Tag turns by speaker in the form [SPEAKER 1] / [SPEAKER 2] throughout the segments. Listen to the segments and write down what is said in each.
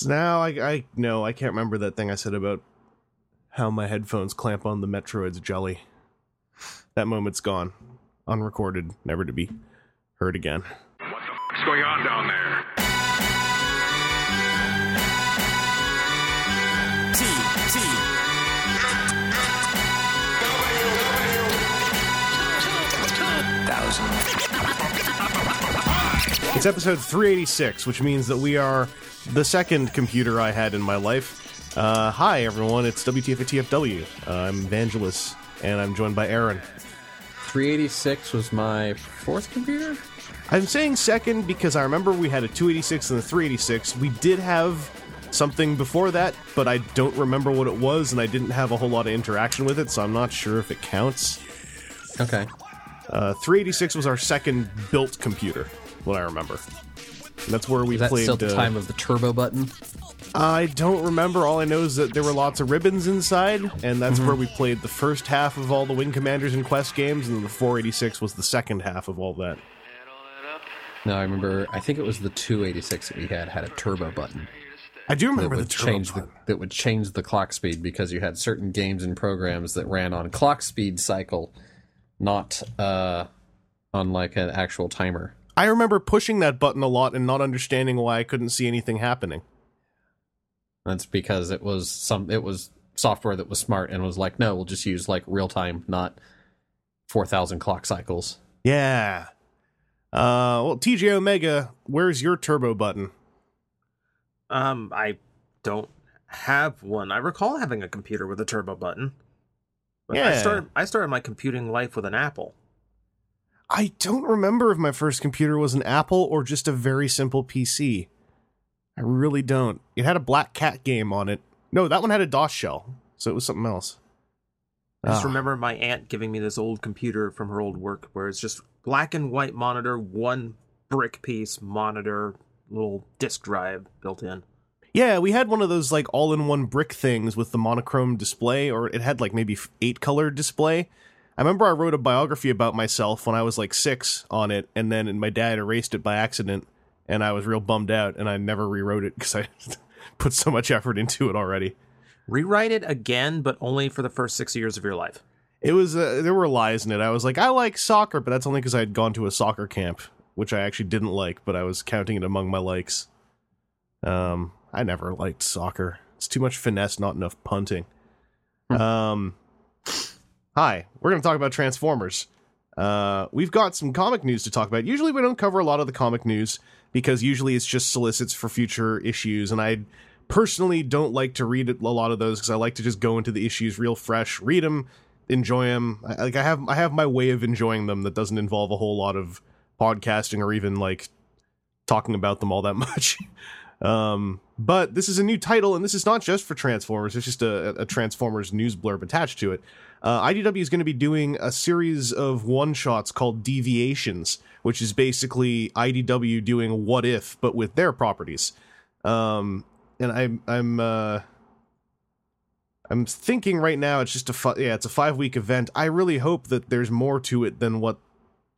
[SPEAKER 1] So now I, I no, I can't remember that thing I said about how my headphones clamp on the Metroid's jelly. That moment's gone, unrecorded, never to be heard again.
[SPEAKER 2] What the fuck's going on down there?
[SPEAKER 3] T T thousand.
[SPEAKER 1] It's episode 386, which means that we are the second computer I had in my life. Uh, hi, everyone. It's WTF at TFW. Uh, I'm Evangelus, and I'm joined by Aaron.
[SPEAKER 4] 386 was my fourth computer?
[SPEAKER 1] I'm saying second because I remember we had a 286 and a 386. We did have something before that, but I don't remember what it was, and I didn't have a whole lot of interaction with it, so I'm not sure if it counts.
[SPEAKER 4] Okay.
[SPEAKER 1] Uh, 386 was our second built computer, what I remember. And that's where we
[SPEAKER 4] Is that
[SPEAKER 1] played.
[SPEAKER 4] still the
[SPEAKER 1] uh,
[SPEAKER 4] time of the turbo button?
[SPEAKER 1] I don't remember. All I know is that there were lots of ribbons inside, and that's where we played the first half of all the Wing Commanders and Quest games, and the 486 was the second half of all that.
[SPEAKER 4] No, I remember. I think it was the 286 that we had had a turbo button
[SPEAKER 1] I do remember the
[SPEAKER 4] would
[SPEAKER 1] turbo
[SPEAKER 4] change the
[SPEAKER 1] button.
[SPEAKER 4] that would change the clock speed because you had certain games and programs that ran on clock speed cycle, not uh, on like an actual timer.
[SPEAKER 1] I remember pushing that button a lot and not understanding why I couldn't see anything happening.
[SPEAKER 4] That's because it was some it was software that was smart and was like, no, we'll just use like real time, not four thousand clock cycles.
[SPEAKER 1] Yeah. Uh, well, TJ Omega, where's your turbo button?
[SPEAKER 5] Um, I don't have one. I recall having a computer with a turbo button. But I
[SPEAKER 1] Yeah.
[SPEAKER 5] started I started my computing life with an Apple.
[SPEAKER 1] I don't remember if my first computer was an Apple or just a very simple PC. I really don't. It had a Black Cat game on it. No, that one had a DOS shell, so it was something else.
[SPEAKER 5] I just
[SPEAKER 1] Ah.
[SPEAKER 5] remember my aunt giving me this old computer from her old work where it's just black and white monitor, one brick piece monitor, little disk drive built in.
[SPEAKER 1] Yeah, we had one of those like all-in-one brick things with the monochrome display, or it had like maybe eight-color display. I remember I wrote a biography about myself when I was like six on it, and then my dad erased it by accident, and I was real bummed out, and I never rewrote it because I put so much effort into it already.
[SPEAKER 5] Rewrite it again, but only for the first six years of your life.
[SPEAKER 1] It was uh, there were lies in it. I was like, I like soccer, but that's only because I had gone to a soccer camp, which I actually didn't like, but I was counting it among my likes. Um, I never liked soccer. It's too much finesse, not enough punting. Um, hi, we're gonna talk about Transformers. Uh, we've got some comic news to talk about. Usually, we don't cover a lot of the comic news because usually it's just solicits for future issues, and I personally don't like to read a lot of those because I like to just go into the issues real fresh, read them, enjoy them. I, like I have, I have my way of enjoying them that doesn't involve a whole lot of podcasting or even like talking about them all that much. um, but this is a new title, and this is not just for Transformers. It's just a, a Transformers news blurb attached to it. Uh, IDW is going to be doing a series of one shots called Deviations, which is basically IDW doing What If, but with their properties. Um, and I'm I'm uh, I'm thinking right now it's just a yeah it's a five week event. I really hope that there's more to it than what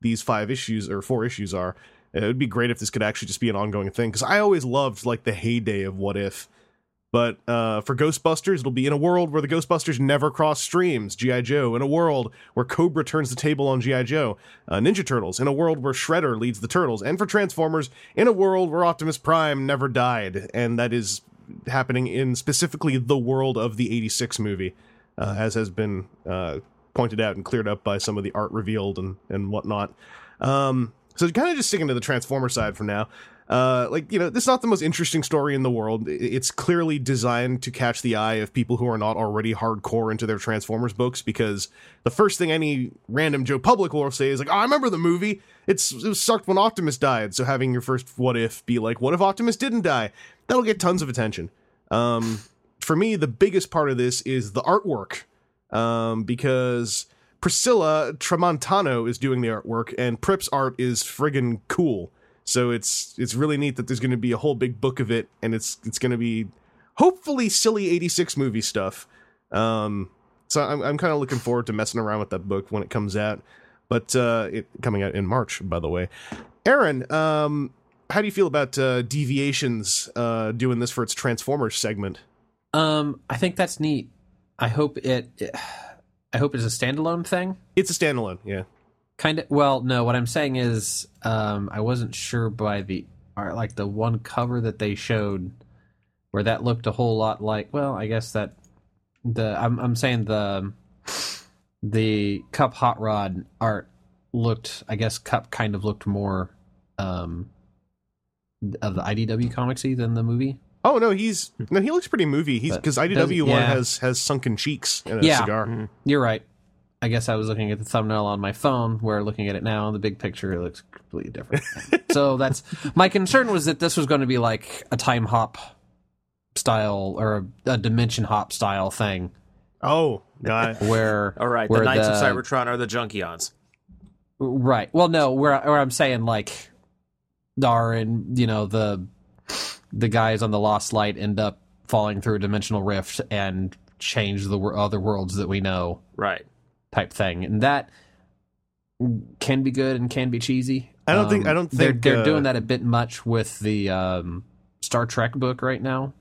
[SPEAKER 1] these five issues or four issues are. It would be great if this could actually just be an ongoing thing because I always loved like the heyday of What If. But uh, for Ghostbusters, it'll be in a world where the Ghostbusters never cross streams. GI Joe in a world where Cobra turns the table on GI Joe. Uh, Ninja Turtles in a world where Shredder leads the Turtles, and for Transformers in a world where Optimus Prime never died, and that is happening in specifically the world of the '86 movie, uh, as has been uh, pointed out and cleared up by some of the art revealed and and whatnot. Um, so kind of just sticking to the Transformer side for now. Uh, like you know, this is not the most interesting story in the world. It's clearly designed to catch the eye of people who are not already hardcore into their Transformers books because the first thing any random Joe Public will say is like, "Oh, I remember the movie. It's it sucked when Optimus died." So having your first what if be like, "What if Optimus didn't die?" That'll get tons of attention. Um, for me, the biggest part of this is the artwork, um, because Priscilla Tramontano is doing the artwork, and Prip's art is friggin' cool. So it's it's really neat that there's going to be a whole big book of it, and it's it's going to be hopefully silly '86 movie stuff. Um, so I'm I'm kind of looking forward to messing around with that book when it comes out. But uh, it coming out in March, by the way. Aaron, um, how do you feel about uh, Deviations uh, doing this for its Transformers segment?
[SPEAKER 4] Um, I think that's neat. I hope it, it I hope it's a standalone thing.
[SPEAKER 1] It's a standalone, yeah.
[SPEAKER 4] Kind of. Well, no. What I'm saying is, um, I wasn't sure by the art, like the one cover that they showed, where that looked a whole lot like. Well, I guess that the I'm I'm saying the the Kup Hot Rod art looked. I guess Kup kind of looked more um of the IDW comicsy than the movie.
[SPEAKER 1] Oh no, he's no, he looks pretty movie. He's
[SPEAKER 4] But
[SPEAKER 1] because IDW
[SPEAKER 4] doesn't-
[SPEAKER 1] one
[SPEAKER 4] yeah.
[SPEAKER 1] has has sunken cheeks and a
[SPEAKER 4] Yeah.
[SPEAKER 1] cigar.
[SPEAKER 4] You're right. I guess I was looking at the thumbnail on my phone, where we're looking at it now, the big picture looks completely different. so that's my concern was that this was going to be like a time hop style or a, a dimension hop style thing,
[SPEAKER 1] Oh, God.
[SPEAKER 4] where
[SPEAKER 5] All right,
[SPEAKER 4] where
[SPEAKER 5] the Knights of Cybertron are the Junkions.
[SPEAKER 4] right? Well, no, where where I'm saying like, Dar and you know the the guys on the Lost Light end up falling through a dimensional rift and change the other worlds that we know.
[SPEAKER 5] Right.
[SPEAKER 4] Type thing, and that can be good and can be cheesy.
[SPEAKER 1] I don't think-
[SPEAKER 4] Um,
[SPEAKER 1] I don't
[SPEAKER 4] they're
[SPEAKER 1] think,
[SPEAKER 4] they're
[SPEAKER 1] uh,
[SPEAKER 4] doing that a bit much with the um, Star Trek book right now.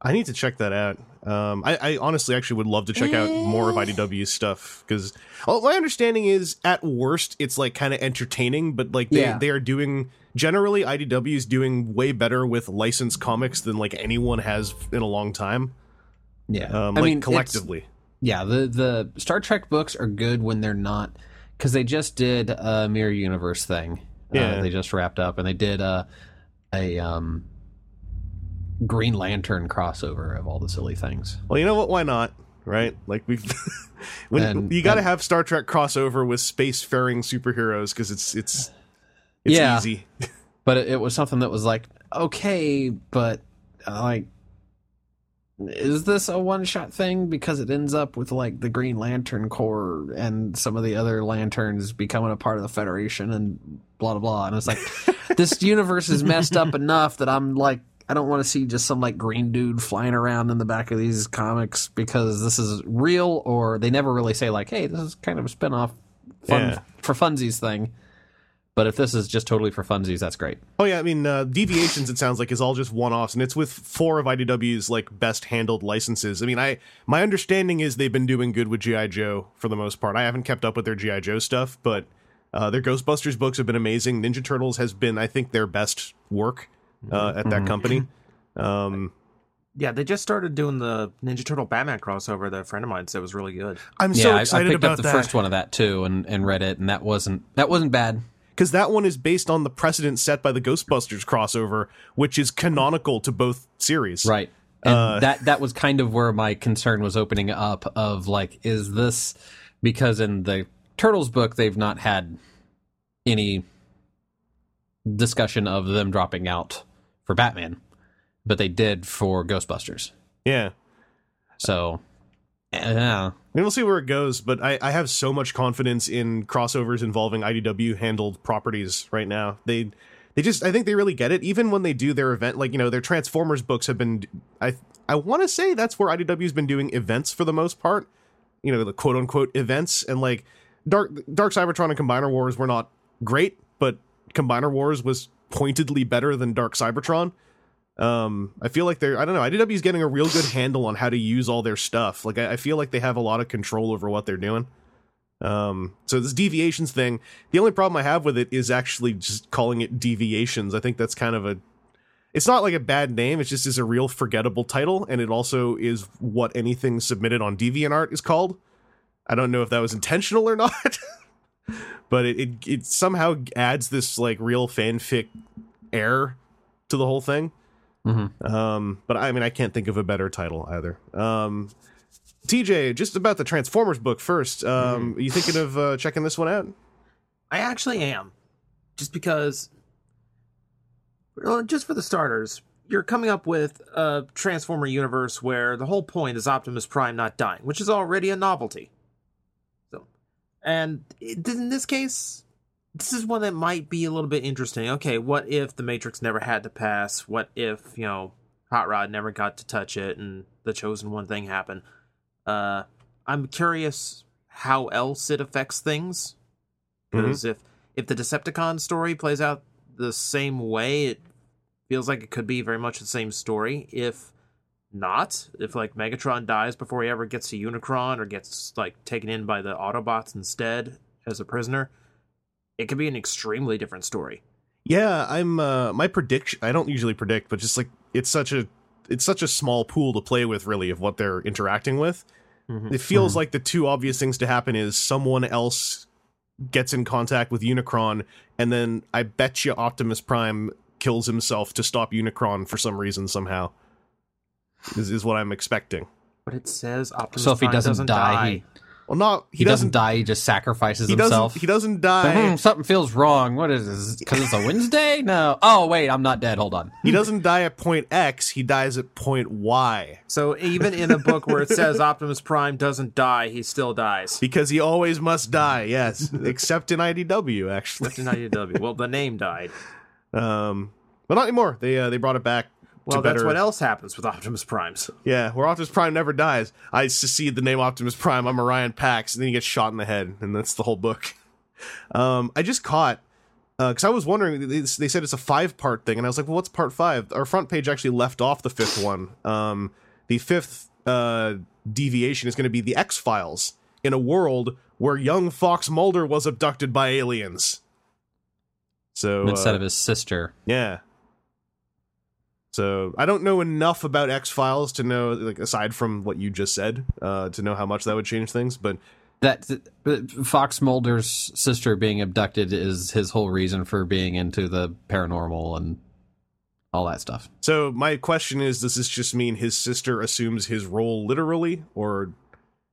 [SPEAKER 1] I need to check that out. Um, I, I honestly actually would love to check out more of IDW's stuff because my understanding is at worst it's like kind of entertaining, but like they,
[SPEAKER 4] Yeah.
[SPEAKER 1] they are doing generally IDW is doing way better with licensed comics than like anyone has in a long time.
[SPEAKER 4] Yeah,
[SPEAKER 1] Um,
[SPEAKER 4] I
[SPEAKER 1] like
[SPEAKER 4] mean it's-
[SPEAKER 1] collectively.
[SPEAKER 4] Yeah, the the Star Trek books are good when they're not because they just did a mirror universe thing.
[SPEAKER 1] Yeah.
[SPEAKER 4] uh, they just wrapped up, and they did a a um, Green Lantern crossover of all the silly things.
[SPEAKER 1] Well, you know what? Why not? Right? Like we've when
[SPEAKER 4] And-
[SPEAKER 1] you got to have Star Trek crossover with spacefaring superheroes because it's it's it's
[SPEAKER 4] Yeah.
[SPEAKER 1] easy.
[SPEAKER 4] but it, it was something that was like okay but uh, like is this a one shot thing? Because it ends up with like the green lantern corps and some of the other lanterns becoming a part of the federation and blah blah blah. And it's like this universe is messed up enough that i'm like i don't want to see just some like green dude flying around in the back of these comics because this is real or they never really say like hey this is kind of a spin-off fun
[SPEAKER 1] Yeah.
[SPEAKER 4] for funsies thing but if this is just totally for funsies that's great
[SPEAKER 1] Oh yeah, I mean uh, deviations. It sounds like is all just one-offs, and it's with four of IDW's like best handled licenses. I mean, I my understanding is they've been doing good with GI Joe for the most part. I haven't kept up with their GI Joe stuff, but uh, their Ghostbusters books have been amazing. Ninja Turtles has been, I think, their best work uh, at that company. Um,
[SPEAKER 5] Yeah, they just started doing the Ninja Turtle Batman crossover that a friend of mine said was really good.
[SPEAKER 1] I'm
[SPEAKER 4] yeah,
[SPEAKER 1] so
[SPEAKER 4] I- I,
[SPEAKER 1] excited
[SPEAKER 4] picked
[SPEAKER 1] about
[SPEAKER 4] up the
[SPEAKER 1] that
[SPEAKER 4] first one of that too, and, and read it, and that wasn't that wasn't bad.
[SPEAKER 1] Because that one is based on the precedent set by the Ghostbusters crossover, which is canonical to both series.
[SPEAKER 4] Right, and
[SPEAKER 1] Uh,
[SPEAKER 4] that that was kind of where my concern was opening up. Of like, is this because in the Turtles book they've not had any discussion of them dropping out for Batman, but they did for Ghostbusters.
[SPEAKER 1] Yeah.
[SPEAKER 4] So, yeah,
[SPEAKER 1] I mean, we'll see where it goes, but I, I have so much confidence in crossovers involving IDW handled properties right now. They they just I think they really get it. Even when they do their event, like you know, their Transformers books have been. I I want to say that's where IDW's been doing events for the most part. You know, the quote unquote events and like Dark Dark Cybertron and Combiner Wars were not great, but Combiner Wars was pointedly better than Dark Cybertron. Um, I feel like they're I don't know, IDW is getting a real good handle on how to use all their stuff. Like I, I feel like they have a lot of control over what they're doing. Um, so this deviations thing, the only problem I have with it is actually just calling it deviations. I think that's kind of a it's not like a bad name, it's just is a real forgettable title, and it also is what anything submitted on DeviantArt is called. I don't know if that was intentional or not. but it, it it somehow adds this like real fanfic air to the whole thing.
[SPEAKER 4] Mhm.
[SPEAKER 1] Um, but I mean, I can't think of a better title either. Um, TJ, just about the Transformers book first. Um, are you thinking of uh, checking this one out?
[SPEAKER 5] I actually am. Just because well, just for the starters, you're coming up with a Transformer universe where the whole point is Optimus Prime not dying, which is already a novelty. So, and it, in this case, this is one that might be a little bit interesting. Okay, what if the Matrix never had to pass? What if, you know, Hot Rod never got to touch it and the chosen one thing happened? Uh, I'm curious how else it affects things. Because if if the Decepticon story plays out the same way, it feels like it could be very much the same story. If not, if like Megatron dies before he ever gets to Unicron or gets like taken in by the Autobots instead as a prisoner, it could be an extremely different story.
[SPEAKER 1] Yeah, I'm uh my prediction I don't usually predict, but just like it's such a it's such a small pool to play with really of what they're interacting with.
[SPEAKER 5] Mhm.
[SPEAKER 1] It feels like the two obvious things to happen is someone else gets in contact with Unicron and then I bet you Optimus Prime kills himself to stop Unicron for some reason somehow. Is is what I'm expecting.
[SPEAKER 5] But it says Optimus
[SPEAKER 4] So if he
[SPEAKER 5] Prime
[SPEAKER 4] doesn't, die, he,
[SPEAKER 1] Well, not
[SPEAKER 4] he,
[SPEAKER 1] he,
[SPEAKER 4] doesn't,
[SPEAKER 1] doesn't,
[SPEAKER 4] die. He just sacrifices
[SPEAKER 1] he
[SPEAKER 4] himself.
[SPEAKER 1] doesn't he doesn't
[SPEAKER 4] Hmm,
[SPEAKER 1] die.
[SPEAKER 4] something feels wrong. What is this? Because it's a Wednesday? No. Oh wait, I'm not dead. Hold on.
[SPEAKER 1] he doesn't die at point X, he dies at point Y.
[SPEAKER 5] So even in a book where it says Optimus Prime doesn't die, he still dies.
[SPEAKER 1] Because he always must die, yes. Except in IDW, actually.
[SPEAKER 5] Except in IDW. Well, the name died.
[SPEAKER 1] Um, but not anymore. They uh, they brought it back.
[SPEAKER 5] Well,
[SPEAKER 1] to
[SPEAKER 5] that's
[SPEAKER 1] better,
[SPEAKER 5] what else happens with Optimus Primes.
[SPEAKER 1] Yeah, where Optimus Prime never dies. I secede the name Optimus Prime. I'm Orion Pax, and then he gets shot in the head, and that's the whole book. Um, I just caught because I was wondering. They, they said it's a five part thing, and I was like, "Well, what's part five? Our front page actually left off the fifth one. Um, the fifth uh, deviation is going to be the X Files in a world where young Fox Mulder was abducted by aliens. So
[SPEAKER 4] Instead
[SPEAKER 1] uh,
[SPEAKER 4] of his sister.
[SPEAKER 1] yeah. So I don't know enough about X Files to know, like, aside from what you just said, uh, to know how much that would change things. But
[SPEAKER 4] That Fox Mulder's sister being abducted is his whole reason for being into the paranormal and all that stuff.
[SPEAKER 1] so my question is, does this just mean his sister assumes his role literally, or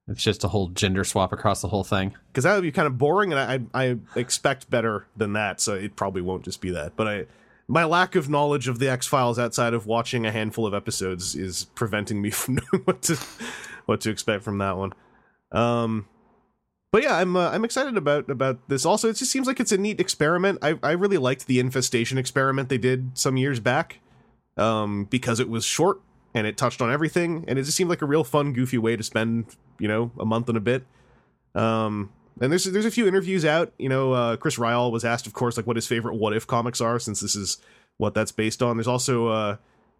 [SPEAKER 4] It's just a whole gender swap across the whole thing.
[SPEAKER 1] because that would be kind of boring, and I I expect better than that. So it probably won't just be that. But I my lack of knowledge of the X Files outside of watching a handful of episodes is preventing me from knowing what to what to expect from that one. Um, but yeah, I'm uh, I'm excited about about this. Also, it just seems like it's a neat experiment. I I really liked the infestation experiment they did some years back, um, because it was short and it touched on everything, and it just seemed like a real fun, goofy way to spend you know a month and a bit. Um, and there's there's a few interviews out. You know, uh, Chris Ryall was asked, of course, like what his favorite What If comics are, since this is what that's based on. There's also uh,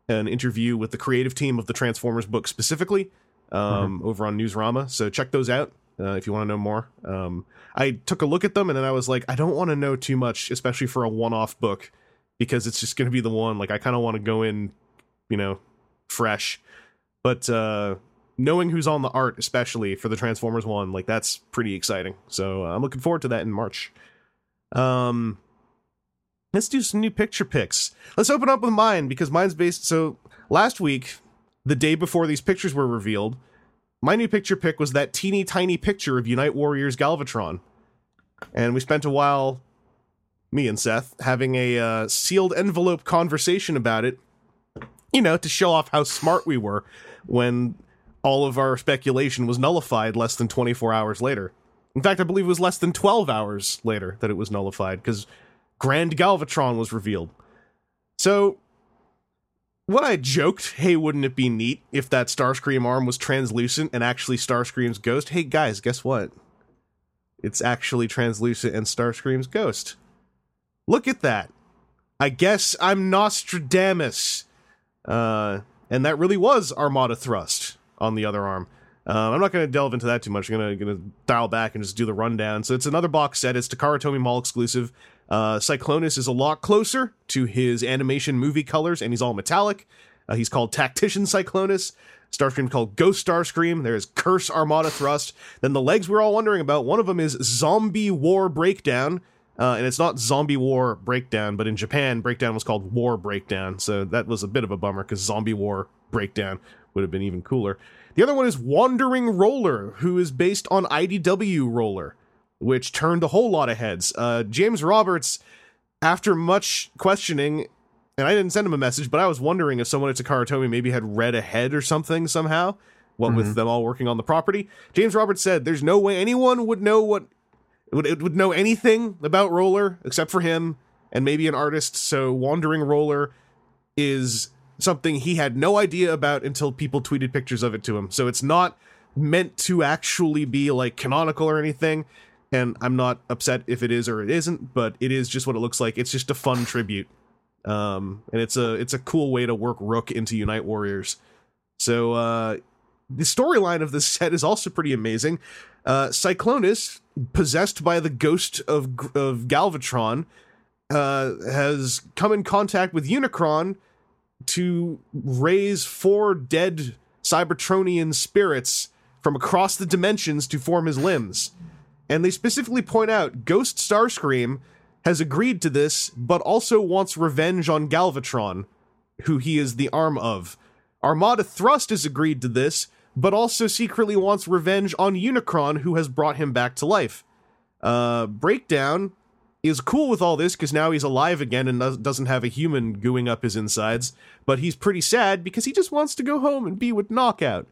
[SPEAKER 1] an interview with the creative team of the Transformers book specifically um, over on Newsarama. So check those out uh, if you want to know more. Um, I took a look at them and then I was like, I don't want to know too much, especially for a one-off book, because it's just going to be the one. Like I kind of want to go in, you know, fresh. But uh, knowing who's on the art, especially for the Transformers one, like that's pretty exciting. So uh, I'm looking forward to that in March. Um, let's do some new picture picks. Let's open up with mine because mine's based. So last week, the day before these pictures were revealed, my new picture pick was that teeny tiny picture of Unite Warriors Galvatron, and we spent a while, me and Seth, having a uh, sealed envelope conversation about it. You know, to show off how smart we were when all of our speculation was nullified less than 24 hours later. In fact, I believe it was less than 12 hours later that it was nullified because Grand Galvatron was revealed. So, when I joked, hey, wouldn't it be neat if that Starscream arm was translucent and actually Starscream's ghost? Hey, guys, guess what? It's actually translucent and Starscream's ghost. Look at that. I guess I'm Nostradamus. Uh, and that really was Armada Thrust on the other arm. Um, I'm not going to delve into that too much. I'm going to dial back and just do the rundown. So it's another box set. It's Takara Tomy Mall exclusive. Uh, Cyclonus is a lot closer to his animation movie colors, and he's all metallic. Uh, he's called Tactician Cyclonus. Starscream called Ghost Starscream. There's Curse Armada Thrust. Then the legs we're all wondering about. One of them is Zombie War Breakdown. Uh, and it's not Zombie War Breakdown, but in Japan, Breakdown was called War Breakdown. So that was a bit of a bummer because Zombie War Breakdown would have been even cooler. The other one is Wandering Roller, who is based on IDW Roller, which turned a whole lot of heads. Uh, James Roberts, after much questioning, and I didn't send him a message, but I was wondering if someone at Takara Tomy maybe had read ahead or something somehow. What with them all working on the property, James Roberts said, "There's no way anyone would know what would it would know anything about Roller except for him and maybe an artist. So Wandering Roller is something he had no idea about until people tweeted pictures of it to him. So it's not meant to actually be like canonical or anything. And I'm not upset if it is or it isn't, but it is just what it looks like. It's just a fun tribute. Um, and it's a it's a cool way to work Rook into Unite Warriors. So uh, the storyline of this set is also pretty amazing. Uh, Cyclonus, possessed by the ghost of of Galvatron, uh, has come in contact with Unicron to raise four dead Cybertronian spirits from across the dimensions to form his limbs. And they specifically point out Ghost Starscream has agreed to this, but also wants revenge on Galvatron, who he is the arm of. Armada Thrust has agreed to this, but also secretly wants revenge on Unicron, who has brought him back to life. Uh, Breakdown is cool with all this because now he's alive again and does- doesn't have a human gooing up his insides, but he's pretty sad because he just wants to go home and be with Knockout.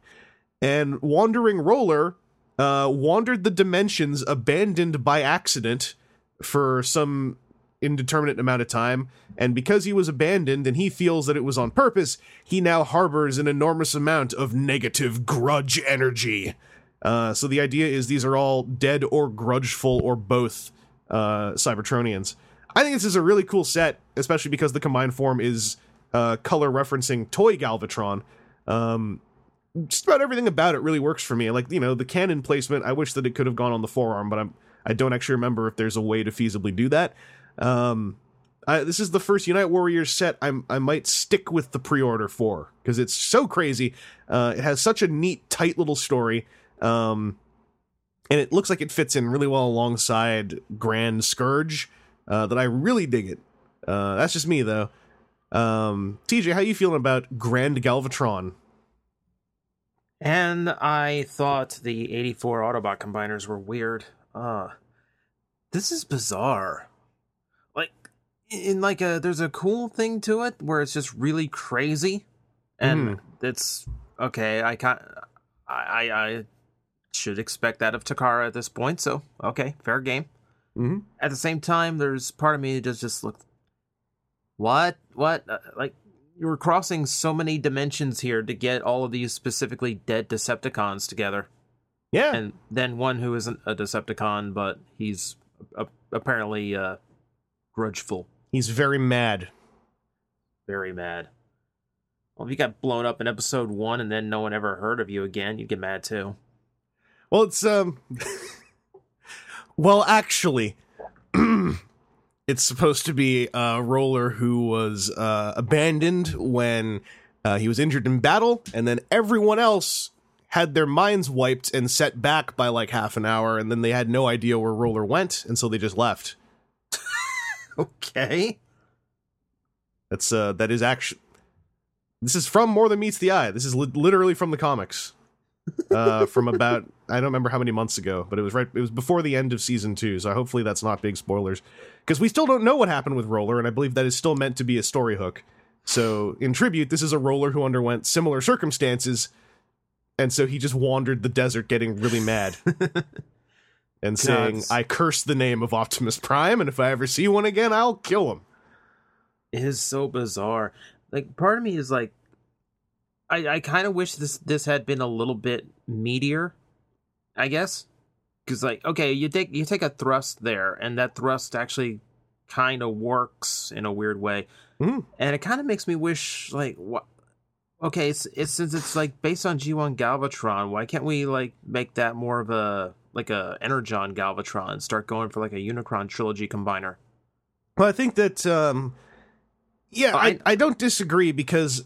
[SPEAKER 1] And Wandering Roller uh, wandered the dimensions abandoned by accident for some indeterminate amount of time. And because he was abandoned and he feels that it was on purpose, he now harbors an enormous amount of negative grudge energy. Uh, so the idea is these are all dead or grudgeful or both uh, Cybertronians. I think this is a really cool set, especially because the combined form is uh, color referencing Toy Galvatron. Um, just about everything about it really works for me. Like you know, the cannon placement. I wish that it could have gone on the forearm, but I'm I don't actually remember if there's a way to feasibly do that. Um, I, this is the first Unite Warriors set I'm, I might stick with the pre-order for because it's so crazy. Uh, it has such a neat, tight little story, um, and it looks like it fits in really well alongside Grand Scourge. Uh, that I really dig it. Uh, that's just me though. Um, TJ, how you feeling about Grand Galvatron?
[SPEAKER 5] And I thought the 84 Autobot combiners were weird. Uh this is bizarre. Like in like a there's a cool thing to it where it's just really crazy. And it's okay, I can't I, I I should expect that of Takara at this point, so okay, fair game.
[SPEAKER 1] Mhm.
[SPEAKER 5] At the same time, there's part of me that just just look what what Uh, like you're crossing so many dimensions here to get all of these specifically dead Decepticons together,
[SPEAKER 1] Yeah,
[SPEAKER 5] and then one who isn't a Decepticon, but he's a- apparently uh, grudgeful,
[SPEAKER 1] he's very mad.
[SPEAKER 5] very mad. Well, if you got blown up in episode one and then no one ever heard of you again, you'd get mad too.
[SPEAKER 1] Well, it's um. well, actually, it's supposed to be a roller who was uh, abandoned when uh, he was injured in battle, and then everyone else had their minds wiped and set back by like half an hour, and then they had no idea where roller went, and so they just left.
[SPEAKER 5] Okay.
[SPEAKER 1] That's uh, that is actually. This is from More Than Meets the Eye. This is li- literally from the comics. Uh, from about I don't remember how many months ago, but it was right. It was before the end of season two, so hopefully that's not big spoilers, because we still don't know what happened with Roller, and I believe that is still meant to be a story hook. So in tribute, this is a Roller who underwent similar circumstances, and so he just wandered the desert, getting really mad. And saying, "I curse the name of Optimus Prime, and if I ever see one again, I'll kill him."
[SPEAKER 5] It is so bizarre. Like part of me is like I I kind of wish this this had been a little bit meatier, I guess. Cuz like okay, you take you take a thrust there and that thrust actually kind of works in a weird way.
[SPEAKER 1] Mhm.
[SPEAKER 5] And it kind of makes me wish like what Okay, it's, it's since it's like based on G1 Galvatron, why can't we like make that more of a like a Energon Galvatron and start going for like a Unicron trilogy combiner?
[SPEAKER 1] Well, I think that, um, yeah, I,
[SPEAKER 5] I-
[SPEAKER 1] I don't disagree because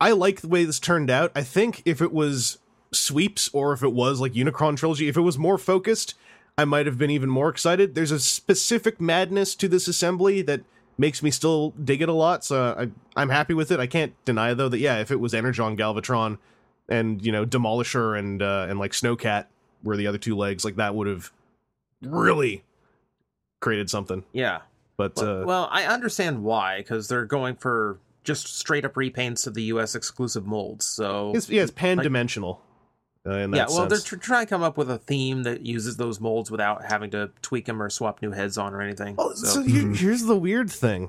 [SPEAKER 1] I like the way this turned out. I think if it was sweeps or if it was like Unicron trilogy, if it was more focused, I might have been even more excited. There's a specific madness to this assembly that makes me still dig it a lot. So I, I'm happy with it. I can't deny though that yeah, if it was Energon, Galvatron, and you know Demolisher and uh, and like Snowcat were the other two legs, like that would have really created something.
[SPEAKER 5] Yeah.
[SPEAKER 1] But
[SPEAKER 5] Well,
[SPEAKER 1] uh,
[SPEAKER 5] well, I understand why because they're going for just straight up repaints of the U.S. exclusive molds. So
[SPEAKER 1] It's, yeah, it's pan dimensional. uh,
[SPEAKER 5] yeah, well, they're tr- trying to come up with a theme that uses those molds without having to tweak them or swap new heads on or anything.
[SPEAKER 1] Well,
[SPEAKER 5] so,
[SPEAKER 1] so here- here's the weird thing,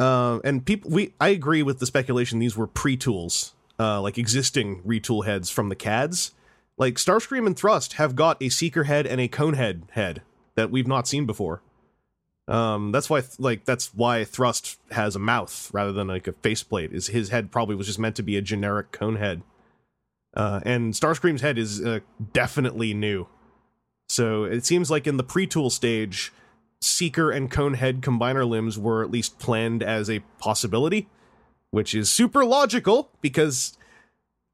[SPEAKER 1] uh, and people, we I agree with the speculation. These were pre-tools, uh, like existing retool heads from the CADs. Like Starscream and Thrust have got a Seeker head and a Conehead head that we've not seen before. Um, that's why, like, that's why Thrust has a mouth rather than like a faceplate. Is his head probably was just meant to be a generic cone head, uh, and Starscream's head is uh, definitely new. So it seems like in the pre-tool stage, Seeker and cone head combiner limbs were at least planned as a possibility, which is super logical because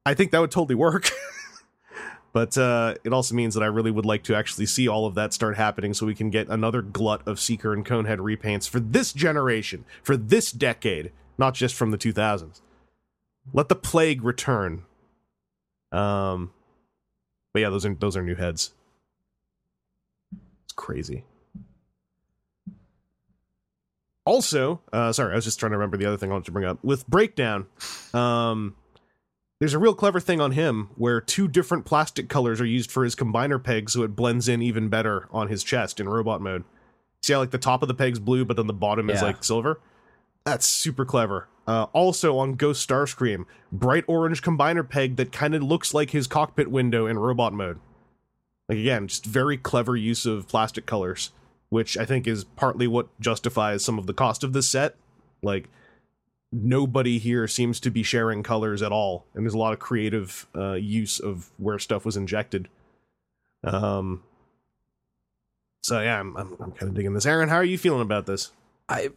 [SPEAKER 1] I think that would totally work. But uh, it also means that I really would like to actually see all of that start happening so we can get another glut of Seeker and Conehead repaints for this generation, for this decade, not just from the 2000s. Let the plague return. Um, but yeah, those are those are new heads. It's crazy. Also, uh, sorry, I was just trying to remember the other thing I wanted to bring up with breakdown. Um, there's a real clever thing on him where two different plastic colors are used for his combiner peg so it blends in even better on his chest in robot mode. See how like the top of the peg's blue, but then the bottom is like silver? That's super clever. Uh, also on Ghost Starscream, bright orange combiner peg that kind of looks like his cockpit window in robot mode. Like again, just very clever use of plastic colors, which I think is partly what justifies some of the cost of this set. Like nobody here seems to be sharing colors at all, and there's a lot of creative uh, use of where stuff was injected. Um. So yeah, I'm I'm, I'm kind of digging this. Aaron, how are you feeling about this?
[SPEAKER 4] I,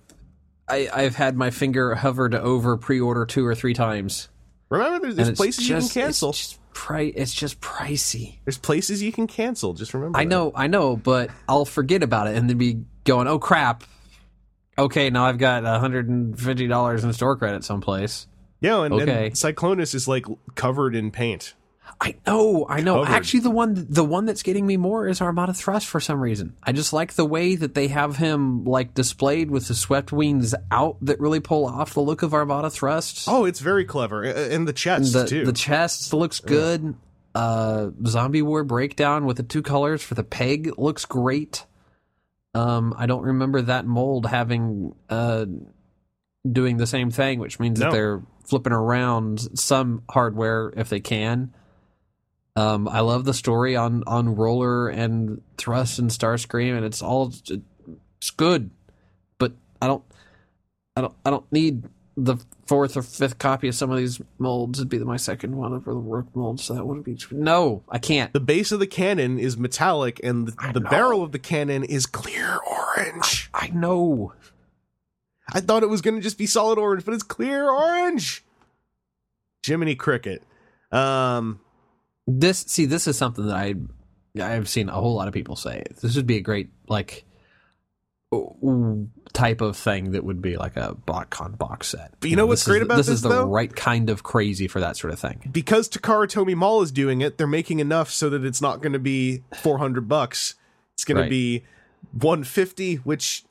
[SPEAKER 4] I I've had my finger hovered over pre-order two or three times.
[SPEAKER 1] Remember, there's, there's places you can cancel.
[SPEAKER 4] It's just, pri- it's just pricey.
[SPEAKER 1] There's places you can cancel. Just remember.
[SPEAKER 4] I
[SPEAKER 1] that.
[SPEAKER 4] know, I know, but I'll forget about it and then be going, "Oh crap! Okay, now I've got hundred and fifty dollars in store credit someplace."
[SPEAKER 1] Yeah, and,
[SPEAKER 4] Okay.
[SPEAKER 1] and Cyclonus is like covered in paint.
[SPEAKER 4] I know, I know.
[SPEAKER 1] Covered.
[SPEAKER 4] Actually, the one the one that's getting me more is Armada Thrust for some reason. I just like the way that they have him like displayed with the swept wings out that really pull off the look of Armada Thrust.
[SPEAKER 1] Oh, it's very clever, and the chest
[SPEAKER 4] the
[SPEAKER 1] too.
[SPEAKER 4] the chest looks good. Uh, Zombie War breakdown with the two colors for the peg looks great. Um, I don't remember that mold having uh doing the same thing, which means
[SPEAKER 1] No.
[SPEAKER 4] that they're flipping around some hardware if they can. Um, I love the story on on Roller and Thrust and Starscream, and it's all it's good, but I don't, I don't, I don't need the fourth or fifth copy of some of these molds. It'd be my second one of the work molds. So that would be no, I can't.
[SPEAKER 1] the base of the cannon is metallic, and the, the barrel of the cannon is clear orange.
[SPEAKER 4] I know.
[SPEAKER 1] I thought it was going to just be solid orange, but it's clear orange. Jiminy Cricket. Um,
[SPEAKER 4] This see, this is something that I I've seen a whole lot of people say. This would be a great like type of thing that would be like a BotCon box set.
[SPEAKER 1] But you know what's
[SPEAKER 4] this
[SPEAKER 1] great
[SPEAKER 4] is,
[SPEAKER 1] about
[SPEAKER 4] this?
[SPEAKER 1] this,
[SPEAKER 4] is the
[SPEAKER 1] though?
[SPEAKER 4] right kind of crazy for that sort of thing.
[SPEAKER 1] because Takara Tomy Mall is doing it, they're making enough so that it's not going to be 400 bucks. It's going
[SPEAKER 4] Right.
[SPEAKER 1] to be 150, which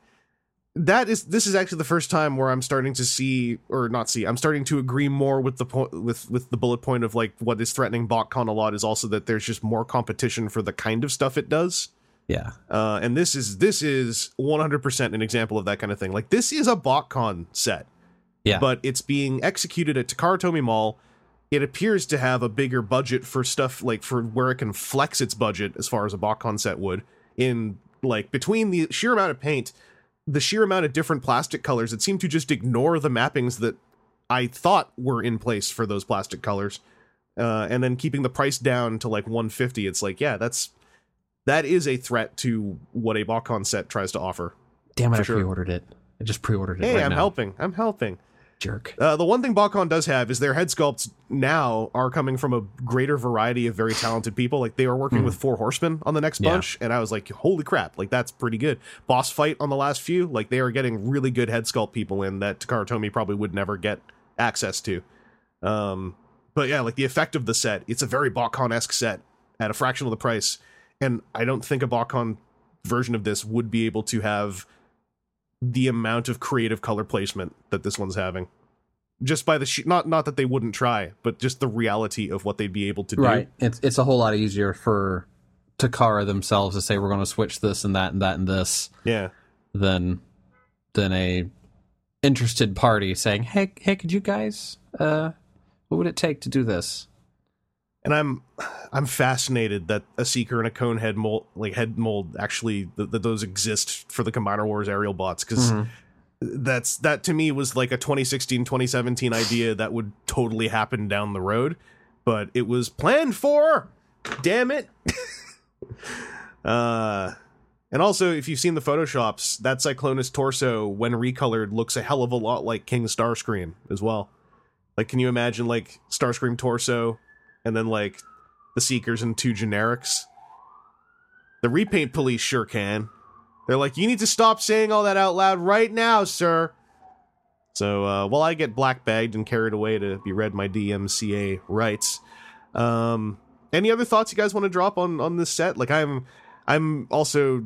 [SPEAKER 1] that is this is actually the first time where I'm starting to see or not see. I'm starting to agree more with the point with with the bullet point of like what is threatening BotCon a lot is also that there's just more competition for the kind of stuff it does.
[SPEAKER 4] Yeah.
[SPEAKER 1] Uh, and this is this is 100% an example of that kind of thing. Like this is a BotCon set
[SPEAKER 4] Yeah.
[SPEAKER 1] but it's being executed at Takara Tomy Mall. It appears to have a bigger budget for stuff like for where it can flex its budget as far as a BotCon set would. In like between the sheer amount of paint, the sheer amount of different plastic colors, it seemed to just ignore the mappings that I thought were in place for those plastic colors. Uh, and then keeping the price down to like 150, it's like, yeah, that's that is a threat to what a BotCon set tries to offer.
[SPEAKER 4] Damn it! I
[SPEAKER 1] sure.
[SPEAKER 4] pre-ordered it. I just pre-ordered it.
[SPEAKER 1] Hey,
[SPEAKER 4] right
[SPEAKER 1] I'm
[SPEAKER 4] now.
[SPEAKER 1] helping. I'm helping.
[SPEAKER 4] Jerk.
[SPEAKER 1] Uh, the one thing BotCon does have is their head sculpts now are coming from a greater variety of very talented people. Like they are working with Four Horsemen on the next
[SPEAKER 4] Yeah.
[SPEAKER 1] bunch, and I was like, holy crap! Like that's pretty good. Boss fight on the last few, like they are getting really good head sculpt people in that Takara Tomy probably would never get access to. Um, but yeah, like the effect of the set, it's a very BotCon esque set at a fraction of the price, and I don't think a BotCon version of this would be able to have the amount of creative color placement that this one's having just by the sh- not not that they wouldn't try but just the reality of what they'd be able to do
[SPEAKER 4] Right. It's it's a whole lot easier for Takara themselves to say we're going to switch this and that and that and this
[SPEAKER 1] yeah
[SPEAKER 4] than than a interested party saying, "Hey, hey, could you guys? Uh, what would it take to do this?"
[SPEAKER 1] And I'm I'm fascinated that a seeker and a cone head mold like head mold actually that, that those exist for the Combiner Wars aerial bots because
[SPEAKER 4] Mhm.
[SPEAKER 1] that's that to me was like a 2016 2017 idea that would totally happen down the road but it was planned for! Damn it! Uh and also if you've seen the photoshops that cyclonus torso when recolored looks a hell of a lot like king starscream as well. Like can you imagine like starscream torso and then like the seekers and two generics the repaint police sure can they're like, you need to stop saying all that out loud right now, sir. So uh, while I get black bagged and carried away to be read my DMCA rights, um, any other thoughts you guys want to drop on on this set? Like I'm, I'm also,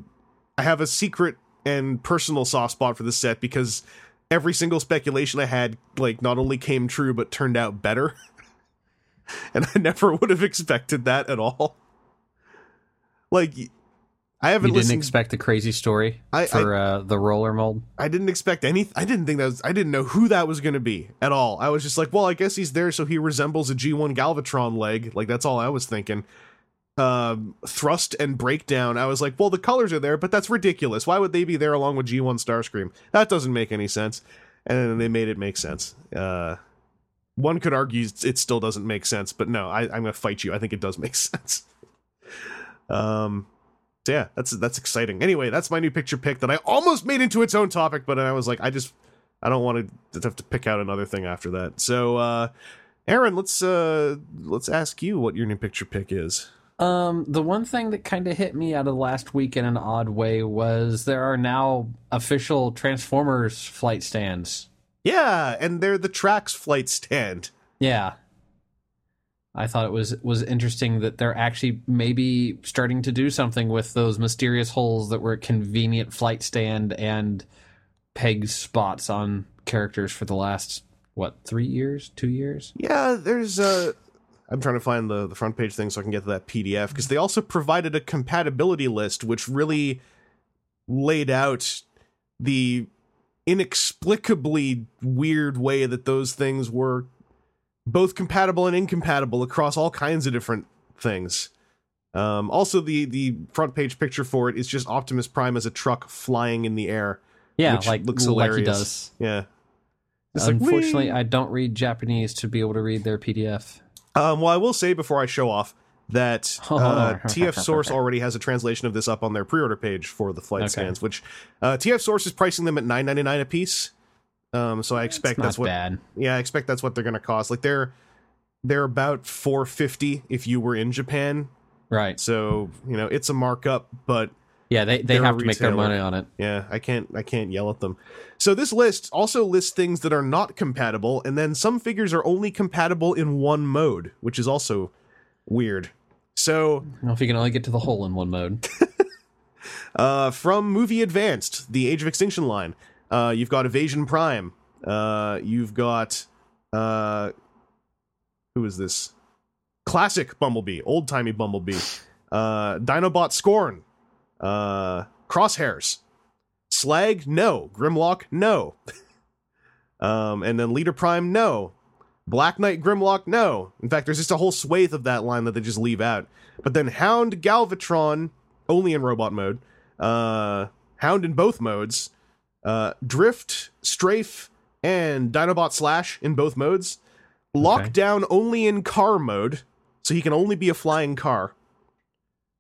[SPEAKER 1] I have a secret and personal soft spot for this set because every single speculation I had, like, not only came true but turned out better, and I never would have expected that at all. Like, I haven't
[SPEAKER 4] You didn't
[SPEAKER 1] listened.
[SPEAKER 4] expect the crazy story
[SPEAKER 1] I-
[SPEAKER 4] for uh, the roller mold.
[SPEAKER 1] I didn't expect any. I didn't think that was. I didn't know who that was going to be at all. I was just like, well, I guess he's there, so he resembles a G1 Galvatron leg. Like that's all I was thinking. Um, thrust and breakdown. I was like, well, the colors are there, but that's ridiculous. Why would they be there along with G1 Starscream? That doesn't make any sense. And then they made it make sense. Uh, one could argue it still doesn't make sense, but no, I, I'm gonna fight you. I think it does make sense. um, so yeah, that's that's exciting. Anyway, that's my new picture pick that I almost made into its own topic, but I was like, I just I don't want to have to pick out another thing after that. So, uh, Aaron, let's uh let's ask you what your new picture pick is.
[SPEAKER 4] Um, the one thing that kind of hit me out of last week in an odd way was there are now official Transformers flight stands.
[SPEAKER 1] Yeah, and they're the Trax flight stand.
[SPEAKER 4] Yeah. I thought it was was interesting that they're actually maybe starting to do something with those mysterious holes that were a convenient flight stand and peg spots on characters for the last what three years, two years.
[SPEAKER 1] Yeah, there's uh I'm trying to find the, the front page thing so I can get to that PDF because they also provided a compatibility list which really laid out the inexplicably weird way that those things were both compatible and incompatible across all kinds of different things. Um, also, the the front page picture for it is just Optimus Prime as a truck flying in the air.
[SPEAKER 4] Yeah,
[SPEAKER 1] Which
[SPEAKER 4] like
[SPEAKER 1] looks
[SPEAKER 4] like he
[SPEAKER 1] hilarious.
[SPEAKER 4] does.
[SPEAKER 1] Yeah. It's
[SPEAKER 4] Unfortunately,
[SPEAKER 1] "Whee!"
[SPEAKER 4] I don't read Japanese to be able to read their PDF.
[SPEAKER 1] Um, well, I will say before I show off that
[SPEAKER 4] Oh,
[SPEAKER 1] uh, TF Source already has a translation of this up on their pre-order page for the flight
[SPEAKER 4] Okay.
[SPEAKER 1] stands, which uh, TF Source is pricing them at nine ninety nine a piece. Um, so I expect that's what
[SPEAKER 4] bad.
[SPEAKER 1] yeah, I expect that's what they're going to cost. Like they're they're about four fifty if you were in Japan.
[SPEAKER 4] Right.
[SPEAKER 1] So you know it's a markup, but
[SPEAKER 4] Yeah, they, they have to make their money on it.
[SPEAKER 1] yeah, I can't I can't yell at them. So this list also lists things that are not compatible, and then some figures are only compatible in one mode, which is also weird. So
[SPEAKER 4] I know if you can only get to the hole in one mode.
[SPEAKER 1] Uh, from Movie Advanced, the Age of Extinction line, uh, you've got Evasion Prime. Uh, you've got uh, who is this? Classic Bumblebee, old timey Bumblebee. Uh, Dinobot Scorn. Uh, Crosshairs. Slag, no. Grimlock, no. um, and then Leader Prime, no. Black Knight Grimlock, no. In fact, there's just a whole swathe of that line that they just leave out. But then Hound Galvatron, only in robot mode. Uh, Hound in both modes. Uh, Drift, Strafe, and Dinobot Slash in both modes. Lockdown only in car mode, so he can only be a flying car.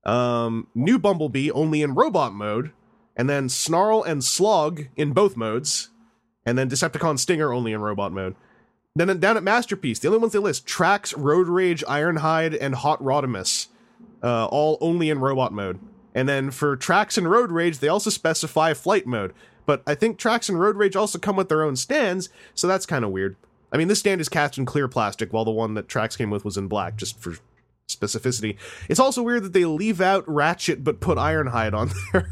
[SPEAKER 1] Um, new Bumblebee only in robot mode, and then Snarl and Slog in both modes, and then Decepticon Stinger only in robot mode. Then down at Masterpiece, the only ones they list: Tracks, Road Rage, Ironhide, and Hot Rodimus, uh, all only in robot mode. And then for Tracks and Road Rage, they also specify flight mode. But I think Tracks and Road Rage also come with their own stands, so that's kind of weird. I mean, this stand is cast in clear plastic, while the one that Tracks came with was in black, just for specificity. It's also weird that they leave out Ratchet but put Ironhide on there.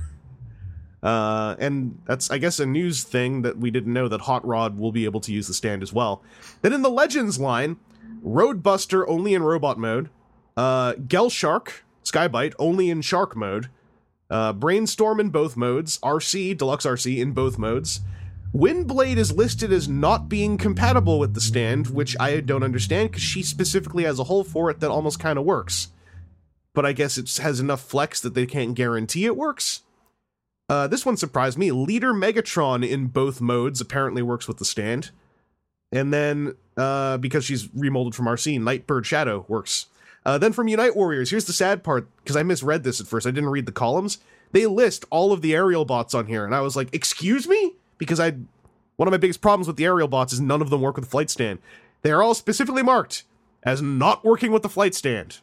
[SPEAKER 1] Uh, and that's, I guess, a news thing that we didn't know that Hot Rod will be able to use the stand as well. Then in the Legends line, Roadbuster only in robot mode, uh, Gelshark, Sky-Byte only in shark mode, uh, Brainstorm in both modes, Arcee, Deluxe Arcee in both modes, Windblade is listed as not being compatible with the stand, which I don't understand because she specifically has a hole for it that almost kind of works. But I guess it has enough flex that they can't guarantee it works. Uh, this one surprised me. Leader Megatron in both modes apparently works with the stand. And then, uh, because she's remolded from Arcee, Nightbird Shadow works. Uh, then from Unite Warriors, here's the sad part, because I misread this at first. I didn't read the columns. They list all of the aerial bots on here, and I was like, excuse me? Because I, one of my biggest problems with the aerial bots is none of them work with the flight stand. They are all specifically marked as not working with the flight stand.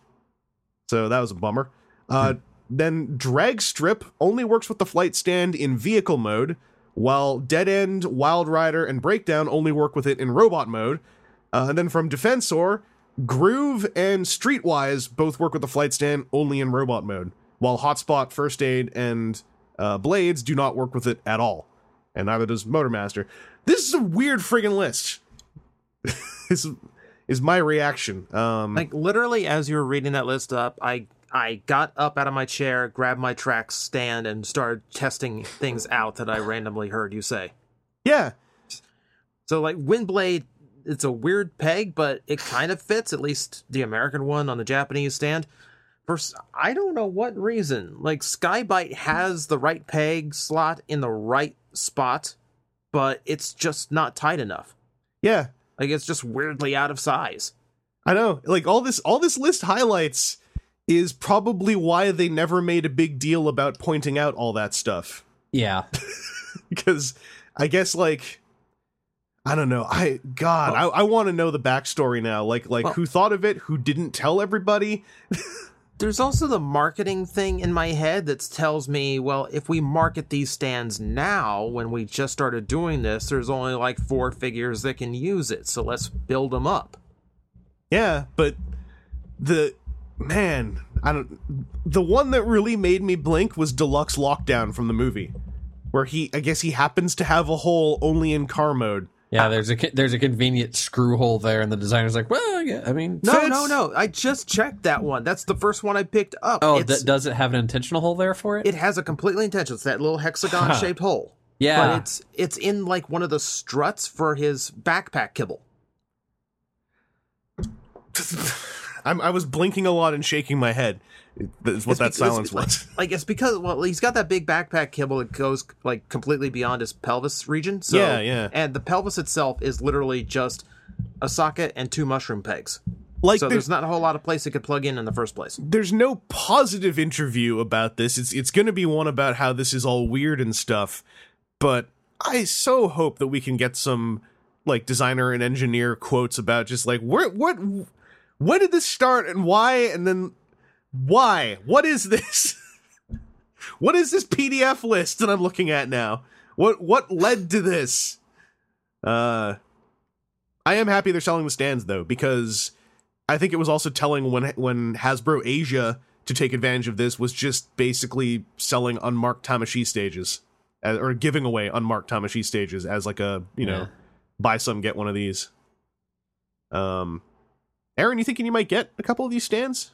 [SPEAKER 1] So that was a bummer. Uh, then Drag Strip only works with the flight stand in vehicle mode, while Dead End, Wild Rider, and Breakdown only work with it in robot mode. Uh, and then from Defensor, Groove and Streetwise both work with the flight stand only in robot mode, while Hotspot, First Aid, and uh, Blades do not work with it at all. And neither does Motormaster. This is a weird friggin' list. is is my reaction. Um,
[SPEAKER 5] Like literally, as you were reading that list up, I I got up out of my chair, grabbed my track stand, and started testing things out that I randomly heard you say.
[SPEAKER 1] yeah,
[SPEAKER 5] So like Windblade, it's a weird peg, but it kind of fits. At least the American one on the Japanese stand. For I don't know what reason, like Sky-Byte has the right peg slot in the right spot, but it's just not tight enough.
[SPEAKER 1] yeah.
[SPEAKER 5] Like it's just weirdly out of size.
[SPEAKER 1] I know. Like all this all this list highlights is probably why they never made a big deal about pointing out all that stuff.
[SPEAKER 4] Yeah.
[SPEAKER 1] because I guess like I don't know. I God, I, I want to know the backstory now. Like like
[SPEAKER 5] Well-
[SPEAKER 1] who thought of it, who didn't tell everybody.
[SPEAKER 5] There's also the marketing thing in my head that tells me, well, if we market these stands now, when we just started doing this, there's only like four figures that can use it, so let's build them up.
[SPEAKER 1] Yeah, but the man, I don't. The one that really made me blink was Deluxe Lockdown from the movie, where he, I guess he happens to have a hole only in car mode.
[SPEAKER 4] Yeah, there's a there's a convenient screw hole there, and the designer's like, well, yeah, I mean,
[SPEAKER 5] No,
[SPEAKER 1] Fits.
[SPEAKER 5] no, no. I just checked that one. That's the first one I picked up.
[SPEAKER 4] oh, th- does it have an intentional hole there for it?
[SPEAKER 5] it has a completely intentional. It's that little hexagon shaped hole.
[SPEAKER 4] yeah,
[SPEAKER 5] But it's it's in like one of the struts for his backpack kibble.
[SPEAKER 1] I'm, I was blinking a lot and shaking my head. That's what
[SPEAKER 5] It's
[SPEAKER 1] that silence was.
[SPEAKER 5] Like it's because well he's got that big backpack kibble that goes like completely beyond his pelvis region. So
[SPEAKER 1] Yeah, yeah.
[SPEAKER 5] And the pelvis itself is literally just a socket and two mushroom pegs.
[SPEAKER 1] Like
[SPEAKER 5] So
[SPEAKER 1] there's,
[SPEAKER 5] there's not a whole lot of place it could plug in in the first place.
[SPEAKER 1] there's no positive interview about this. It's it's going to be one about how this is all weird and stuff. But I so hope that we can get some like designer and engineer quotes about just like where what when did this start and why and then why? What is this? What is this pdf list that i'm looking at now? What what led to this? Uh i am happy they're selling the stands though because i think it was also telling when when hasbro asia to take advantage of this was just basically selling unmarked tamashi stages uh, or giving away unmarked tamashi stages as like a you know
[SPEAKER 4] Yeah.
[SPEAKER 1] buy some get one of these. Um aaron you thinking you might get a couple of these stands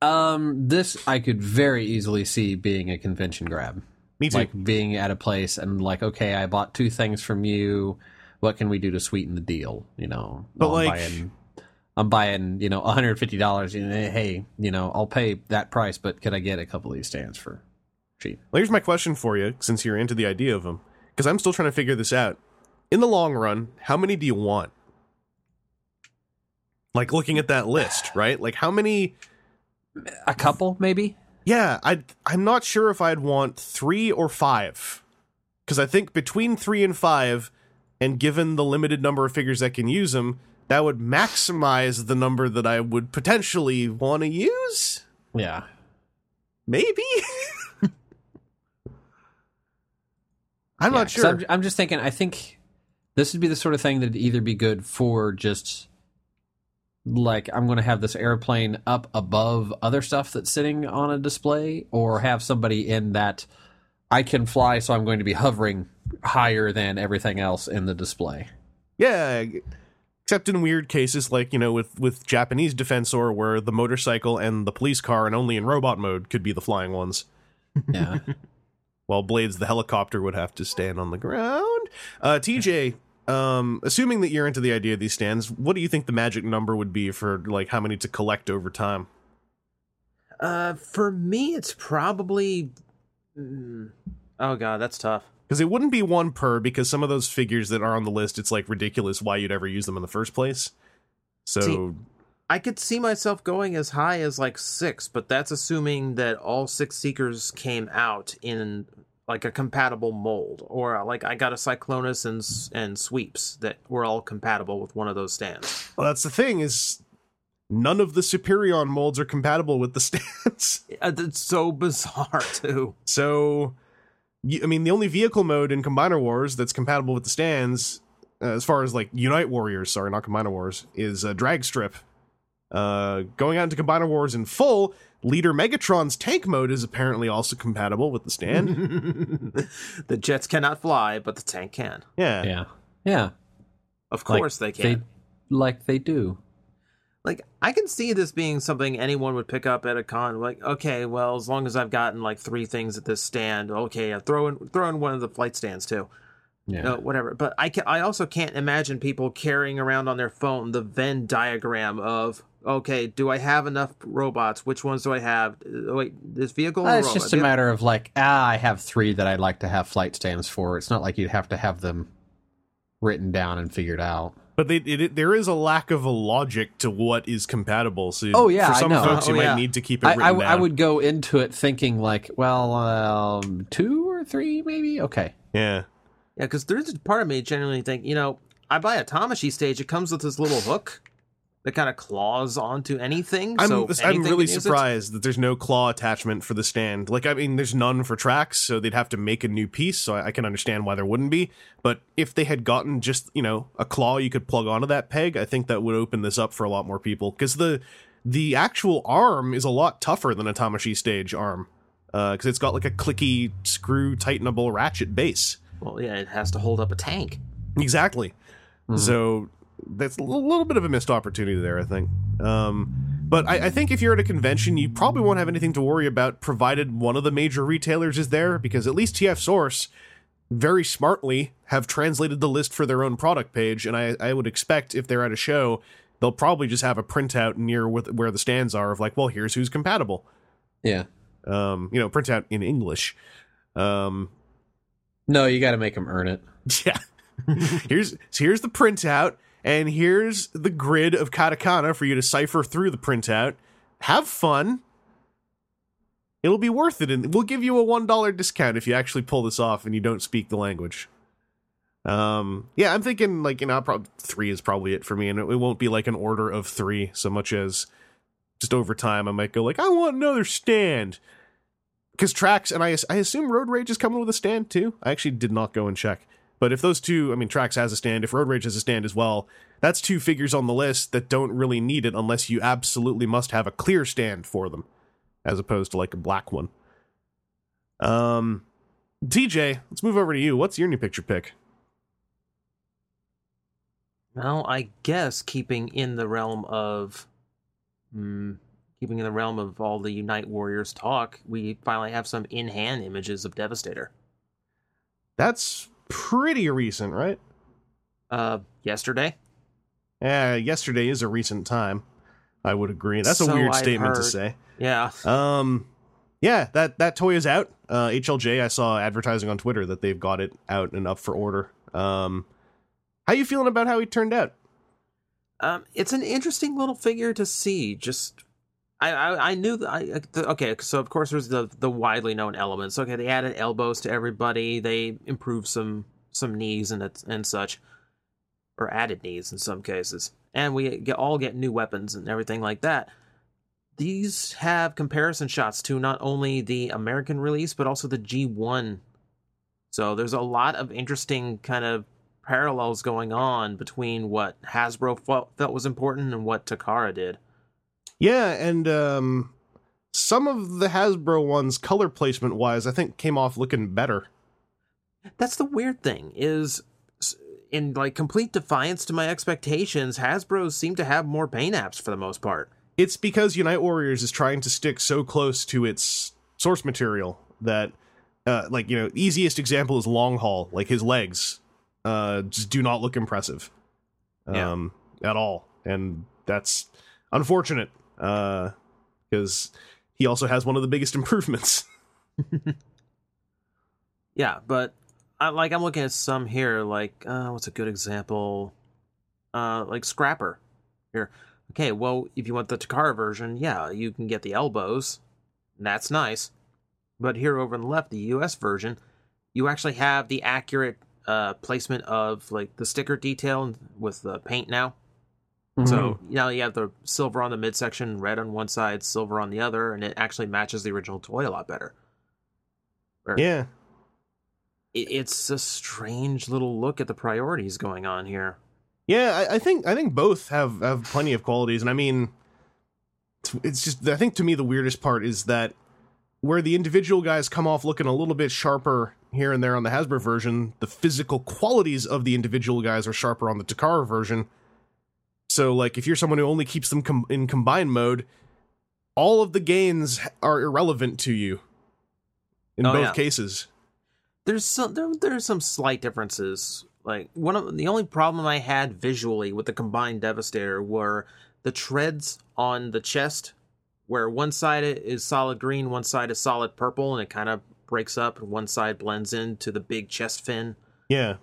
[SPEAKER 4] um, this I could very easily see being a convention grab,
[SPEAKER 1] me too
[SPEAKER 4] like being at a place and like, okay, I bought two things from you. What can we do to sweeten the deal? You know,
[SPEAKER 1] But,
[SPEAKER 4] I'm
[SPEAKER 1] like-
[SPEAKER 4] buying, I'm buying, you know, 150 dollars. Hey, you know, I'll pay that price, but could I get a couple of these stands for cheap?
[SPEAKER 1] Well, here's my question for you, since you're into the idea of them, because I'm still trying to figure this out. In the long run, how many do you want? Like looking at that list, right? Like how many?
[SPEAKER 4] A couple, maybe.
[SPEAKER 1] Yeah, I I'm not sure if I'd want three or five, because I think between three and five, and given the limited number of figures that can use them, that would maximize the number that I would potentially want to use.
[SPEAKER 4] Yeah.
[SPEAKER 1] Maybe. I'm
[SPEAKER 4] Yeah,
[SPEAKER 1] not sure.
[SPEAKER 4] I'm, I'm just thinking. I think this would be the sort of thing that'd either be good for just like I'm going to have this airplane up above other stuff that's sitting on a display, or have somebody in that I can fly, so I'm going to be hovering higher than everything else in the display.
[SPEAKER 1] Yeah, except in weird cases like you know with with Japanese Defensor, where the motorcycle and the police car and only in robot mode could be the flying ones.
[SPEAKER 4] Yeah.
[SPEAKER 1] while Blades the helicopter would have to stand on the ground. Uh, TJ, um, assuming that you're into the idea of these stands, what do you think the magic number would be for like how many to collect over time?
[SPEAKER 5] Uh, for me, it's probably. mm, oh god, that's tough.
[SPEAKER 1] Because it wouldn't be one per, because some of those figures that are on the list, it's like ridiculous why you'd ever use them in the first place. So
[SPEAKER 5] See, I could see myself going as high as like six, but that's assuming that all six seekers came out in like a compatible mold, or uh, like I got a Cyclonus and and sweeps that were all compatible with one of those stands.
[SPEAKER 1] well, that's the thing is none of the Superion molds are compatible with the stands.
[SPEAKER 5] Uh, That's so bizarre too.
[SPEAKER 1] So, i mean, the only vehicle mode in Combiner Wars that's compatible with the stands, uh, as far as like Unite Warriors, sorry, not Combiner Wars, is uh, Drag Strip. Uh, going out into Combiner Wars in full, Leader Megatron's tank mode is apparently also compatible with the stand.
[SPEAKER 5] the jets cannot fly, but the tank can.
[SPEAKER 1] yeah.
[SPEAKER 4] Yeah. Yeah.
[SPEAKER 5] Of
[SPEAKER 4] Like,
[SPEAKER 5] course they can.
[SPEAKER 4] like they do.
[SPEAKER 5] like I can see this being something anyone would pick up at a con. Like, okay, well, as long as I've gotten like three things at this stand, okay, I throw in throw in one of the flight stands too.
[SPEAKER 4] Yeah.
[SPEAKER 5] Uh, whatever. But I can I also can't imagine people carrying around on their phone the Venn diagram of okay, do I have enough robots? Which ones do I have? Uh, Wait, this vehicle.
[SPEAKER 4] Uh,
[SPEAKER 5] or
[SPEAKER 4] it's
[SPEAKER 5] robot?
[SPEAKER 4] just a matter of like, ah, I have three that I'd like to have flight stands for. It's not like you'd have to have them written down and figured out.
[SPEAKER 1] But they, it, it- there is a lack of a logic to what is compatible. So
[SPEAKER 4] Oh, yeah,
[SPEAKER 1] for
[SPEAKER 4] I
[SPEAKER 1] some
[SPEAKER 4] know.
[SPEAKER 1] folks, you
[SPEAKER 5] Oh,
[SPEAKER 1] might
[SPEAKER 5] yeah.
[SPEAKER 1] need to keep it
[SPEAKER 4] I, I,
[SPEAKER 1] down.
[SPEAKER 4] I would go into it thinking like, well, um, two or three, maybe. Okay.
[SPEAKER 1] yeah.
[SPEAKER 5] Yeah, because there's a part of me genuinely think, you know, I buy a Tamashi stage, it comes with this little hook that kind of claws onto anything.
[SPEAKER 1] I'm
[SPEAKER 5] so
[SPEAKER 1] I'm really
[SPEAKER 5] use it.
[SPEAKER 1] surprised that there's no claw attachment for the stand. Like I mean, there's none for tracks, so they'd have to make a new piece. So I, I can understand why there wouldn't be. But if they had gotten just you know a claw you could plug onto that peg, I think that would open this up for a lot more people because the the actual arm is a lot tougher than a Tamashi stage arm uh, because it's got like a clicky screw tightenable ratchet base.
[SPEAKER 5] Well, yeah, it has to hold up a tank.
[SPEAKER 1] Exactly. So that's a little, little bit of a missed opportunity there, I think. Um, but I, I think if you're at a convention, you probably won't have anything to worry about, provided one of the major retailers is there, because at least TF Source very smartly have translated the list for their own product page, and I, I would expect if they're at a show, they'll probably just have a printout near with, where the stands are of like, well, here's who's compatible.
[SPEAKER 4] Yeah.
[SPEAKER 1] Um, you know, printout in English. Um,
[SPEAKER 4] No, you got to make them earn it.
[SPEAKER 1] Yeah. here's so here's the printout, and here's the grid of katakana for you to cipher through the printout. Have fun. It'll be worth it, and we'll give you a one dollar discount if you actually pull this off and you don't speak the language. Um, yeah, I'm thinking like you know, probably three is probably it for me, and it, it won't be like an order of three so much as just over time. I might go like, I want another stand because tracks and I, I assume road rage is coming with a stand too? I actually did not go and check. But if those two i mean tracks has a stand. If road rage has a stand as well that's two figures on the list that don't really need it unless you absolutely must have a clear stand for them as opposed to like a black one. Um tj let's move over to you. What's your new picture pick?
[SPEAKER 5] Well, I guess keeping in the realm of, hmm, keeping in the realm of all the Unite Warriors talk, we finally have some in-hand images of Devastator.
[SPEAKER 1] that's pretty recent right
[SPEAKER 5] Uh, yesterday.
[SPEAKER 1] yeah yesterday is a recent time i would agree that's a weird
[SPEAKER 5] I've
[SPEAKER 1] statement to say
[SPEAKER 5] Yeah.
[SPEAKER 1] Um, yeah, that that toy is out. Uh, HLJ, I saw advertising on Twitter that they've got it out and up for order. Um, how you feeling about how he turned out?
[SPEAKER 5] Um, it's an interesting little figure to see. Just, I, I, I knew that. I the, okay, so of course there's the the widely known elements. Okay, they added elbows to everybody. They improved some some knees and and such, or added knees in some cases. And we get all get new weapons and everything like that. These have comparison shots to not only the American release but also the G1. So there's a lot of interesting kind of parallels going on between what Hasbro felt, felt was important and what Takara did.
[SPEAKER 1] Yeah, and um, some of the Hasbro ones, color placement wise, I think came off looking better.
[SPEAKER 5] That's the weird thing is in like complete defiance to my expectations, Hasbro seem to have more paint apps for the most part.
[SPEAKER 1] It's because Unite Warriors is trying to stick so close to its source material that uh, like you know, easiest example is long haul. Like his legs, uh, just do not look impressive,
[SPEAKER 5] Yeah.
[SPEAKER 1] um, at all, and that's unfortunate. Uh, because he also has one of the biggest improvements.
[SPEAKER 5] Yeah, but I, like I'm looking at some here. Like, uh, what's a good example? Uh, like Scrapper. Here, okay. Well, if you want the Takara version, yeah, you can get the elbows. That's nice. But here over on the left, the U.S. version, you actually have the accurate uh, placement of like the sticker detail with the paint now. So mm-hmm. you know you have the silver on the midsection, red on one side, silver on the other, and it actually matches the original toy a lot better. Or-
[SPEAKER 1] yeah,
[SPEAKER 5] it- it's a strange little look at the priorities going on here.
[SPEAKER 1] Yeah, I, I think I think both have have plenty of qualities, and I mean, it's, it's just I think to me the weirdest part is that where the individual guys come off looking a little bit sharper here and there on the Hasbro version, the physical qualities of the individual guys are sharper on the Takara version. So, like, if you're someone who only keeps them com- in combined mode, all of the gains are irrelevant to you in
[SPEAKER 5] Oh,
[SPEAKER 1] both
[SPEAKER 5] yeah.
[SPEAKER 1] cases.
[SPEAKER 5] There's some there there's some slight differences. Like one of the only problem I had visually with the combined Devastator were the treads on the chest, where one side is solid green, one side is solid purple, and it kind of breaks up, and one side blends into the big chest fin.
[SPEAKER 1] Yeah,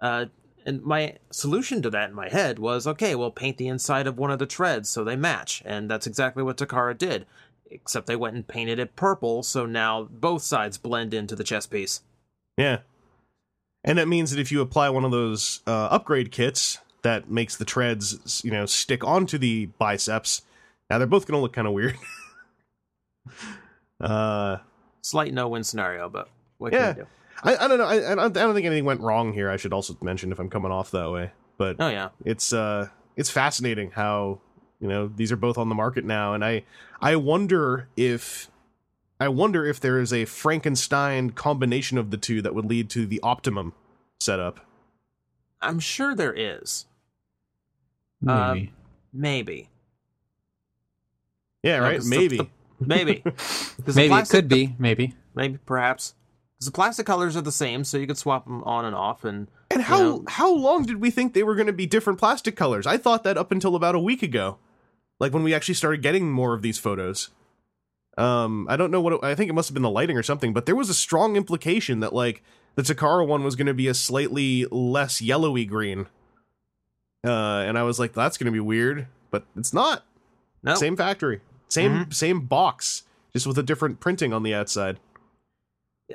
[SPEAKER 5] Uh, and my solution to that in my head was okay, well, paint the inside of one of the treads so they match. And that's exactly what Takara did. Except they went and painted it purple, so now both sides blend into the chest piece.
[SPEAKER 1] Yeah. And that means that if you apply one of those uh, upgrade kits that makes the treads, you know, stick onto the biceps, now they're both going to look kind of weird. uh,
[SPEAKER 5] Slight no win scenario, but what
[SPEAKER 1] Yeah.
[SPEAKER 5] can you do?
[SPEAKER 1] I, I don't know. I, I don't I don't think anything went wrong here. I should also mention if I'm coming off that way, but
[SPEAKER 5] Oh, yeah.
[SPEAKER 1] it's uh it's fascinating how you know these are both on the market now and i i wonder if i wonder if there is a frankenstein combination of the two that would lead to the optimum setup
[SPEAKER 5] I'm sure there is. Um,
[SPEAKER 4] Maybe.
[SPEAKER 5] Maybe.
[SPEAKER 1] yeah
[SPEAKER 5] No,
[SPEAKER 1] right
[SPEAKER 5] 'cause the-
[SPEAKER 1] maybe
[SPEAKER 5] the- the
[SPEAKER 4] maybe it
[SPEAKER 5] plastic-
[SPEAKER 4] could be. Maybe.
[SPEAKER 5] Maybe, perhaps. 'Cause the plastic colors are the same, so you could swap them on and off. And
[SPEAKER 1] and how
[SPEAKER 5] know-
[SPEAKER 1] how long did we think they were going to be different plastic colors? I thought that up until about a week ago. Like when we actually started getting more of these photos. Um i don't know what it, i think it must have been the lighting or something but there was a strong implication that like the takara one was going to be a slightly less yellowy green. Uh and i was like that's going to be weird but it's not.
[SPEAKER 5] No,
[SPEAKER 1] same factory. Same
[SPEAKER 5] Mm-hmm.
[SPEAKER 1] same box just with a different printing on the outside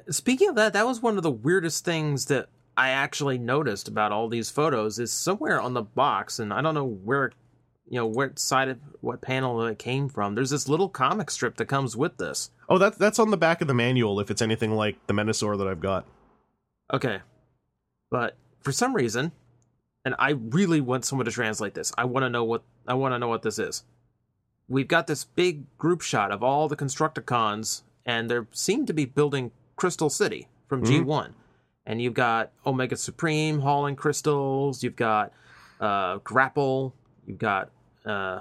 [SPEAKER 5] Speaking of that, that was one of the weirdest things that I actually noticed about all these photos is somewhere on the box, and I don't know where, you know, what side of what panel it came from. There's this little comic strip that comes with this.
[SPEAKER 1] oh that that's on the back of the manual if it's anything like the Menasor that i've got
[SPEAKER 5] Okay, but for some reason, and I really want someone to translate this. I want to know what I want to know what this is. We've got this big group shot of all the Constructicons, and they seem to be building Crystal City from
[SPEAKER 1] Mhm.
[SPEAKER 5] G1. And you've got Omega Supreme hauling crystals. You've got uh, Grapple. You've got uh,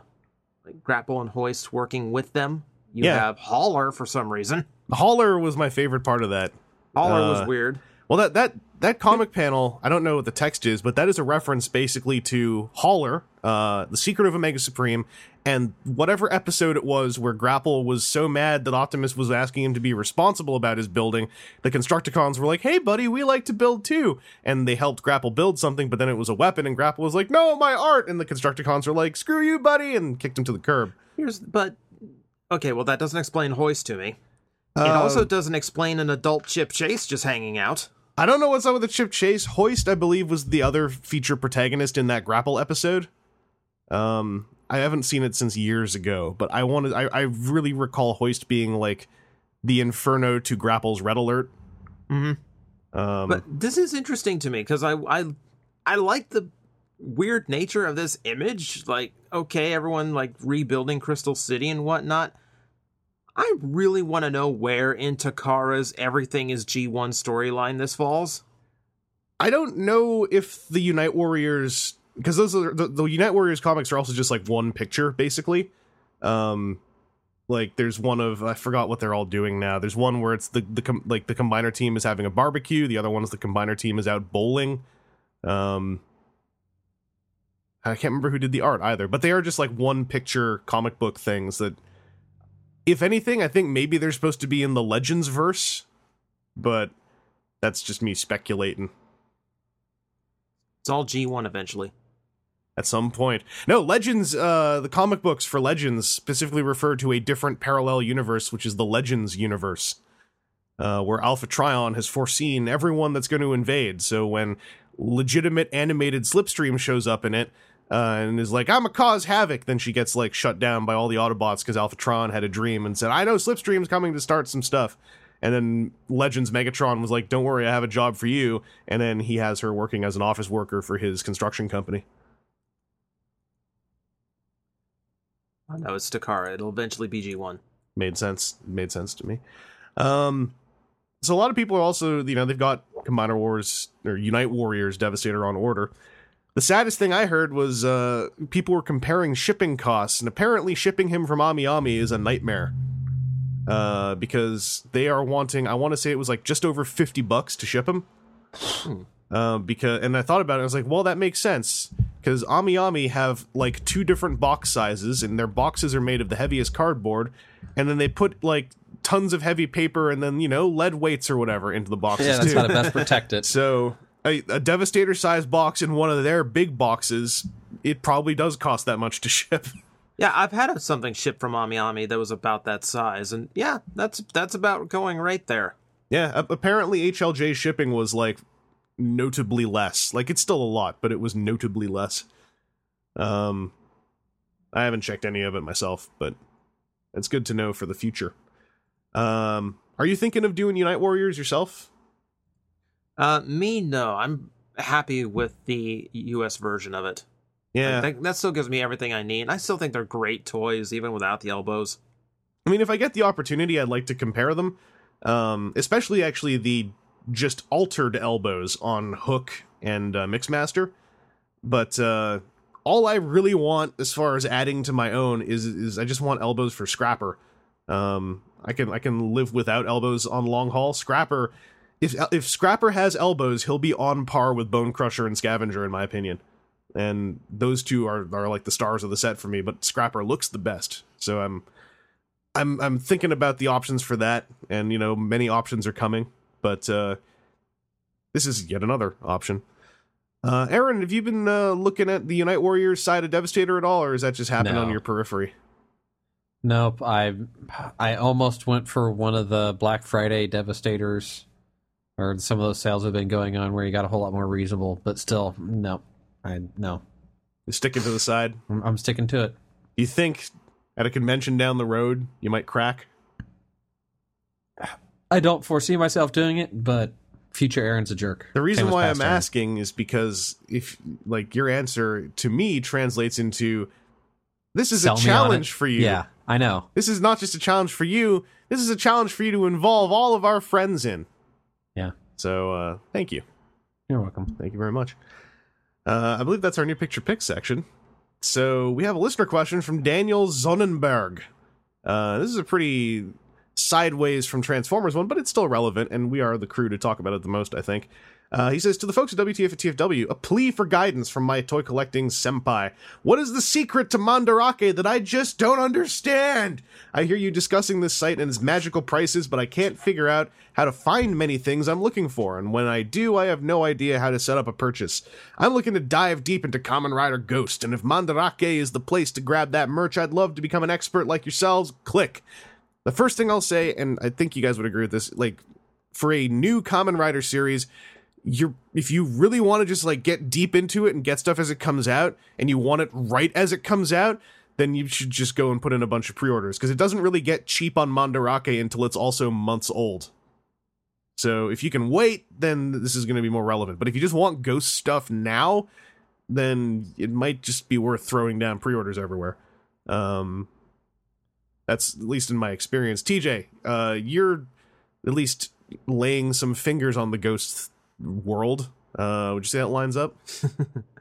[SPEAKER 5] like Grapple and Hoist working with them. You
[SPEAKER 1] Yeah.
[SPEAKER 5] have Hauler for some reason.
[SPEAKER 1] Hauler was my favorite part of that.
[SPEAKER 5] Hauler
[SPEAKER 1] Uh,
[SPEAKER 5] was weird.
[SPEAKER 1] Well, that that that comic panel, I don't know what the text is, but that is a reference basically to Hauler, uh, the Secret of Omega Supreme, and whatever episode it was where Grapple was so mad that Optimus was asking him to be responsible about his building. The Constructicons were like, "Hey, buddy, we like to build too," and they helped Grapple build something, but then it was a weapon, and Grapple was like, "No, my art," and the Constructicons were like, "Screw you, buddy," and kicked him to the curb.
[SPEAKER 5] Here's but okay, well that doesn't explain Hoist to me. It
[SPEAKER 1] Uh,
[SPEAKER 5] also doesn't explain an adult Chip Chase just hanging out.
[SPEAKER 1] I don't know what's up with the Chip Chase. Hoist, I believe, was the other feature protagonist in that Grapple episode. Um, I haven't seen it since years ago, but I wanted. I, I really recall Hoist being like the Inferno to Grapple's Red Alert.
[SPEAKER 5] Mhm.
[SPEAKER 1] Um,
[SPEAKER 5] But this is interesting to me because I I I like the weird nature of this image. Like, okay, everyone like rebuilding Crystal City and whatnot. I really want to know where in Takara's Everything is G1 storyline this falls.
[SPEAKER 1] I don't know if the Unite Warriors because those are the, the Unite Warriors comics are also just like one picture basically. Um, like there's one of I forgot what they're all doing now. There's one where it's the the com- like the combiner team is having a barbecue. The other one is the combiner team is out bowling. Um, I can't remember who did the art either, but they are just like one picture comic book things that, if anything, I think maybe they're supposed to be in the Legends verse, but that's just me speculating.
[SPEAKER 5] It's all G1 eventually.
[SPEAKER 1] at some point. No, Legends, uh, the comic books for Legends specifically refer to a different parallel universe, which is the Legends universe, uh, where Alpha Trion has foreseen everyone that's going to invade. So when legitimate animated Slipstream shows up in it, uh, and is like, I'm a cause havoc, then she gets like shut down by all the Autobots because Alpha Trion had a dream and said, I know Slipstream's coming to start some stuff. And then Legends Megatron was like, Don't worry, I have a job for you. And then he has her working as an office worker for his construction company.
[SPEAKER 5] Oh, no, it's Takara. It'll eventually be G1.
[SPEAKER 1] made sense made sense to me um so a lot of people are also you know they've got combiner wars or unite warriors devastator on order the saddest thing i heard was uh people were comparing shipping costs and apparently shipping him from ami ami is a nightmare uh because they are wanting i want to say it was like just over 50 bucks to ship him uh, because and I thought about it. I was like, well, that makes sense because Ami Ami have like two different box sizes, and their boxes are made of the heaviest cardboard, and then they put like tons of heavy paper and then you know lead weights or whatever into the boxes
[SPEAKER 4] Yeah, that's
[SPEAKER 1] too.
[SPEAKER 4] how to best protect it.
[SPEAKER 1] So a, a Devastator size box in one of their big boxes, it probably does cost that much to ship.
[SPEAKER 5] Yeah, I've had something shipped from Ami Ami that was about that size, and yeah, that's that's about going right there.
[SPEAKER 1] Yeah, apparently HLJ shipping was like notably less. Like it's still a lot, but it was notably less. Um I haven't checked any of it myself, but it's good to know for the future. Um are you thinking of doing Unite Warriors yourself?
[SPEAKER 5] Uh, me, no, I'm happy with the U.S. version of it.
[SPEAKER 1] Yeah.
[SPEAKER 5] That, that still gives me everything I need. I still think they're great toys, even without the elbows.
[SPEAKER 1] I mean, if I get the opportunity, I'd like to compare them. Um, especially actually the just altered elbows on Hook and uh, Mixmaster. But uh, all I really want, as far as adding to my own, is is I just want elbows for Scrapper. Um, I can I can live without elbows on long haul. Scrapper, if if Scrapper has elbows, he'll be on par with Bone Crusher and Scavenger, in my opinion. And those two are are like the stars of the set for me. But Scrapper looks the best, so I'm I'm I'm thinking about the options for that, and you know many options are coming, but uh, this is yet another option. Uh, Aaron, have you been uh, looking at the Unite Warriors side of Devastator at all, or is that just happening
[SPEAKER 4] No.
[SPEAKER 1] on your periphery?
[SPEAKER 4] Nope. I I almost went for one of the Black Friday Devastators, or some of those sales have been going on where you got a whole lot more reasonable, but still, no. I no.
[SPEAKER 1] You're sticking to the side.
[SPEAKER 4] I'm, I'm sticking to it.
[SPEAKER 1] Do you think at a convention down the road you might crack?
[SPEAKER 4] I don't foresee myself doing it, but future Aaron's a jerk.
[SPEAKER 1] The reason
[SPEAKER 4] Same as
[SPEAKER 1] why I'm
[SPEAKER 4] Aaron.
[SPEAKER 1] asking is because if like your answer to me translates into this is
[SPEAKER 4] Sell
[SPEAKER 1] a challenge for you.
[SPEAKER 4] Yeah, I know.
[SPEAKER 1] This is not just a challenge for you. This is a challenge for you to involve all of our friends in. So uh thank you.
[SPEAKER 4] You're welcome.
[SPEAKER 1] Thank you very much. Uh, I believe that's our new picture pick section. So we have a listener question from Daniel Sonnenberg. Uh, this is a pretty sideways from Transformers one, but it's still relevant, and we are the crew to talk about it the most, I think. Uh, he says to the folks at WTF at TFW, a plea for guidance from my toy collecting senpai. What is the secret to Mandarake that I just don't understand? I hear you discussing this site and its magical prices, but I can't figure out how to find many things I'm looking for, and when I do, I have no idea how to set up a purchase. I'm looking to dive deep into Kamen Rider Ghost, and if Mandarake is the place to grab that merch, I'd love to become an expert like yourselves. Click. The first thing I'll say, and I think you guys would agree with this, like for a new Kamen Rider series, you're if you really want to just like get deep into it and get stuff as it comes out, and you want it right as it comes out, then you should just go and put in a bunch of pre-orders because it doesn't really get cheap on Mandarake until it's also months old. So if you can wait, then this is going to be more relevant. But if you just want Ghost stuff now, then it might just be worth throwing down pre-orders everywhere. Um, that's at least in my experience. TJ, uh, you're at least laying some fingers on the Ghost world. Uh, would you say that lines up?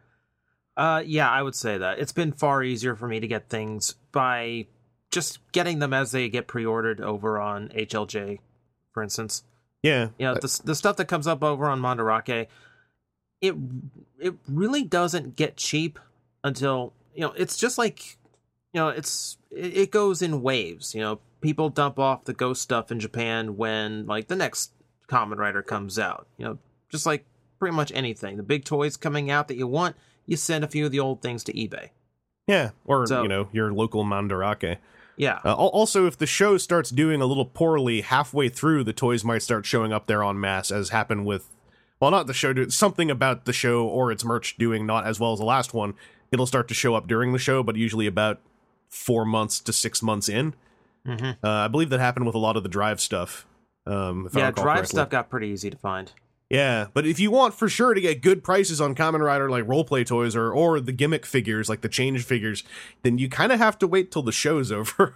[SPEAKER 5] Uh, yeah, I would say that it's been far easier for me to get things by just getting them as they get pre-ordered over on HLJ, for instance.
[SPEAKER 1] Yeah.
[SPEAKER 5] You know, the the stuff that comes up over on Mandarake, it it really doesn't get cheap until you know it's just like you know it's it, it goes in waves. You know, people dump off the ghost stuff in Japan when like the next Kamen Rider comes out. You know, just like pretty much anything. The big toys coming out that you want, you send a few of the old things to eBay.
[SPEAKER 1] Yeah. Or,
[SPEAKER 5] So-
[SPEAKER 1] you know, your local Mandarake.
[SPEAKER 5] Yeah,
[SPEAKER 1] Uh, also, if the show starts doing a little poorly halfway through, the toys might start showing up there en masse, as happened with, well, not the show, something about the show or its merch doing not as well as the last one. It'll start to show up during the show, but usually about four months to six months in.
[SPEAKER 5] Mhm.
[SPEAKER 1] Uh, I believe that happened with a lot of the drive stuff. Um,
[SPEAKER 5] yeah. Drive
[SPEAKER 1] correctly.
[SPEAKER 5] stuff got pretty easy to find.
[SPEAKER 1] Yeah, but if you want for sure to get good prices on Kamen Rider like roleplay toys or or the gimmick figures like the change figures, then you kind of have to wait till the show's over.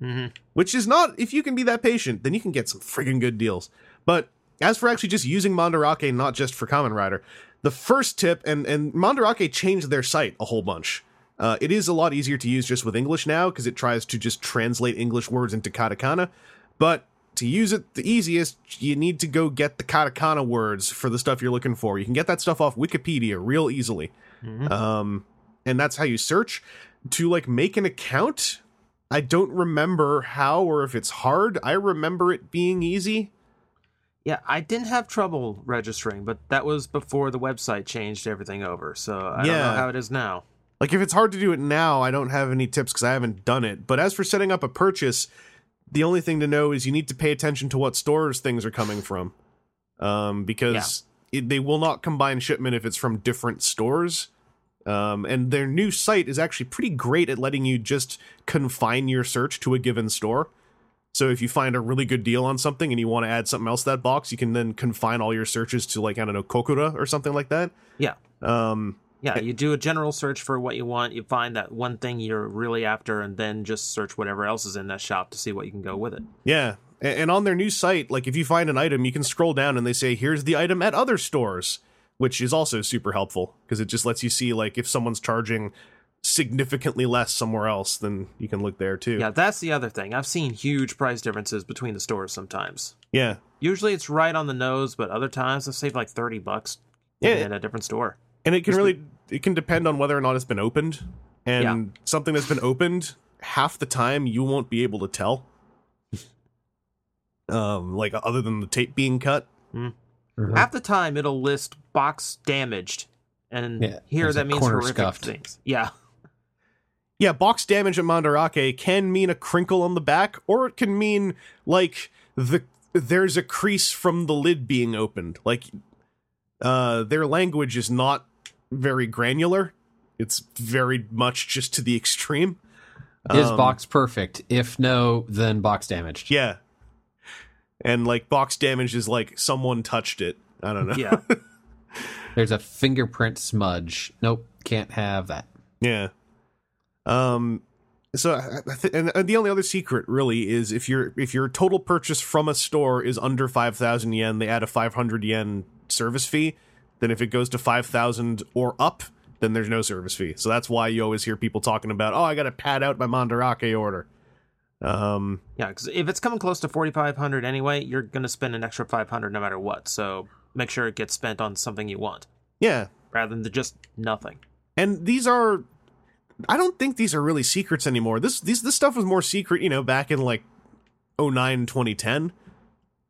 [SPEAKER 5] hmm
[SPEAKER 1] Which is not if you can be that patient, then you can get some friggin' good deals. But as for actually just using Mandarake, not just for Kamen Rider, the first tip and and Mandarake changed their site a whole bunch. Uh, it is a lot easier to use just with English now because it tries to just translate English words into katakana. But to use it the easiest, you need to go get the katakana words for the stuff you're looking for. You can get that stuff off Wikipedia real easily. Um, and that's how you search. To like make an account, I don't remember how or if it's hard. I remember it being easy.
[SPEAKER 5] Yeah, I didn't have trouble registering, but that was before the website changed everything over. So I don't know how it is now.
[SPEAKER 1] Like if it's hard to do it now, I don't have any tips because I haven't done it. But as for setting up a purchase, the only thing to know is you need to pay attention to what stores things are coming from, um, because it, they will not combine shipment if it's from different stores. Um, and their new site is actually pretty great at letting you just confine your search to a given store. So if you find a really good deal on something and you want to add something else to that box, you can then confine all your searches to like I don't know Kokura or something like that.
[SPEAKER 5] Yeah.
[SPEAKER 1] Um,
[SPEAKER 5] Yeah, you do a general search for what you want, you find that one thing you're really after, and then just search whatever else is in that shop to see what you can go with it.
[SPEAKER 1] Yeah. And on their new site, like if you find an item, you can scroll down and they say, here's the item at other stores, which is also super helpful because it just lets you see, like, if someone's charging significantly less somewhere else, then you can look there too.
[SPEAKER 5] Yeah, that's the other thing. I've seen huge price differences between the stores sometimes.
[SPEAKER 1] Yeah.
[SPEAKER 5] Usually it's right on the nose, but other times I've saved like 30 bucks
[SPEAKER 1] Yeah.
[SPEAKER 5] in a different store.
[SPEAKER 1] And it can really, it can depend on whether or not it's been opened. And
[SPEAKER 5] Yeah.
[SPEAKER 1] something that's been opened, half the time you won't be able to tell. Um, like other than the tape being cut.
[SPEAKER 5] Half the time it'll list box damaged, and
[SPEAKER 4] Yeah,
[SPEAKER 5] here that means
[SPEAKER 4] corner
[SPEAKER 5] horrific
[SPEAKER 4] scuffed.
[SPEAKER 5] things. Yeah.
[SPEAKER 1] Yeah, box damage at Mandarake can mean a crinkle on the back, or it can mean like the there's a crease from the lid being opened. Like uh their language is not very granular. It's very much just to the extreme.
[SPEAKER 4] Is
[SPEAKER 1] Um,
[SPEAKER 4] box perfect? If no, then box damaged.
[SPEAKER 1] Yeah. And like box damage is like someone touched it. I don't know.
[SPEAKER 5] Yeah.
[SPEAKER 4] There's a fingerprint smudge. Nope, can't have that.
[SPEAKER 1] Yeah. Um. So, I- I th- and and the only other secret really is if your if your total purchase from a store is under five thousand yen, they add a five hundred yen service fee. Then if it goes to five thousand or up, then there's no service fee. So that's why you always hear people talking about, oh, I got to pad out my Mandarake order. Um.
[SPEAKER 5] Yeah, because if it's coming close to forty five hundred anyway, you're gonna spend an extra five hundred no matter what. So make sure it gets spent on something you want
[SPEAKER 1] Yeah.
[SPEAKER 5] rather than just nothing.
[SPEAKER 1] and these are i don't think these are really secrets anymore this these this stuff was more secret you know back in like 09 2010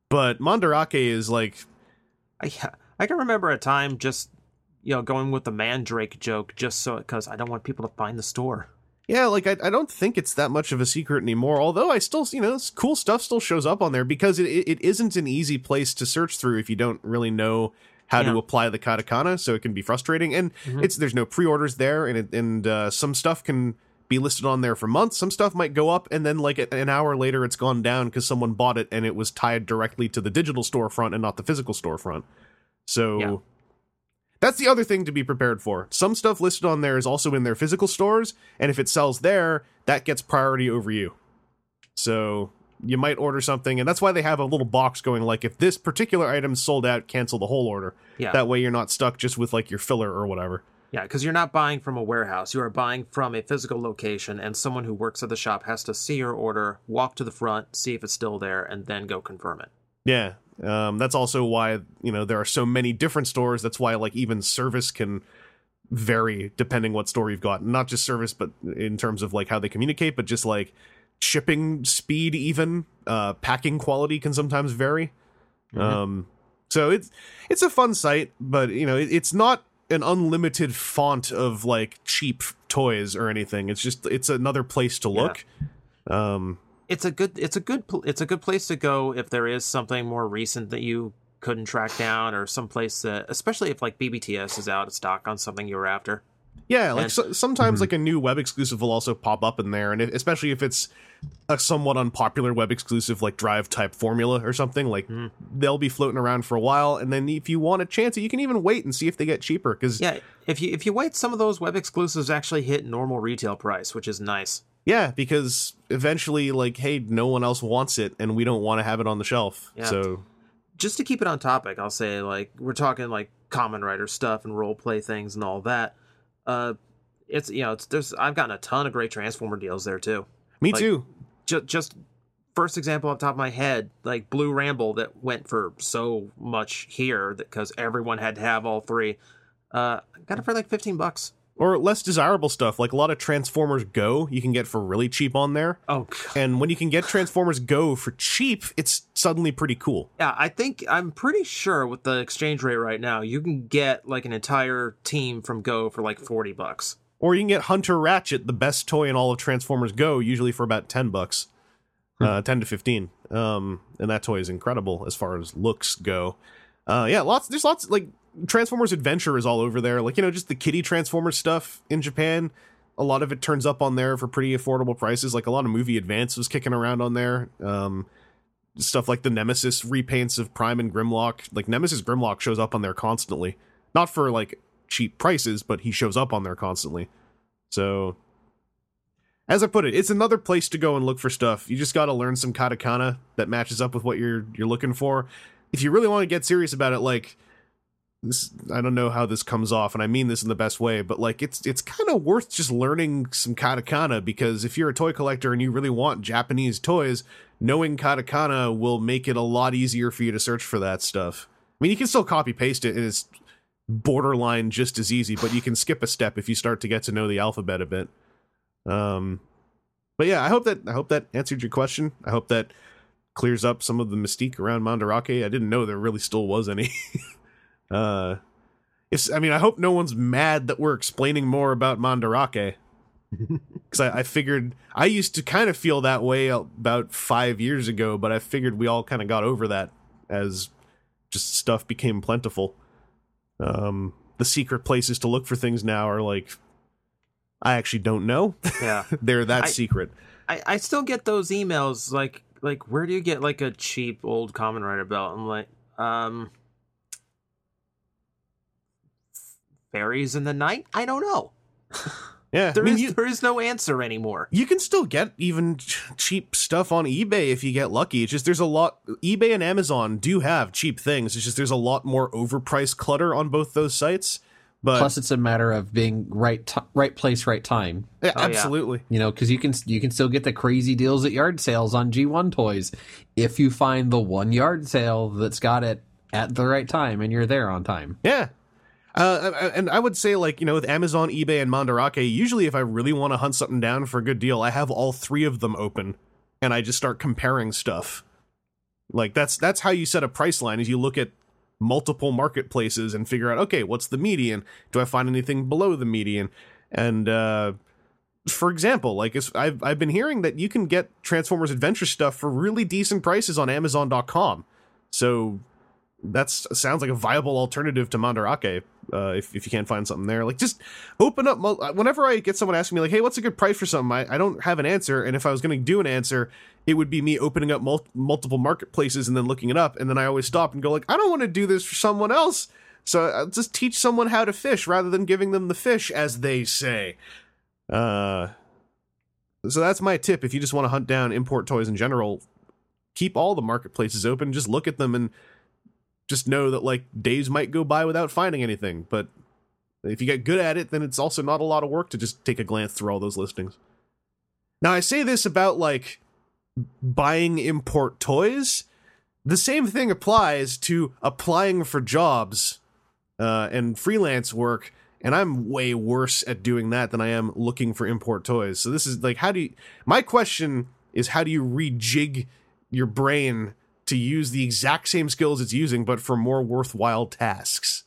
[SPEAKER 1] but mandarake is like
[SPEAKER 5] I I can remember a time just you know going with the mandrake joke just so because I don't want people to find the store.
[SPEAKER 1] yeah like I, I don't think it's that much of a secret anymore although i still you know cool stuff still shows up on there because it, it, isn't an easy place to search through if you don't really know how to apply the katakana so it can be frustrating and it's there's no pre-orders there and it, and uh, some stuff can be listed on there for months some stuff might go up and then like an hour later it's gone down because someone bought it and it was tied directly to the digital storefront and not the physical storefront so
[SPEAKER 5] Yeah.
[SPEAKER 1] that's the other thing to be prepared for some stuff listed on there is also in their physical stores and if it sells there that gets priority over you so you might order something and that's why they have a little box going like if this particular item's sold out cancel the whole order
[SPEAKER 5] Yeah.
[SPEAKER 1] that way you're not stuck just with like your filler or whatever
[SPEAKER 5] Yeah, because you're not buying from a warehouse. You are buying from a physical location, and someone who works at the shop has to see your order, walk to the front, see if it's still there, and then go confirm it.
[SPEAKER 1] Yeah. Um, that's also why, you know, there are so many different stores. That's why, like, even service can vary depending what store you've got. Not just service, but in terms of, like, how they communicate, but just, like, shipping speed, even. Uh, packing quality can sometimes vary. Um, so it's it's a fun site, but you know it, it's not an unlimited font of like cheap toys or anything. It's just it's another place to look. Um,
[SPEAKER 5] It's a good. It's a good. It's a good place to go if there is something more recent that you couldn't track down, or some place that, especially if like BBTS is out of stock on something you were after.
[SPEAKER 1] yeah, like
[SPEAKER 5] And-
[SPEAKER 1] so, sometimes mm-hmm. like a new web exclusive will also pop up in there, and if, especially if it's a somewhat unpopular web exclusive like Drive type formula or something, like mm. they'll be floating around for a while, and then if you want a chance, you can even wait and see if they get cheaper because
[SPEAKER 5] Yeah, if you if you wait, some of those web exclusives actually hit normal retail price, which is nice.
[SPEAKER 1] Yeah, because eventually, like, hey, no one else wants it, and we don't want to have it on the shelf.
[SPEAKER 5] Yeah.
[SPEAKER 1] So,
[SPEAKER 5] just to keep it on topic, I'll say like we're talking like Kamen Rider stuff and role play things and all that. Uh, it's you know it's there's I've gotten a ton of great Transformer deals there too.
[SPEAKER 1] me
[SPEAKER 5] Like-
[SPEAKER 1] too.
[SPEAKER 5] Just just first example off the top of my head, like Blue Ramble that went for so much here because everyone had to have all three. Uh, got it for like fifteen bucks.
[SPEAKER 1] Or less desirable stuff, like a lot of Transformers Go, you can get for really cheap on there.
[SPEAKER 5] Oh God.
[SPEAKER 1] And when you can get Transformers Go for cheap, it's suddenly pretty cool.
[SPEAKER 5] Yeah, I think I'm pretty sure with the exchange rate right now, you can get like an entire team from Go for like forty bucks.
[SPEAKER 1] Or you can get Hunter Ratchet, the best toy in all of Transformers Go, usually for about 10 bucks. Uh, 10 to 15. Um, and that toy is incredible as far as looks go. Uh, yeah, lots, there's lots, like, Transformers Adventure is all over there. Like, you know, just the kitty Transformers stuff in Japan. A lot of it turns up on there for pretty affordable prices. Like, a lot of Movie Advance was kicking around on there. Um, stuff like the Nemesis repaints of Prime and Grimlock. Like, Nemesis Grimlock shows up on there constantly. Not for, like, cheap prices, but he shows up on there constantly. So, as I put it, it's another place to go and look for stuff. You just got to learn some katakana that matches up with what you're you're looking for. If you really want to get serious about it, like this, I don't know how this comes off, and I mean this in the best way, but like it's it's kind of worth just learning some katakana because if you're a toy collector and you really want Japanese toys, knowing katakana will make it a lot easier for you to search for that stuff. I mean, you can still copy paste it, and it's borderline just as easy, but you can skip a step if you start to get to know the alphabet a bit. Um, but yeah, I hope that I hope that answered your question. I hope that clears up some of the mystique around Mandarake. I didn't know there really still was any. uh, it's I mean, I hope no one's mad that we're explaining more about Mandarake. Because I, I figured I used to kind of feel that way about five years ago, but I figured we all kind of got over that as just stuff became plentiful. Um, the secret places to look for things now are like I actually don't know.
[SPEAKER 5] Yeah.
[SPEAKER 1] They're that
[SPEAKER 5] I-
[SPEAKER 1] secret.
[SPEAKER 5] I, I still get those emails like like where do you get like a cheap old Kamen Rider belt? I'm like, um fairies in the night? I don't know.
[SPEAKER 1] Yeah,
[SPEAKER 5] There
[SPEAKER 1] I mean,
[SPEAKER 5] is
[SPEAKER 1] you,
[SPEAKER 5] there is no answer anymore.
[SPEAKER 1] you can still get even ch- cheap stuff on eBay if you get lucky. It's just there's a lot. eBay and Amazon do have cheap things. It's just there's a lot more overpriced clutter on both those sites. But
[SPEAKER 4] Plus, it's a matter of being right, t- right place, right time.
[SPEAKER 1] Yeah,
[SPEAKER 5] Oh, yeah.
[SPEAKER 1] absolutely.
[SPEAKER 4] You know, because you can you can still get the crazy deals at yard sales on G1 toys if you find the one yard sale that's got it at the right time and you're there on time.
[SPEAKER 1] Yeah. Uh, and I would say, like, you know, with Amazon, eBay, and Mandarake, usually if I really want to hunt something down for a good deal, I have all three of them open and I just start comparing stuff. Like, that's that's how you set a price line is you look at multiple marketplaces and figure out, okay, what's the median? Do I find anything below the median? And, uh, for example, like I've I've been hearing that you can get Transformers Adventure stuff for really decent prices on Amazon.com. So that's sounds like a viable alternative to Mandarake. Uh, if if you can't find something there, like just open up. Whenever I get someone asking me like, "Hey, what's a good price for something?" I, I don't have an answer, and if I was going to do an answer, it would be me opening up mul- multiple marketplaces and then looking it up, and then I always stop and go like, "I don't want to do this for someone else." So I'll just teach someone how to fish rather than giving them the fish, as they say. Uh, so that's my tip. If you just want to hunt down import toys in general, keep all the marketplaces open. Just look at them and just know that like days might go by without finding anything. But If you get good at it, then it's also not a lot of work to just take a glance through all those listings. Now, I say this about like buying import toys. The same thing applies to applying for jobs uh, and freelance work, and I'm way worse at doing that than I am looking for import toys. So this is like, how do you? My question is, how do you rejig your brain to use the exact same skills it's using, but for more worthwhile tasks?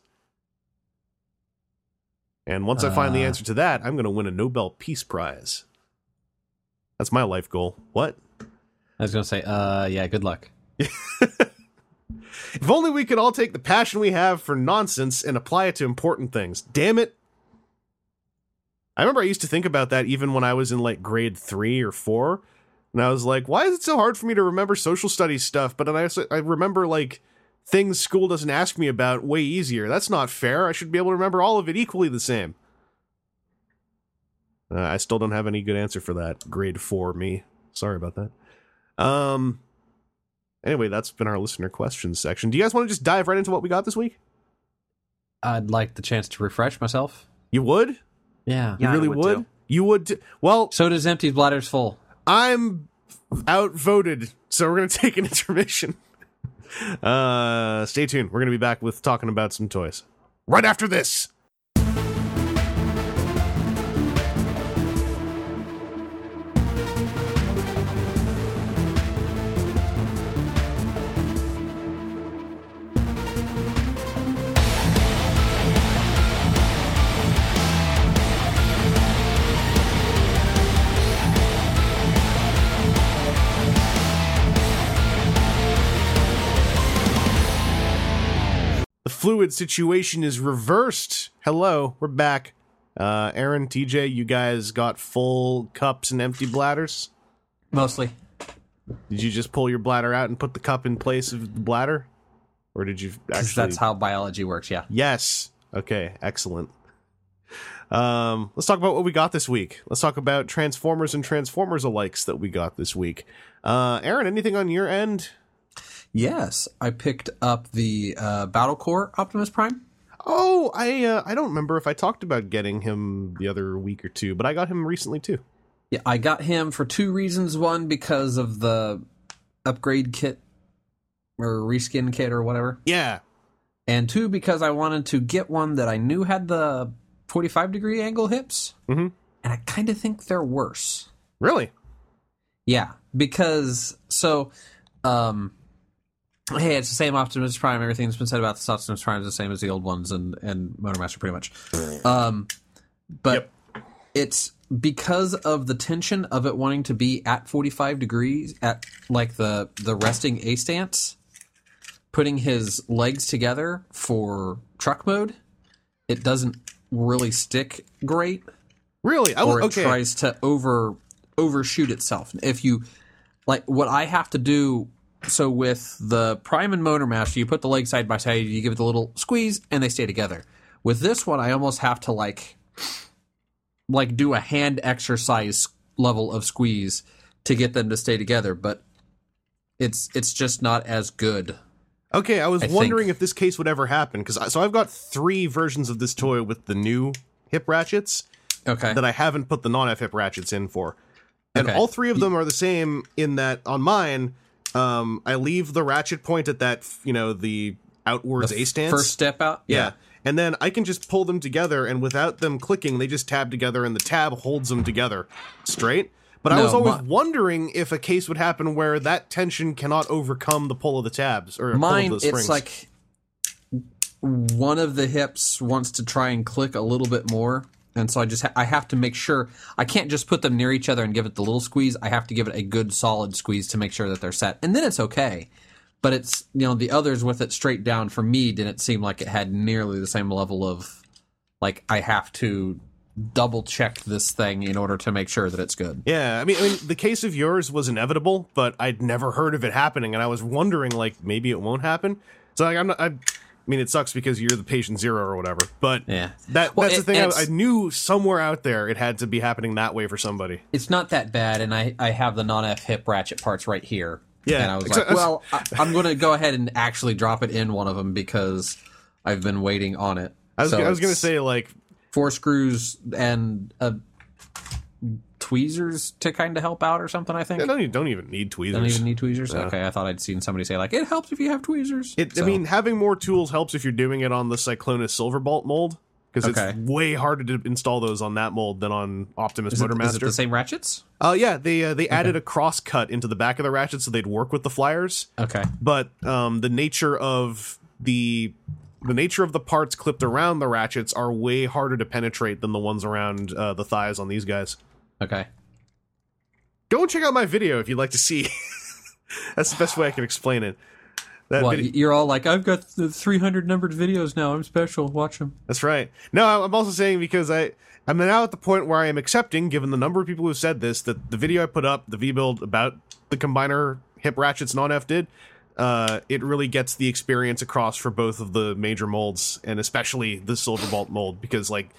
[SPEAKER 1] And once I find the
[SPEAKER 4] Uh.
[SPEAKER 1] answer to that, I'm going to win a Nobel Peace Prize. That's my life goal. What?
[SPEAKER 4] I was gonna say, uh, yeah, good luck.
[SPEAKER 1] If only we could all take the passion we have for nonsense and apply it to important things. Damn it. I remember I used to think about that even when I was in like grade three or four. And I was like, why is it so hard for me to remember social studies stuff? But then I, also- I remember like things school doesn't ask me about way easier. That's not fair. I should be able to remember all of it equally the same. Uh, I still don't have any good answer for that. Grade four me. Sorry about that. Um. Anyway, that's been our listener questions section. Do you guys want to just dive right into what we got this week?
[SPEAKER 4] I'd like the chance to refresh myself.
[SPEAKER 1] You would?
[SPEAKER 4] Yeah.
[SPEAKER 1] You
[SPEAKER 5] Yeah, I
[SPEAKER 1] really
[SPEAKER 5] would
[SPEAKER 1] would? You would? T- well,
[SPEAKER 4] So does empty bladders full.
[SPEAKER 1] I'm outvoted, so we're gonna take an intermission. Uh, stay tuned. We're gonna be back with talking about some toys right after this. Fluid situation is reversed. Hello, we're back. Uh, Aaron, TJ, you guys got full cups and empty bladders.
[SPEAKER 4] Mostly.
[SPEAKER 1] Did you just pull your bladder out and put the cup in place of the bladder, or did you actually?
[SPEAKER 4] That's how biology works, yeah.
[SPEAKER 1] Yes. Okay. Excellent. Um, let's talk about what we got this week. Let's talk about Transformers and Transformers alikes that we got this week. Uh, Aaron, anything on your end?
[SPEAKER 4] Yes, I picked up the uh, Battle Core Optimus Prime.
[SPEAKER 1] Oh, I uh, I don't remember if I talked about getting him the other week or two, but I got him recently too.
[SPEAKER 4] Yeah, I got him for two reasons. One, because of the upgrade kit or reskin kit or whatever.
[SPEAKER 1] Yeah.
[SPEAKER 4] And two, because I wanted to get one that I knew had the 45 degree angle hips.
[SPEAKER 1] Mhm.
[SPEAKER 4] And I kind of think they're worse.
[SPEAKER 1] Really?
[SPEAKER 4] Yeah, because so, um, hey, it's the same Optimus Prime. Everything's been said about this Optimus Prime is the same as the old ones and and Motormaster, pretty much. Um, but it's because of the tension of it wanting to be at 45 degrees at like the the resting A stance, putting his legs together for truck mode. It doesn't really stick great
[SPEAKER 1] Really? I
[SPEAKER 4] or it
[SPEAKER 1] okay.
[SPEAKER 4] tries to over overshoot itself. If you like what I have to do so with the Prime and Motormaster, you put the legs side by side, you give it a little squeeze, and they stay together. With this one, I almost have to like like do a hand exercise level of squeeze to get them to stay together, but it's it's just not as good.
[SPEAKER 1] Okay, I was
[SPEAKER 4] I
[SPEAKER 1] wondering
[SPEAKER 4] think-
[SPEAKER 1] if this case would ever happen because so I've got three versions of this toy with the new hip ratchets
[SPEAKER 4] Okay.
[SPEAKER 1] that I haven't put the non-F hip ratchets in for, and
[SPEAKER 4] Okay.
[SPEAKER 1] all three of them are the same in that on mine, um, I leave the ratchet point at that you know the outwards A stance
[SPEAKER 4] First step out.
[SPEAKER 1] Yeah. And then I can just pull them together, and without them clicking, they just tab together, and the tab holds them together straight. But I was always
[SPEAKER 4] mi-
[SPEAKER 1] wondering if a case would happen where that tension cannot overcome the pull of the tabs or
[SPEAKER 4] Mine,
[SPEAKER 1] pull of the springs.
[SPEAKER 4] it's like one of the hips wants to try and click a little bit more, and so I just ha- I have to make sure I can't just put them near each other and give it the little squeeze. I have to give it a good solid squeeze to make sure that they're set, and then it's okay. But it's you know the others with it straight down for me didn't seem like it had nearly the same level of like I have to double check this thing in order to make sure that it's good.
[SPEAKER 1] yeah, I mean, I mean, the case of yours was inevitable, but I'd never heard of it happening, and I was wondering, like, maybe it won't happen. So, like, I'm not. I, mean, it sucks because you're the patient zero or whatever, but
[SPEAKER 4] Yeah.
[SPEAKER 1] that
[SPEAKER 4] Well,
[SPEAKER 1] that's
[SPEAKER 4] it-
[SPEAKER 1] the thing. I, I knew somewhere out there it had to be happening that way for somebody.
[SPEAKER 4] it's not that bad, and I, I have the non F hip ratchet parts right here.
[SPEAKER 1] Yeah,
[SPEAKER 4] and I was like, well, I, I'm going to go ahead and actually drop it in one of them because I've been waiting on it.
[SPEAKER 1] I was,
[SPEAKER 4] So
[SPEAKER 1] I was gonna say like
[SPEAKER 4] four screws and uh, tweezers to kind of help out or something. I think.
[SPEAKER 1] They don't, even- don't even need tweezers.
[SPEAKER 4] Don't even need tweezers.
[SPEAKER 1] Yeah.
[SPEAKER 4] Okay, I thought I'd seen somebody say like it helps if you have tweezers.
[SPEAKER 1] It,
[SPEAKER 4] So-
[SPEAKER 1] I mean, having more tools helps if you're doing it on the Cyclonus Silverbolt mold because
[SPEAKER 4] Okay.
[SPEAKER 1] it's way harder to install those on that mold than on Optimus
[SPEAKER 4] is it, is it
[SPEAKER 1] Motormaster.
[SPEAKER 4] the same ratchets?
[SPEAKER 1] Uh, yeah, they uh, they added a cross cut into the back of the ratchet so they'd work with the flyers.
[SPEAKER 4] Okay.
[SPEAKER 1] But um, the nature of the the nature of the parts clipped around the ratchets are way harder to penetrate than the ones around uh, the thighs on these guys.
[SPEAKER 4] Okay.
[SPEAKER 1] Go and check out my video if you'd like to see. That's the best way I can explain it. That
[SPEAKER 4] What
[SPEAKER 1] video-
[SPEAKER 4] you're all like? I've got the 300 numbered videos now. I'm special. Watch them.
[SPEAKER 1] That's right. No, I'm also saying because I I'm now at the point where I am accepting, given the number of people who have said this, that the video I put up, the V build about the combiner hip ratchets non F did, uh, it really gets the experience across for both of the major molds and especially the silver Silverbolt mold because like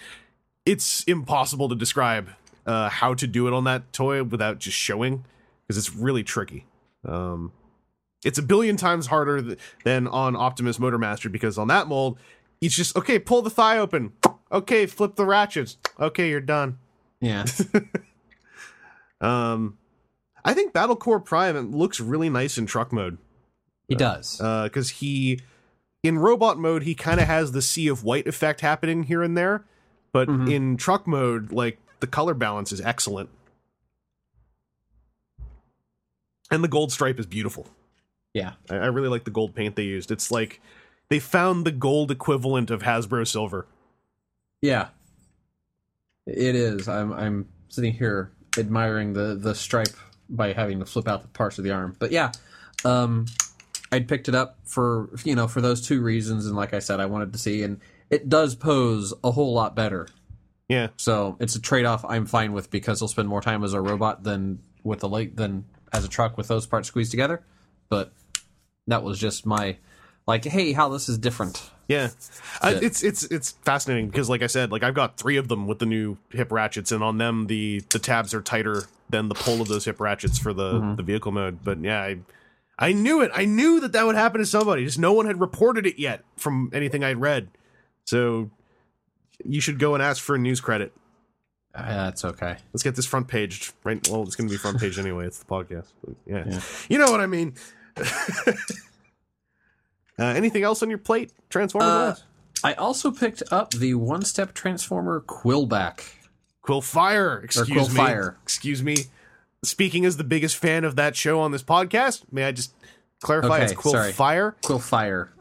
[SPEAKER 1] it's impossible to describe uh, how to do it on that toy without just showing because it's really tricky. Um, it's a billion times harder th- than on Optimus Motormaster because on that mold, it's just okay. Pull the thigh open. Okay, flip the ratchets. Okay, you're done.
[SPEAKER 4] Yeah.
[SPEAKER 1] Um, I think Battle Core Prime looks really nice in truck mode
[SPEAKER 4] He does.
[SPEAKER 1] because he, in robot mode, he kind of has the sea of white effect happening here and there, but
[SPEAKER 4] Mhm.
[SPEAKER 1] in truck mode, like the color balance is excellent, and the gold stripe is beautiful.
[SPEAKER 4] yeah.
[SPEAKER 1] I, I really like the gold paint they used. It's like they found the gold equivalent of Hasbro silver.
[SPEAKER 4] Yeah. It is. I'm I'm sitting here admiring the the stripe by having to flip out the parts of the arm. But yeah, um I'd picked it up for you know for those two reasons and like I said I wanted to see and it does pose a whole lot better.
[SPEAKER 1] Yeah,
[SPEAKER 4] So it's a trade off I'm fine with because he'll spend more time as a robot than with a late than as a truck with those parts squeezed together. But that was just my like, hey, how this is different.
[SPEAKER 1] yeah.
[SPEAKER 4] Yeah.
[SPEAKER 1] it's it's it's fascinating because, like I said, like I've got three of them with the new hip ratchets, and on them the the tabs are tighter than the pull of those hip ratchets for the mm-hmm. the vehicle mode. But yeah, I I knew it. I knew that that would happen to somebody. Just no one had reported it yet from anything I'd read. So you should go and ask for a news credit.
[SPEAKER 4] Uh, that's okay.
[SPEAKER 1] Let's get this front page right. Well, it's going to be front page anyway. It's the podcast. But yeah.
[SPEAKER 4] Yeah.
[SPEAKER 1] you know what I mean. uh, anything else on your plate, Transformers?
[SPEAKER 4] Uh. I also picked up the one step transformer Quillback.
[SPEAKER 1] Quill Fire. Excuse
[SPEAKER 4] Quill
[SPEAKER 1] me.
[SPEAKER 4] Fire.
[SPEAKER 1] Excuse me. Speaking as the biggest fan of that show on this podcast, may I just clarify?
[SPEAKER 4] Okay,
[SPEAKER 1] it's Quill
[SPEAKER 4] sorry.
[SPEAKER 1] Fire.
[SPEAKER 4] Quill Fire.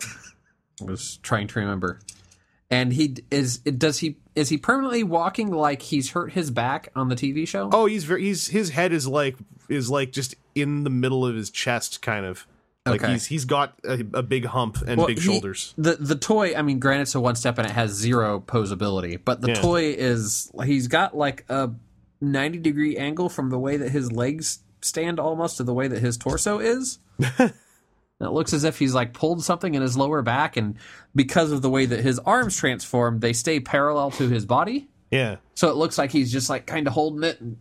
[SPEAKER 4] I was trying to remember. And he is does he is he permanently walking like he's hurt his back on the TV show?
[SPEAKER 1] Oh, he's very. He's his head is like is like just in the middle of his chest, kind of. Like
[SPEAKER 4] Okay.
[SPEAKER 1] he's he's got a, a big hump and
[SPEAKER 4] Well,
[SPEAKER 1] big
[SPEAKER 4] he-
[SPEAKER 1] shoulders.
[SPEAKER 4] The the toy, I mean, granted, it's a one step and it has zero posability, but the
[SPEAKER 1] Yeah.
[SPEAKER 4] toy is he's got like a ninety degree angle from the way that his legs stand almost to the way that his torso is. And It looks as if he's like pulled something in his lower back, and because of the way that his arms transform, they stay parallel to his body.
[SPEAKER 1] Yeah.
[SPEAKER 4] So it looks like he's just like kind of holding it. And,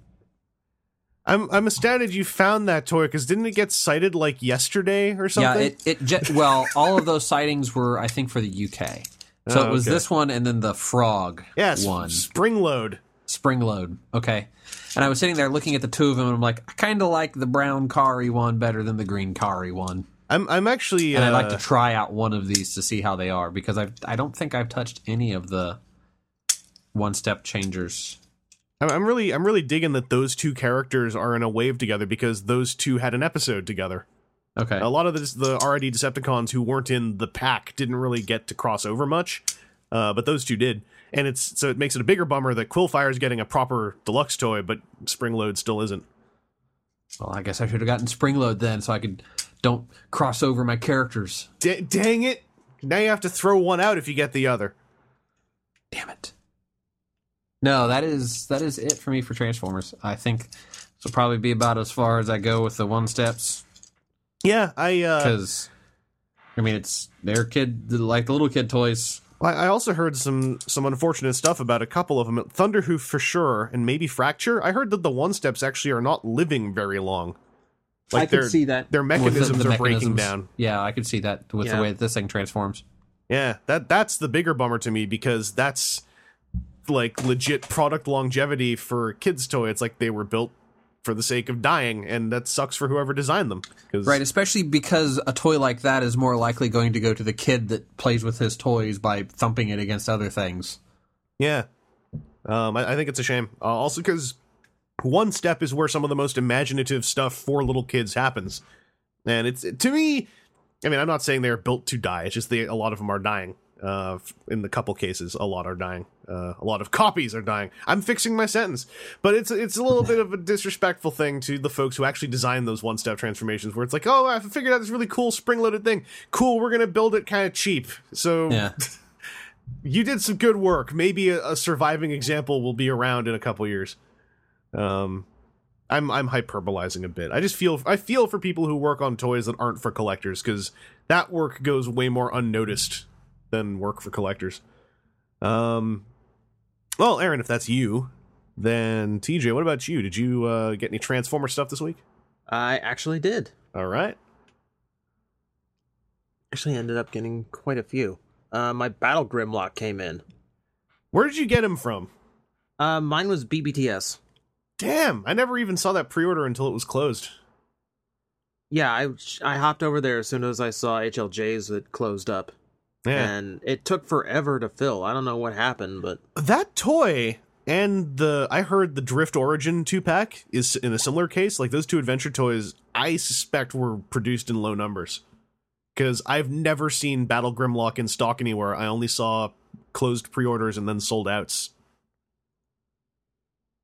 [SPEAKER 1] I'm I'm astounded you found that toy because didn't it get cited like yesterday or something?
[SPEAKER 4] yeah, it it well, all of those sightings were, I think, for the UK. So
[SPEAKER 1] Oh,
[SPEAKER 4] it was
[SPEAKER 1] okay.
[SPEAKER 4] this one, and then the frog
[SPEAKER 1] yes,
[SPEAKER 4] one.
[SPEAKER 1] spring load.
[SPEAKER 4] spring load. Okay. And I was sitting there looking at the two of them, and I'm like, I kind of like the brown Kari one better than the green Kari one.
[SPEAKER 1] I'm I'm actually
[SPEAKER 4] And
[SPEAKER 1] uh,
[SPEAKER 4] I'd like to try out one of these to see how they are because I I don't think I've touched any of the one step changers.
[SPEAKER 1] I'm, I'm really I'm really digging that those two characters are in a wave together because those two had an episode together.
[SPEAKER 4] Okay.
[SPEAKER 1] A lot of the the RID Decepticons who weren't in the pack didn't really get to cross over much, uh, but those two did, and it's so it makes it a bigger bummer that Quillfire is getting a proper deluxe toy, but Springload still isn't.
[SPEAKER 4] Well, I guess I should have gotten Springload then so I could don't cross over my characters.
[SPEAKER 1] D- dang it! Now you have to throw one out if you get the other.
[SPEAKER 4] Damn it. No, that is that is it for me for Transformers. I think this will probably be about as far as I go with the one steps.
[SPEAKER 1] Yeah, I uh,
[SPEAKER 4] because I mean it's their kid like the little kid toys.
[SPEAKER 1] I I also heard some some unfortunate stuff about a couple of them. Thunderhoof for sure, and maybe Fracture. I heard that the one steps actually are not living very long. Like
[SPEAKER 5] I could see that.
[SPEAKER 1] Their
[SPEAKER 4] with the-
[SPEAKER 1] mechanisms
[SPEAKER 4] the
[SPEAKER 1] are breaking down.
[SPEAKER 4] Yeah, I could see that with
[SPEAKER 5] Yeah.
[SPEAKER 4] the way that this thing transforms.
[SPEAKER 1] Yeah, that that's the bigger bummer to me because that's like legit product longevity for kids toy. It's like they were built for the sake of dying, and that sucks for whoever designed them.
[SPEAKER 4] Right, especially because a toy like that is more likely going to go to the kid that plays with his toys by thumping it against other things.
[SPEAKER 1] Yeah. Um, I, I think it's a shame. Uh, also, because one step is where some of the most imaginative stuff for little kids happens, and it's to me. I mean, I'm not saying they're built to die. It's just they, a lot of them are dying. Uh, in the couple cases, a lot are dying. Uh, a lot of copies are dying. I'm fixing my sentence, but it's it's a little bit of a disrespectful thing to the folks who actually designed those one step transformations, where it's like, oh, I figured out this really cool spring loaded thing. Cool, we're gonna build it kind of cheap. So
[SPEAKER 4] Yeah.
[SPEAKER 1] you did some good work. Maybe a, a surviving example will be around in a couple years. Um, I'm I'm hyperbolizing a bit. I just feel I feel for people who work on toys that aren't for collectors because that work goes way more unnoticed than work for collectors. Um, well, Aaron, if that's you, then TJ, what about you? Did you uh, get any Transformer stuff this week?
[SPEAKER 5] I actually did.
[SPEAKER 1] All right.
[SPEAKER 5] Actually, ended up getting quite a few. Uh, my Battle Grimlock came in.
[SPEAKER 1] Where did you get him from?
[SPEAKER 5] Uh, mine was BBTS.
[SPEAKER 1] Damn, I never even saw that pre-order until it was closed.
[SPEAKER 5] Yeah, I I hopped over there as soon as I saw HLJ's that closed up,
[SPEAKER 1] Yeah.
[SPEAKER 5] and it took forever to fill. I don't know what happened, but
[SPEAKER 1] that toy and the I heard the Drift Origin two pack is in a similar case. Like those two adventure toys, I suspect were produced in low numbers because I've never seen Battle Grimlock in stock anywhere. I only saw closed pre-orders and then sold outs.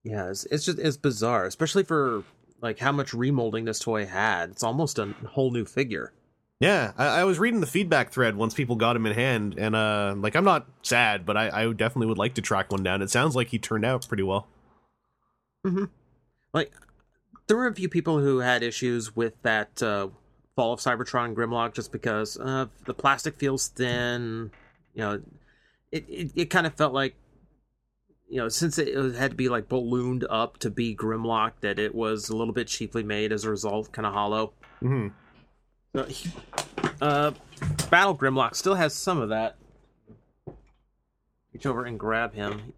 [SPEAKER 5] Yeah, it's, it's just it's bizarre, especially for like how much remolding this toy had. It's almost a whole new figure.
[SPEAKER 1] Yeah, I, I was reading the feedback thread once people got him in hand, and uh, like I'm not sad, but I, I definitely would like to track one down. It sounds like he turned out pretty well.
[SPEAKER 5] Like there were a few people who had issues with that uh, Fall of Cybertron Grimlock just because uh, the plastic feels thin. You know, it it, it kind of felt like you know since it, had to be like ballooned up to be Grimlock that it was a little bit cheaply made as a result, kind of hollow.
[SPEAKER 1] hmm
[SPEAKER 5] Uh, he- uh, Battle Grimlock still has some of that. Reach over and grab him.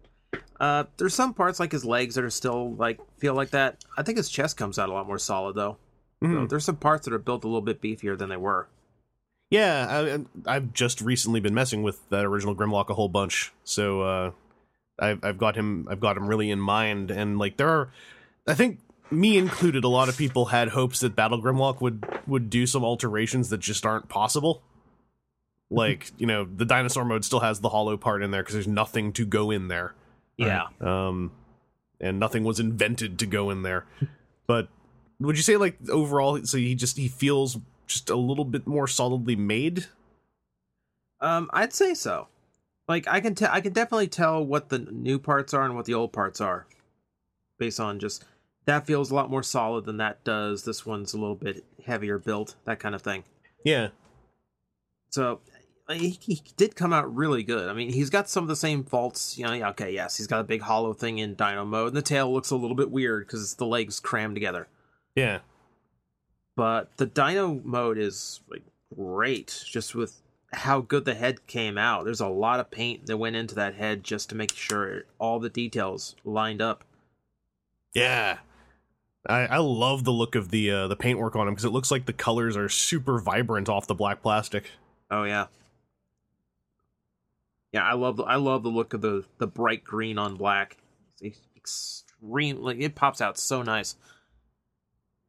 [SPEAKER 5] Uh, there's some parts like his legs that are still like feel like that. I think his chest comes out a lot more solid though. So
[SPEAKER 1] Mhm.
[SPEAKER 5] there's some parts that are built a little bit beefier than they were.
[SPEAKER 1] Yeah, I, I've just recently been messing with that original Grimlock a whole bunch, so uh, I've I've got him I've got him really in mind, and like there are, I think me included, a lot of people had hopes that Battle Grimlock would would do some alterations that just aren't possible. Like you know, the dinosaur mode still has the hollow part in there because there's nothing to go in there.
[SPEAKER 5] Yeah.
[SPEAKER 1] um, and nothing was invented to go in there. But would you say like overall, so he just he feels just a little bit more solidly made?
[SPEAKER 5] Um, I'd say so. Like I can tell, I can definitely tell what the new parts are and what the old parts are, based on just that feels a lot more solid than that does. This one's a little bit heavier built, that kind of thing.
[SPEAKER 1] Yeah,
[SPEAKER 5] So uh, he, he did come out really good. I mean, he's got some of the same faults. You know, okay, yes, he's got a big hollow thing in Dino mode, and the tail looks a little bit weird because the legs crammed together.
[SPEAKER 1] yeah,
[SPEAKER 5] But the Dino mode is like great, just with how good the head came out. There's a lot of paint that went into that head just to make sure all the details lined up.
[SPEAKER 1] yeah. I, I love the look of the uh, the paintwork on him because it looks like the colors are super vibrant off the black plastic.
[SPEAKER 5] Oh yeah. Yeah, I love the I love the look of the the bright green on black. It's extreme like it pops out so nice.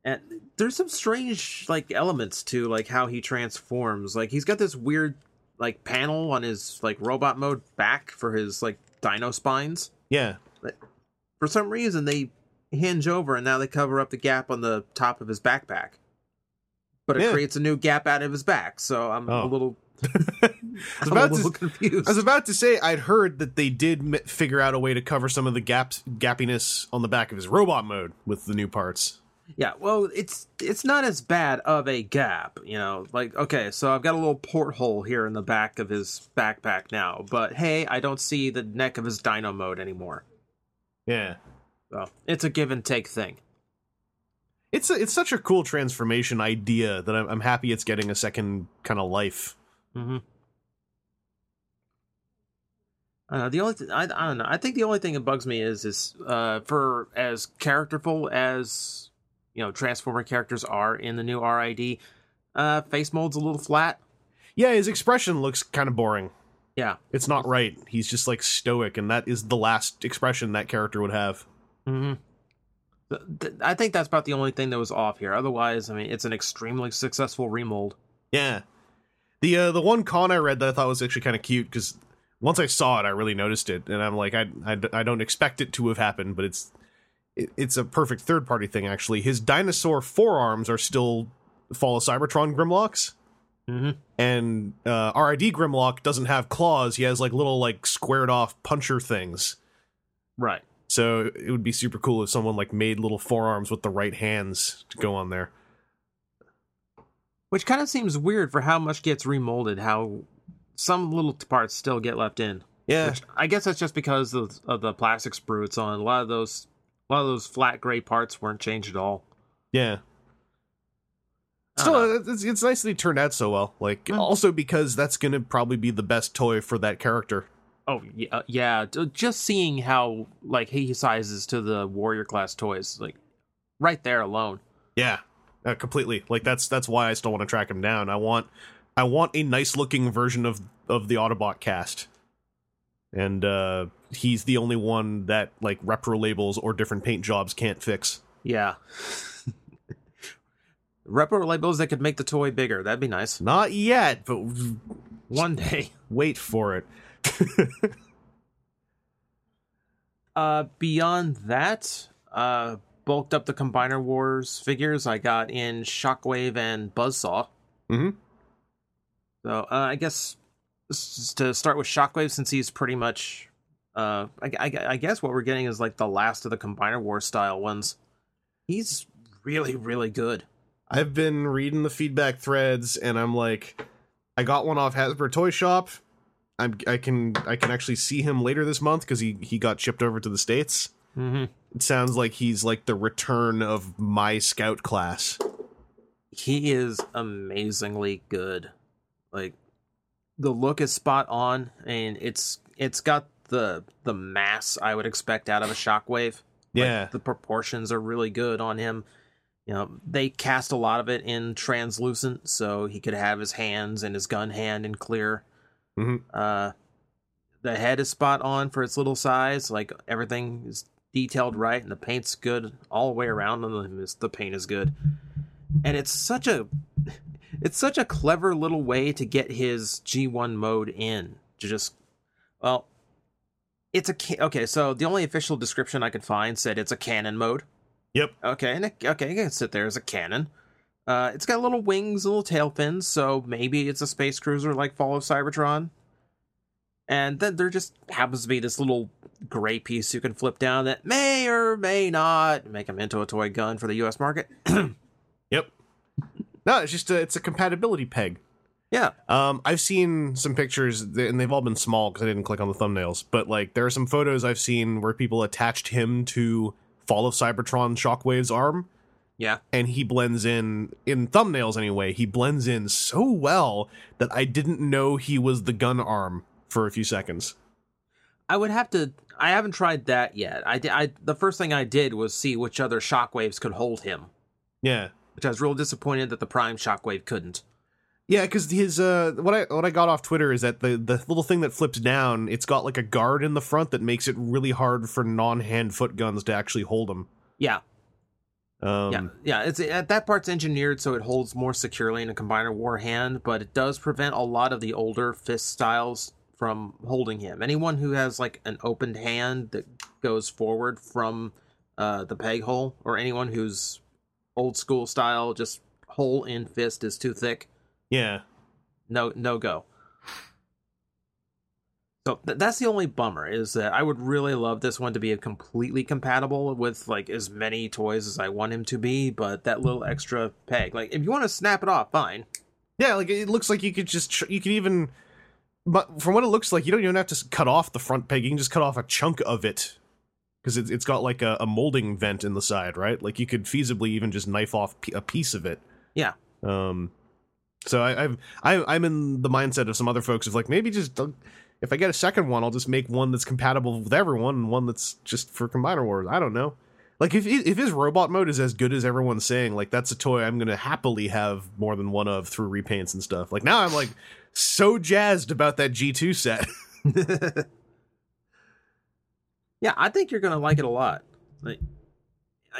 [SPEAKER 5] And there's some strange like elements to like how he transforms. Like he's got this weird like panel on his like robot mode back for his like dino spines.
[SPEAKER 1] Yeah,
[SPEAKER 5] For some reason they hinge over and now they cover up the gap on the top of his backpack. But it
[SPEAKER 1] Yeah.
[SPEAKER 5] creates a new gap out of his back, so I'm
[SPEAKER 1] Oh.
[SPEAKER 5] a little
[SPEAKER 1] I was about to,
[SPEAKER 5] confused.
[SPEAKER 1] I was about to say I'd heard that they did m- figure out a way to cover some of the gaps gappiness on the back of his robot mode with the new parts.
[SPEAKER 5] Yeah, well, it's it's not as bad of a gap, you know. Like, okay, so I've got a little porthole here in the back of his backpack now, but hey, I don't see the neck of his dino mode anymore.
[SPEAKER 1] Yeah.
[SPEAKER 5] So it's a give and take thing.
[SPEAKER 1] It's a, it's such a cool transformation idea that I'm, I'm happy it's getting a second kind of life.
[SPEAKER 5] Mm-hmm. Uh, the only th- I, I don't know. I think the only thing that bugs me is is uh, for as characterful as you know Transformer characters are in the new RID, uh, face mold's a little flat.
[SPEAKER 1] Yeah, his expression looks kind of boring.
[SPEAKER 5] Yeah.
[SPEAKER 1] It's not right. He's just like stoic, and that is the last expression that character would have.
[SPEAKER 5] Mm-hmm. I think that's about the only thing that was off here. Otherwise, I mean, it's an extremely successful remold.
[SPEAKER 1] Yeah. The uh, the one con I read that I thought was actually kind of cute because once I saw it, I really noticed it, and I'm like, I, I, I don't expect it to have happened, but it's it, it's a perfect third party thing actually. His dinosaur forearms are still Fall of Cybertron Grimlocks,
[SPEAKER 5] Mm-hmm.
[SPEAKER 1] and uh, RID Grimlock doesn't have claws. He has like little like squared off puncher things.
[SPEAKER 5] Right.
[SPEAKER 1] So it would be super cool if someone like made little forearms with the right hands to go on there.
[SPEAKER 5] Which kind of seems weird for how much gets remolded. How some little parts still get left in.
[SPEAKER 1] Yeah,
[SPEAKER 5] Which I guess that's just because of, of the plastic sprue it's on. A lot of those, a lot of those flat gray parts weren't changed at all.
[SPEAKER 1] yeah.
[SPEAKER 5] I don't know.
[SPEAKER 1] Still, it's, it's nice that he turned out so well. Like,
[SPEAKER 5] Mm.
[SPEAKER 1] also because that's going to probably be the best toy for that character.
[SPEAKER 5] Oh yeah, uh, yeah. Just seeing how like he sizes to the warrior class toys, like right there alone.
[SPEAKER 1] Yeah, uh, completely. Like that's that's why I still want to track him down. I want I want a nice looking version of of the Autobot cast, and uh he's the only one that like repro labels or different paint jobs can't fix.
[SPEAKER 5] Yeah. Repro labels that could make the toy bigger. That'd be nice.
[SPEAKER 1] Not yet, but
[SPEAKER 5] One day.
[SPEAKER 1] wait for it.
[SPEAKER 5] Uh, beyond that, uh, bulked up the Combiner Wars figures I got in Shockwave and Buzzsaw.
[SPEAKER 1] Mm-hmm.
[SPEAKER 5] So uh, I guess to start with Shockwave, since he's pretty much, uh, I, I, I guess what we're getting is like the last of the Combiner War style ones. He's really, really good.
[SPEAKER 1] I've been reading the feedback threads, and I'm like, I got one off Hasbro Toy Shop. I'm I can I can actually see him later this month because he he got shipped over to the states.
[SPEAKER 5] Mm-hmm.
[SPEAKER 1] It sounds like he's like the return of my scout class.
[SPEAKER 5] he is amazingly good. Like the look is spot on and it's it's got the the mass I would expect out of a shockwave. Like,
[SPEAKER 1] Yeah.
[SPEAKER 5] the proportions are really good on him. You know, they cast a lot of it in translucent so he could have his hands and his gun hand in clear.
[SPEAKER 1] Mhm.
[SPEAKER 5] Uh the head is spot on for its little size. Like everything is detailed right and the paint's good all the way around on him. is- The paint is good and it's such a it's such a clever little way to get his G1 mode in to just well it's a okay so the only official description I could find said it's a cannon mode
[SPEAKER 1] Yep.
[SPEAKER 5] okay and it, okay it can sit there as a cannon uh it's got little wings little tail fins so maybe it's a space cruiser like Fall of Cybertron and then there just happens to be this little gray piece you can flip down that may or may not make him into a toy gun for the US market
[SPEAKER 1] Yep. No, it's just a, it's a compatibility peg.
[SPEAKER 5] yeah
[SPEAKER 1] Um, I've seen some pictures, and they've all been small because I didn't click on the thumbnails. But like, there are some photos I've seen where people attached him to Fall of Cybertron Shockwave's arm,
[SPEAKER 5] yeah
[SPEAKER 1] and he blends in in thumbnails anyway. He blends in so well that I didn't know he was the gun arm for a few seconds.
[SPEAKER 5] I would have to. I haven't tried that yet. I, I the first thing I did was see which other shockwaves could hold him,
[SPEAKER 1] Yeah,
[SPEAKER 5] which I was real disappointed that the Prime Shockwave couldn't.
[SPEAKER 1] Yeah, because his uh, what I what I got off Twitter is that the the little thing that flips down, it's got like a guard in the front that makes it really hard for non hand foot guns to actually hold them.
[SPEAKER 5] Yeah,
[SPEAKER 1] Um,
[SPEAKER 5] yeah, yeah. It's uh, that part's engineered so it holds more securely in a combiner war hand, but it does prevent a lot of the older fist styles from holding him. Anyone who has like an opened hand that goes forward from uh, the peg hole, or anyone who's old school style, just hole in fist is too thick.
[SPEAKER 1] yeah,
[SPEAKER 5] no no go so th- that's the only bummer is that i would really love this one to be completely compatible with like as many toys as i want him to be but that little extra peg like if you want to snap it off fine
[SPEAKER 1] yeah. Like it looks like you could just tr- you could even, but from what it looks like, you don't even have to cut off the front peg. You can just cut off a chunk of it because it's it's got like a, a molding vent in the side, right? Like you could feasibly even just knife off a piece of it.
[SPEAKER 5] yeah
[SPEAKER 1] Um, So I, I've I, I'm in the mindset of some other folks of like maybe just if I get a second one, I'll just make one that's compatible with everyone and one that's just for Combiner Wars. I don't know. Like if if his robot mode is as good as everyone's saying, like that's a toy I'm gonna happily have more than one of through repaints and stuff. Like now I'm like so jazzed about that G2 set.
[SPEAKER 5] Yeah, I think you're gonna like it a lot. Like,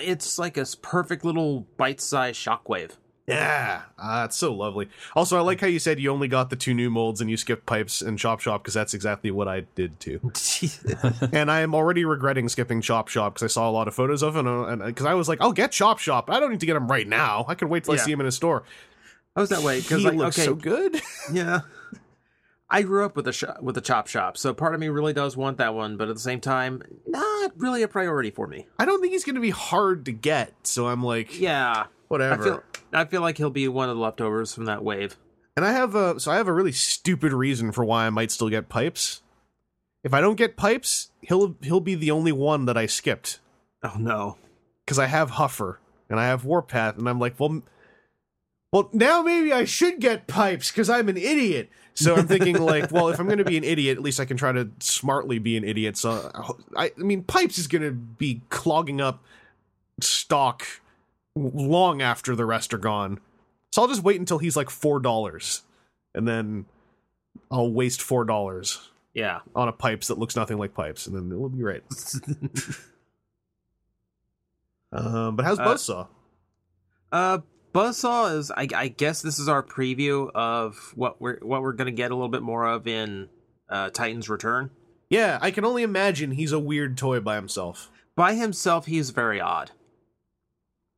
[SPEAKER 5] it's like a perfect little bite-sized shockwave.
[SPEAKER 1] Yeah, ah, it's so lovely. Also, I like how you said you only got the two new molds and you skipped pipes and chop shop because that's exactly what I did too. and I am already regretting skipping chop shop because I saw a lot of photos of it and because I was like, I'll get chop shop. I don't need to get him right now. I can wait till I see him in a store.
[SPEAKER 5] I was that way because
[SPEAKER 1] He
[SPEAKER 5] like
[SPEAKER 1] looks
[SPEAKER 5] okay,
[SPEAKER 1] so good.
[SPEAKER 5] yeah. I grew up with a shop, with a chop shop, so part of me really does want that one, but at the same time, not really a priority for me.
[SPEAKER 1] I don't think he's going to be hard to get, so I'm like,
[SPEAKER 5] Yeah, I
[SPEAKER 1] whatever.
[SPEAKER 5] feel I feel like he'll be one of the leftovers from that wave.
[SPEAKER 1] And I have a so I have a really stupid reason for why I might still get pipes. If I don't get pipes, he'll he'll be the only one that I skipped.
[SPEAKER 5] Oh no.
[SPEAKER 1] because I have Huffer and I have Warpath, and I'm like, well, well, now maybe I should get pipes because I'm an idiot. So I'm thinking like, well, if I'm going to be an idiot, at least I can try to smartly be an idiot. So I, I mean, pipes is going to be clogging up stock long after the rest are gone. So I'll just wait until he's like four dollars, and then I'll waste four dollars
[SPEAKER 5] Yeah.
[SPEAKER 1] on a pipes that looks nothing like pipes, and then it'll be right. Um, but how's
[SPEAKER 5] Uh,
[SPEAKER 1] Buzzsaw?
[SPEAKER 5] Uh, Buzzsaw is. I, I guess this is our preview of what we're what we're gonna get a little bit more of in uh, Titan's Return.
[SPEAKER 1] Yeah, I can only imagine he's a weird toy by himself.
[SPEAKER 5] By himself, he's very odd.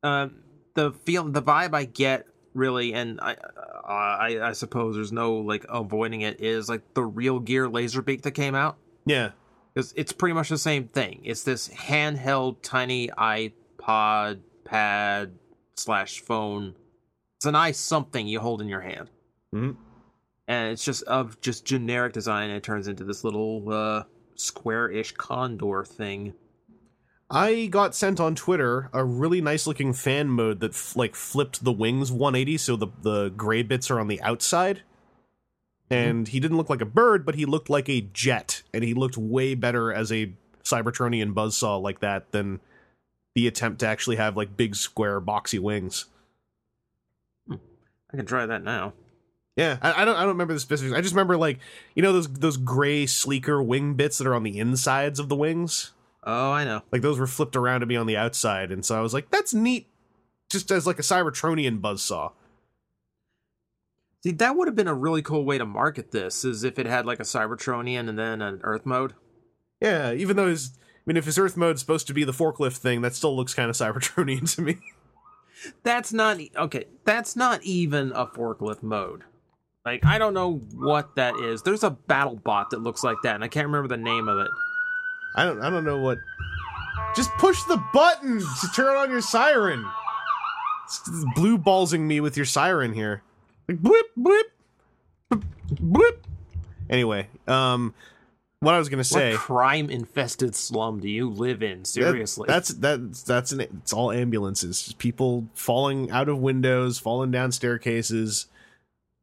[SPEAKER 5] Um, the feel, the vibe I get really, and I, uh, I, I suppose there's no like avoiding it. Is like the real Gear Laserbeak that came out
[SPEAKER 1] Yeah,
[SPEAKER 5] because it's pretty much the same thing. It's this handheld tiny iPod pad slash phone. It's an i something you hold in your hand,
[SPEAKER 1] Mhm.
[SPEAKER 5] and it's just of just generic design. And it turns into this little uh, square-ish condor thing.
[SPEAKER 1] I got sent on Twitter a really nice looking fan mode that f- like flipped the wings 180, so the the gray bits are on the outside. And he didn't look like a bird, but he looked like a jet, and he looked way better as a Cybertronian buzzsaw like that than the attempt to actually have like big square boxy wings. Hmm.
[SPEAKER 5] I can try that now.
[SPEAKER 1] Yeah, I, I don't I don't remember the specifics. I just remember like you know those those gray sleeker wing bits that are on the insides of the wings.
[SPEAKER 5] Oh, I know.
[SPEAKER 1] Like those were flipped around to be on the outside, and so I was like, that's neat, just as like a Cybertronian buzzsaw.
[SPEAKER 5] See, that would have been a really cool way to market this, is if it had like a Cybertronian and then an Earth mode.
[SPEAKER 1] Yeah, even though his mean, if his Earth mode's supposed to be the forklift thing, that still looks kind of Cybertronian to me.
[SPEAKER 5] That's not okay. That's not even a forklift mode. Like I don't know what that is. There's a battle bot that looks like that, and I can't remember the name of it.
[SPEAKER 1] I don't I don't know what. Just push the button to turn on your siren. It's blue ballsing me with your siren here. Like blip blip, blip. Anyway, um, what I was gonna say.
[SPEAKER 5] What crime infested slum do you live in?
[SPEAKER 1] That-
[SPEAKER 5] Seriously,
[SPEAKER 1] that's that's that's an it's all ambulances. Just people falling out of windows, falling down staircases,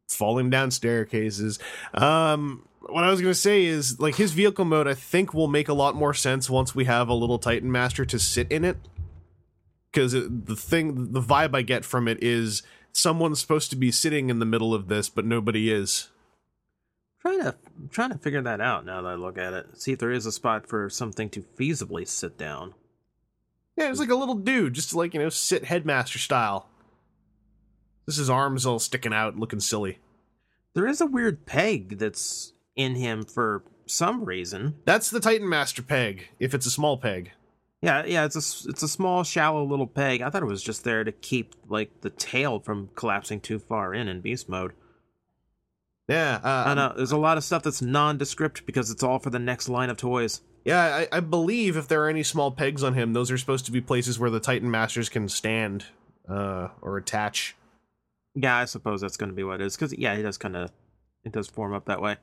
[SPEAKER 1] falling down staircases. Um, what I was gonna say is like his vehicle mode. I think will make a lot more sense once we have a little Titan Master to sit in it. Because the thing, the vibe I get from it is someone's supposed to be sitting in the middle of this, but nobody is.
[SPEAKER 5] Trying to trying to figure that out now that I look at it. See if there is a spot for something to feasibly sit down.
[SPEAKER 1] Yeah, it's like a little dude, just like you know, sit headmaster style. This is arms all sticking out, looking silly.
[SPEAKER 5] There is a weird peg that's in him for some reason.
[SPEAKER 1] That's the Titan Master peg, if it's a small peg.
[SPEAKER 5] Yeah, yeah, it's a it's a small, shallow little peg. I thought it was just there to keep like the tail from collapsing too far in in beast mode.
[SPEAKER 1] Yeah, uh,
[SPEAKER 5] I know there's a lot of stuff that's nondescript because it's all for the next line of toys.
[SPEAKER 1] yeah. I, I believe if there are any small pegs on him, those are supposed to be places where the Titan Masters can stand uh, or attach.
[SPEAKER 5] Yeah, I suppose that's going to be what it is. Because yeah, he does kind of it does form up that way.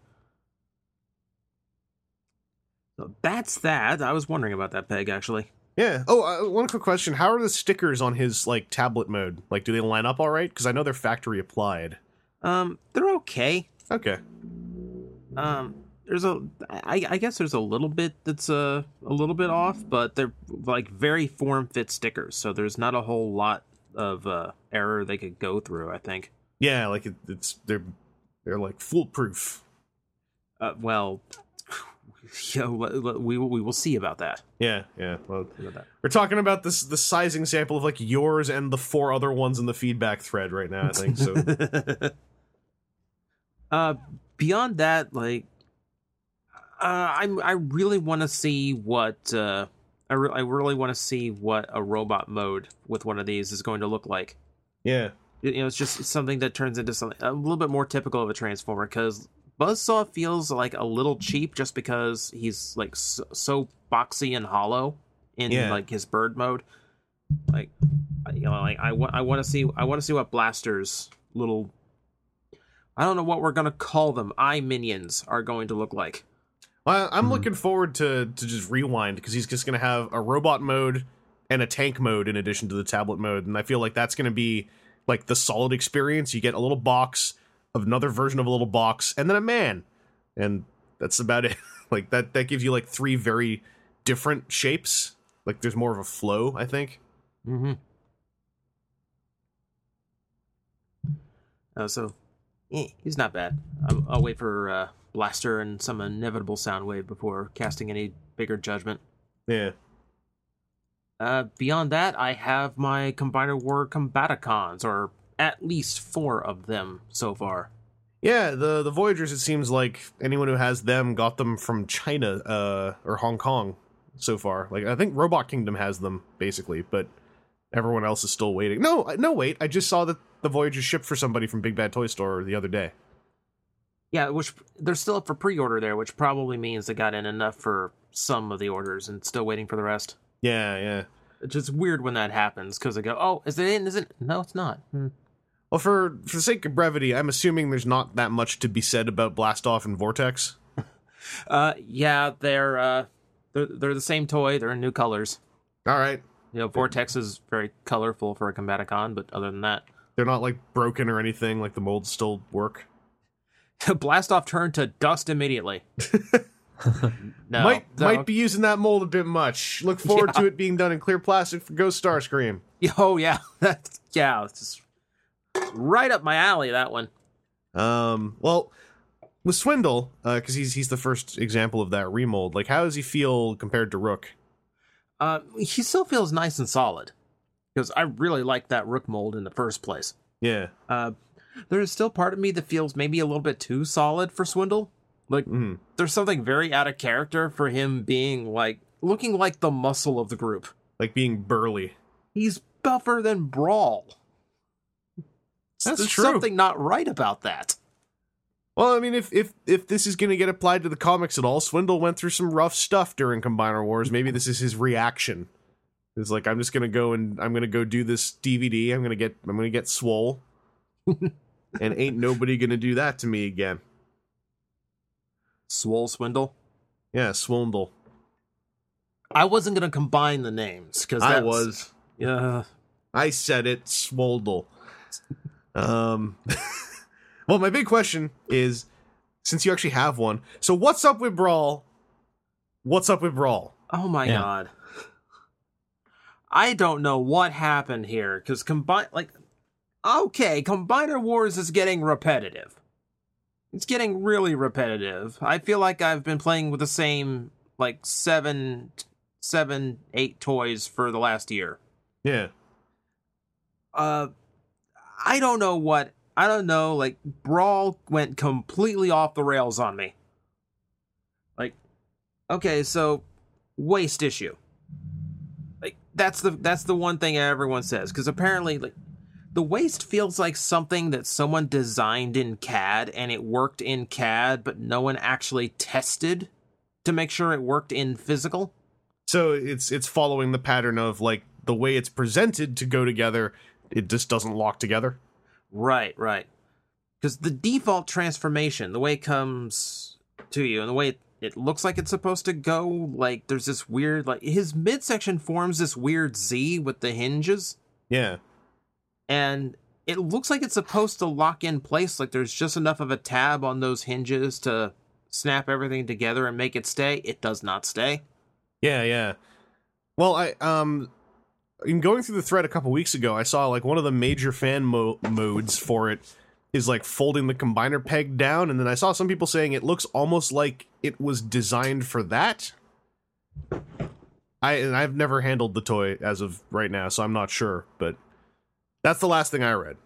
[SPEAKER 5] So that's that. I was wondering about that peg actually.
[SPEAKER 1] Yeah. Oh, uh, one quick question: How are the stickers on his like tablet mode? Like, do they line up all right? Because I know they're factory applied.
[SPEAKER 5] Um, they're okay.
[SPEAKER 1] Okay.
[SPEAKER 5] Um, there's a, I, I guess there's a little bit that's uh, a little bit off, but they're like very form fit stickers, so there's not a whole lot of uh, error they could go through. I think.
[SPEAKER 1] Yeah, like it, it's they're they're like foolproof.
[SPEAKER 5] Uh, well, yeah, we we will see about that.
[SPEAKER 1] Yeah, yeah. Well, we're talking about this the sizing sample of like yours and the four other ones in the feedback thread right now. I think so.
[SPEAKER 5] uh, beyond that, like, uh, I'm I really want to see what uh, I re- I really want to see what a robot mode with one of these is going to look like.
[SPEAKER 1] yeah,
[SPEAKER 5] you know, it's just something that turns into something a little bit more typical of a transformer because Buzzsaw feels like a little cheap just because he's like so, so boxy and hollow in
[SPEAKER 1] Yeah.
[SPEAKER 5] like his bird mode. Like, you know, like I want, I want to see, I want to see what Blaster's little, I don't know what we're gonna call them, I minions are going to look like.
[SPEAKER 1] Well, I'm looking forward to to just rewind because he's just gonna have a robot mode and a tank mode in addition to the tablet mode, and I feel like that's gonna be like the solid experience. You get a little box of another version of a little box, and then a man, and that's about it. like that that gives you like three very different shapes. Like there's more of a flow, I think.
[SPEAKER 5] Mm-hmm. Uh, so, eh, he's not bad. I'll, I'll wait for uh, Blaster and some inevitable Soundwave before casting any bigger judgment.
[SPEAKER 1] Yeah.
[SPEAKER 5] Uh, beyond that, I have my Combiner War Combaticons, or at least four of them so far.
[SPEAKER 1] Yeah, the the Voyagers. It seems like anyone who has them got them from China uh, or Hong Kong so far. Like I think Robot Kingdom has them basically, but everyone else is still waiting. No, no, wait. I just saw that the Voyagers shipped for somebody from Big Bad Toy Store the other day.
[SPEAKER 5] Yeah, which they're still up for pre-order there, which probably means they got in enough for some of the orders and still waiting for the rest.
[SPEAKER 1] Yeah, yeah.
[SPEAKER 5] It's just weird when that happens because they go, "Oh, is it in? Is it? No, it's not." Hmm.
[SPEAKER 1] Well, for for the sake of brevity, I'm assuming there's not that much to be said about Blastoff and Vortex.
[SPEAKER 5] Uh, yeah, they're uh, they're they're the same toy. They're in new colors.
[SPEAKER 1] All right,
[SPEAKER 5] You know, Vortex is very colorful for a Combaticon, but other than that,
[SPEAKER 1] they're not like broken or anything. Like the molds still work.
[SPEAKER 5] Blastoff turned to dust immediately. no,
[SPEAKER 1] might
[SPEAKER 5] no.
[SPEAKER 1] might be using that mold a bit much. Look forward
[SPEAKER 5] Yeah.
[SPEAKER 1] to it being done in clear plastic for Ghost Starscream.
[SPEAKER 5] Oh yeah, that's yeah, it's just right up my alley. That one.
[SPEAKER 1] Um, well, with Swindle, because he's he's the first example of that remold. Like, how does he feel compared to Rook?
[SPEAKER 5] Uh, he still feels nice and solid because I really like that Rook mold in the first place.
[SPEAKER 1] Yeah,
[SPEAKER 5] Uh, there is still part of me that feels maybe a little bit too solid for Swindle. Like,
[SPEAKER 1] Mhm.
[SPEAKER 5] there's something very out of character for him being like looking like the muscle of the group.
[SPEAKER 1] like being burly.
[SPEAKER 5] He's buffer than Brawl.
[SPEAKER 1] That's
[SPEAKER 5] There's
[SPEAKER 1] true.
[SPEAKER 5] something not right about that.
[SPEAKER 1] Well, I mean, if if if this is going to get applied to the comics at all, Swindle went through some rough stuff during Combiner Wars. Maybe this is his reaction. It's like I'm just going to go and I'm going to go do this DVD. I'm going to get I'm going to get swole, and ain't nobody going to do that to me again.
[SPEAKER 5] Swole Swindle.
[SPEAKER 1] Yeah, Swindle.
[SPEAKER 5] I wasn't gonna combine the names because
[SPEAKER 1] I was.
[SPEAKER 5] Yeah.
[SPEAKER 1] I said it, Swoldle. Um, well, my big question is, since you actually have one, so what's up with Brawl? What's up with Brawl?
[SPEAKER 5] Oh my
[SPEAKER 4] Yeah.
[SPEAKER 5] god. I don't know what happened here because combine like okay, Combiner Wars is getting repetitive. It's getting really repetitive. I feel like I've been playing with the same like seven, seven, eight toys for the last year.
[SPEAKER 1] Yeah,
[SPEAKER 5] Uh, I don't know what. I don't know. Like Brawl went completely off the rails on me. Like, okay, so waist issue. That's the that's the one thing everyone says because apparently like the waist feels like something that someone designed in CAD and it worked in CAD, but no one actually tested to make sure it worked in physical.
[SPEAKER 1] so it's it's following the pattern of like the way it's presented to go together. It just doesn't lock together.
[SPEAKER 5] Right, right. Because the default transformation, the way it comes to you, and the way it, it looks like it's supposed to go, like there's this weird, like his midsection forms this weird Z with the hinges,
[SPEAKER 1] Yeah,
[SPEAKER 5] and it looks like it's supposed to lock in place. Like there's just enough of a tab on those hinges to snap everything together and make it stay. It does not stay.
[SPEAKER 1] Yeah, yeah. Well, I um in going through the thread a couple weeks ago, I saw like one of the major fan mo- modes for it is like folding the combiner peg down and then I saw some people saying it looks almost like it was designed for that. I and I've never handled the toy as of right now, so I'm not sure, but that's the last thing I read.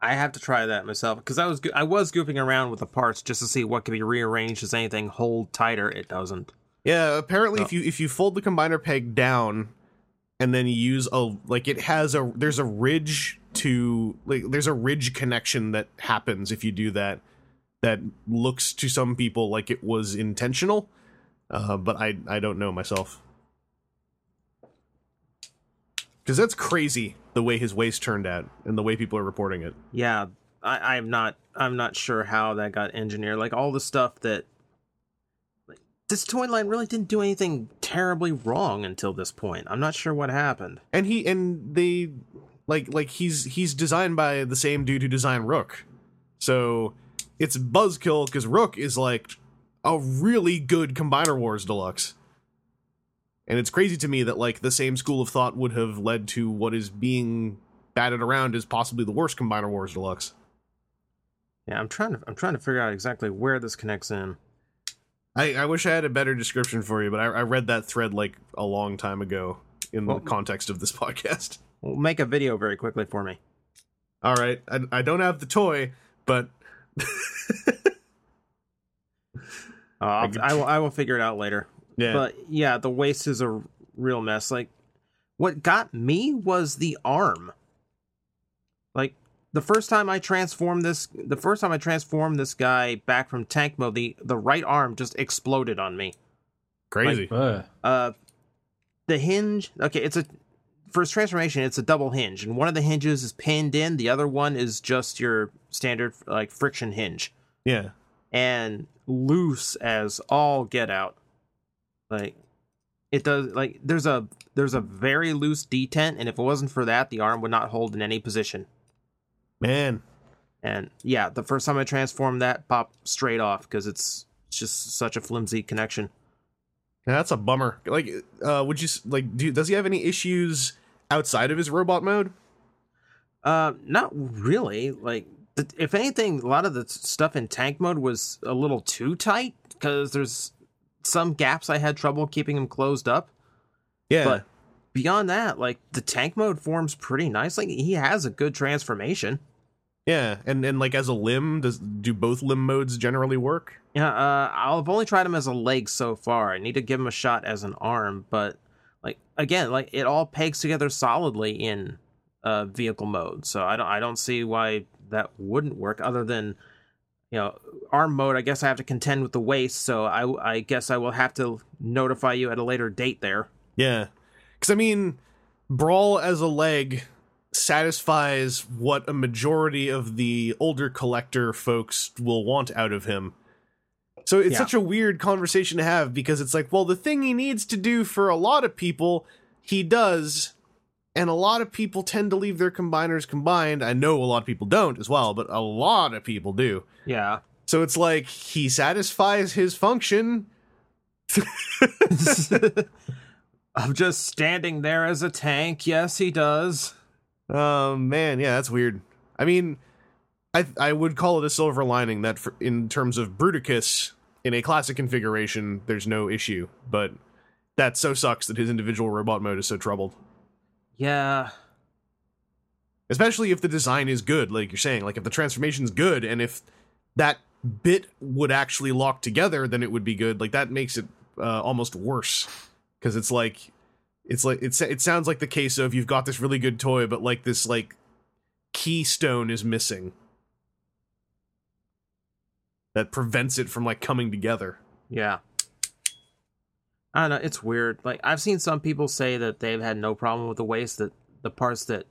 [SPEAKER 5] I have to try that myself because I was I was goofing around with the parts just to see what could be rearranged. Does anything hold tighter? It doesn't.
[SPEAKER 1] Yeah, apparently
[SPEAKER 5] Oh.
[SPEAKER 1] if you if you fold the combiner peg down and then you use a like it has a there's a ridge to like there's a ridge connection that happens if you do that that looks to some people like it was intentional. Uh, but I I don't know myself. Cuz that's crazy the way his waist turned out and the way people are reporting it.
[SPEAKER 5] Yeah, I, I'm not. I'm not sure how that got engineered. Like all the stuff that. Like, this toy line really didn't do anything terribly wrong until this point. I'm not sure what happened.
[SPEAKER 1] and he and they like like he's he's designed by the same dude who designed Rook, so it's buzzkill because Rook is like a really good Combiner Wars Deluxe, and it's crazy to me that like the same school of thought would have led to what is being batted around as possibly the worst Combiner Wars Deluxe.
[SPEAKER 5] Yeah, I'm trying to. I'm trying to figure out exactly where this connects in.
[SPEAKER 1] I, I wish I had a better description for you, but I, I read that thread like a long time ago in
[SPEAKER 5] Well-
[SPEAKER 1] the context of this podcast.
[SPEAKER 5] Well, make a video very quickly for me.
[SPEAKER 1] All right, I, I don't have the toy, but
[SPEAKER 5] Uh, I'll, I will. Figure it out later.
[SPEAKER 1] yeah,
[SPEAKER 5] But yeah, the waist is a real mess. Like, what got me was the arm. Like the first time I transformed this, the first time I transformed this guy back from tank mode, the the right arm just exploded on me.
[SPEAKER 1] crazy.
[SPEAKER 4] Ugh.
[SPEAKER 5] Uh, the hinge. Okay, it's a for its transformation. It's a double hinge, and one of the hinges is pinned in. The other one is just your standard like friction hinge
[SPEAKER 1] yeah.
[SPEAKER 5] and loose as all get out. Like it does like there's a there's a very loose detent and if it wasn't for that the arm would not hold in any position.
[SPEAKER 1] Man,
[SPEAKER 5] And yeah, the first time I transformed that popped straight off because it's it's just such a flimsy connection.
[SPEAKER 1] Yeah, that's a bummer. Like, uh, would you like? Do does he have any issues outside of his robot mode?
[SPEAKER 5] Uh not really. Like if anything a lot of the stuff in tank mode was a little too tight cuz there's some gaps I had trouble keeping them closed up.
[SPEAKER 1] Yeah,
[SPEAKER 5] But beyond that, like the tank mode forms pretty nicely. He has a good transformation.
[SPEAKER 1] Yeah, and and like as a limb, does do both limb modes generally work?
[SPEAKER 5] Yeah, uh, I've only tried him as a leg so far. I need to give him a shot as an arm, but like again, like it all pegs together solidly in uh, vehicle mode. So I don't, I don't see why that wouldn't work. Other than you know, arm mode. I guess I have to contend with the waist. So I, I guess I will have to notify you at a later date there.
[SPEAKER 1] Yeah, because I mean, brawl as a leg satisfies what a majority of the older collector folks will want out of him. So it's
[SPEAKER 5] Yeah.
[SPEAKER 1] such a weird conversation to have because it's like, well, the thing he needs to do for a lot of people, he does, and a lot of people tend to leave their combiners combined. I know a lot of people don't as well, but a lot of people do.
[SPEAKER 5] Yeah.
[SPEAKER 1] So it's like he satisfies his function.
[SPEAKER 5] of just standing there as a tank. Yes, he does.
[SPEAKER 1] Oh man, yeah, that's weird. I mean, I I would call it a silver lining that for, in terms of Bruticus in a classic configuration, there's no issue, but that so sucks that his individual robot mode is so troubled.
[SPEAKER 5] Yeah.
[SPEAKER 1] Especially if the design is good, like you're saying, like if the transformation's good and if that bit would actually lock together, then it would be good. Like that makes it uh, almost worse because it's like it's like it's it sounds like the case of you've got this really good toy, but like this like keystone is missing that prevents it from like coming together.
[SPEAKER 5] Yeah. I don't know. It's weird. Like I've seen some people say that they've had no problem with the waist. That the parts that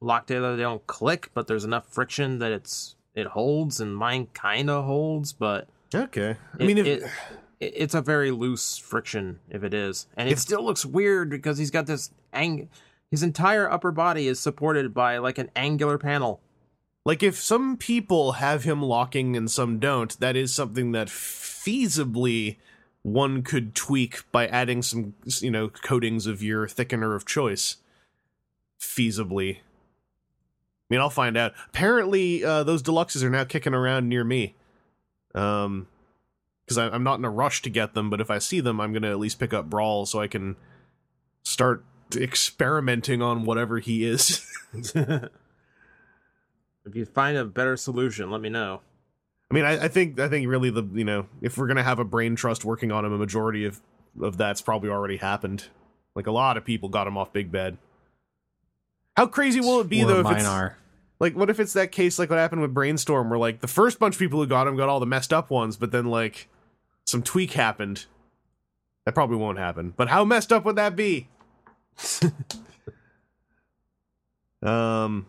[SPEAKER 5] lock together they don't click, but there's enough friction that it's it holds, and mine kind of holds, but
[SPEAKER 1] Okay, I
[SPEAKER 5] it-
[SPEAKER 1] mean, if,
[SPEAKER 5] it- it's a very loose friction if it is, and it still looks weird because he's got this ang. His entire upper body is supported by like an angular panel.
[SPEAKER 1] Like if some people have him locking and some don't, that is something that feasibly one could tweak by adding some, you know, coatings of your thickener of choice. Feasibly. I mean, I'll find out. Apparently, uh, those deluxes are now kicking around near me. Um, because I'm not in a rush to get them, but if I see them, I'm gonna at least pick up Brawl so I can start experimenting on whatever he is.
[SPEAKER 5] If you find a better solution, let me know.
[SPEAKER 1] I mean, I, I think I think really the you know if we're gonna have a brain trust working on him, a majority of of that's probably already happened. Like a lot of people got him off Big Bad. How crazy will it be
[SPEAKER 4] Or
[SPEAKER 1] though? If
[SPEAKER 4] mine
[SPEAKER 1] it's,
[SPEAKER 4] are.
[SPEAKER 1] like, what if it's that case like what happened with Brainstorm, where like the first bunch of people who got him got all the messed up ones, but then like some tweak happened. That probably won't happen. But how messed up would that be? um,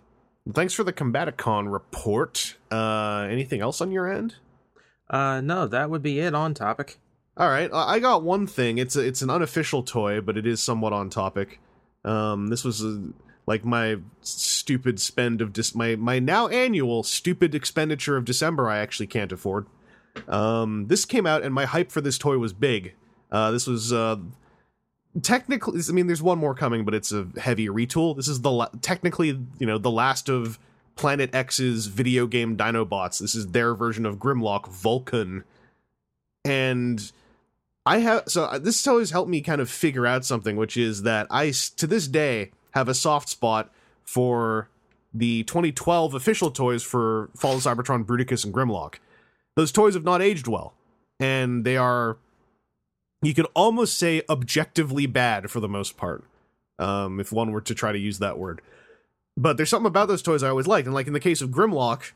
[SPEAKER 1] thanks for the Combaticon report. Uh, anything else on your end?
[SPEAKER 5] Uh, no, that would be it on topic.
[SPEAKER 1] All right, I got one thing. It's a, it's an unofficial toy, but it is somewhat on topic. Um, this was a, like my stupid spend of dis- my my now annual stupid expenditure of December. I actually can't afford. Um, this came out, and my hype for this toy was big. Uh, this was uh, technically. I mean, there's one more coming, but it's a heavy retool. This is the la- technically, you know, the last of Planet X's video game Dinobots. This is their version of Grimlock Vulcan, and I have so this this always helped me kind of figure out something, which is that I to this day have a soft spot for the 2012 official toys for Fall of Cybertron, Bruticus, and Grimlock. Those toys have not aged well, and they are you could almost say objectively bad for the most part, um, if one were to try to use that word. But there's something about those toys I always liked, and like in the case of Grimlock,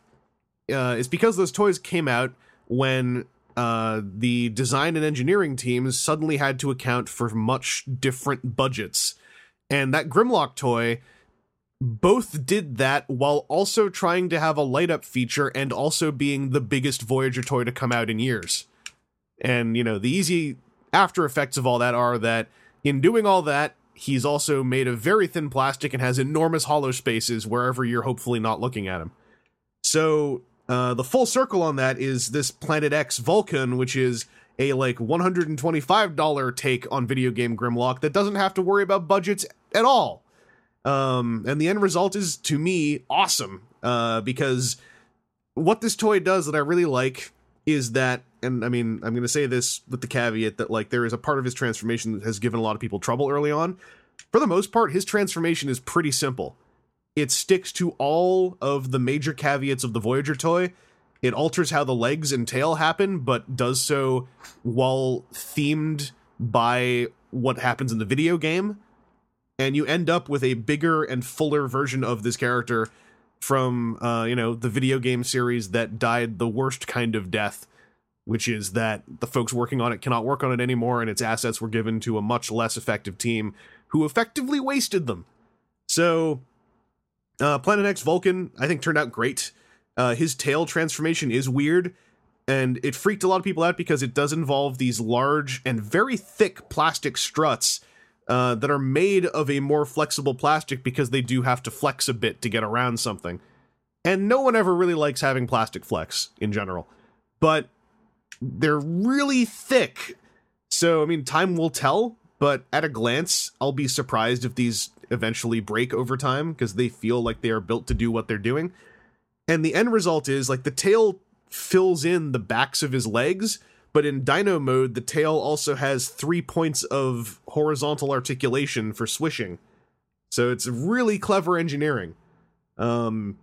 [SPEAKER 1] uh, it's because those toys came out when uh, the design and engineering teams suddenly had to account for much different budgets. And that Grimlock toy both did that while also trying to have a light up feature and also being the biggest Voyager toy to come out in years. And, you know, the easy after effects of all that are that in doing all that, he's also made of very thin plastic and has enormous hollow spaces wherever you're hopefully not looking at him. So uh, the full circle on that is this Planet X Vulcan, which is a like $125 take on video game Grimlock that doesn't have to worry about budgets at all. Um, and the end result is to me awesome uh, because what this toy does that I really like is that, and I mean, I'm going to say this with the caveat that like there is a part of his transformation that has given a lot of people trouble early on. For the most part, his transformation is pretty simple it sticks to all of the major caveats of the Voyager toy. It alters how the legs and tail happen, but does so while themed by what happens in the video game. And you end up with a bigger and fuller version of this character from, uh, you know, the video game series that died the worst kind of death, which is that the folks working on it cannot work on it anymore, and its assets were given to a much less effective team who effectively wasted them. So, uh, Planet X Vulcan, I think, turned out great. Uh, his tail transformation is weird, and it freaked a lot of people out because it does involve these large and very thick plastic struts uh, that are made of a more flexible plastic because they do have to flex a bit to get around something. And no one ever really likes having plastic flex in general, but they're really thick. So, I mean, time will tell, but at a glance, I'll be surprised if these eventually break over time because they feel like they are built to do what they're doing. And the end result is like the tail fills in the backs of his legs, but in dino mode, the tail also has three points of horizontal articulation for swishing. So it's really clever engineering. Um,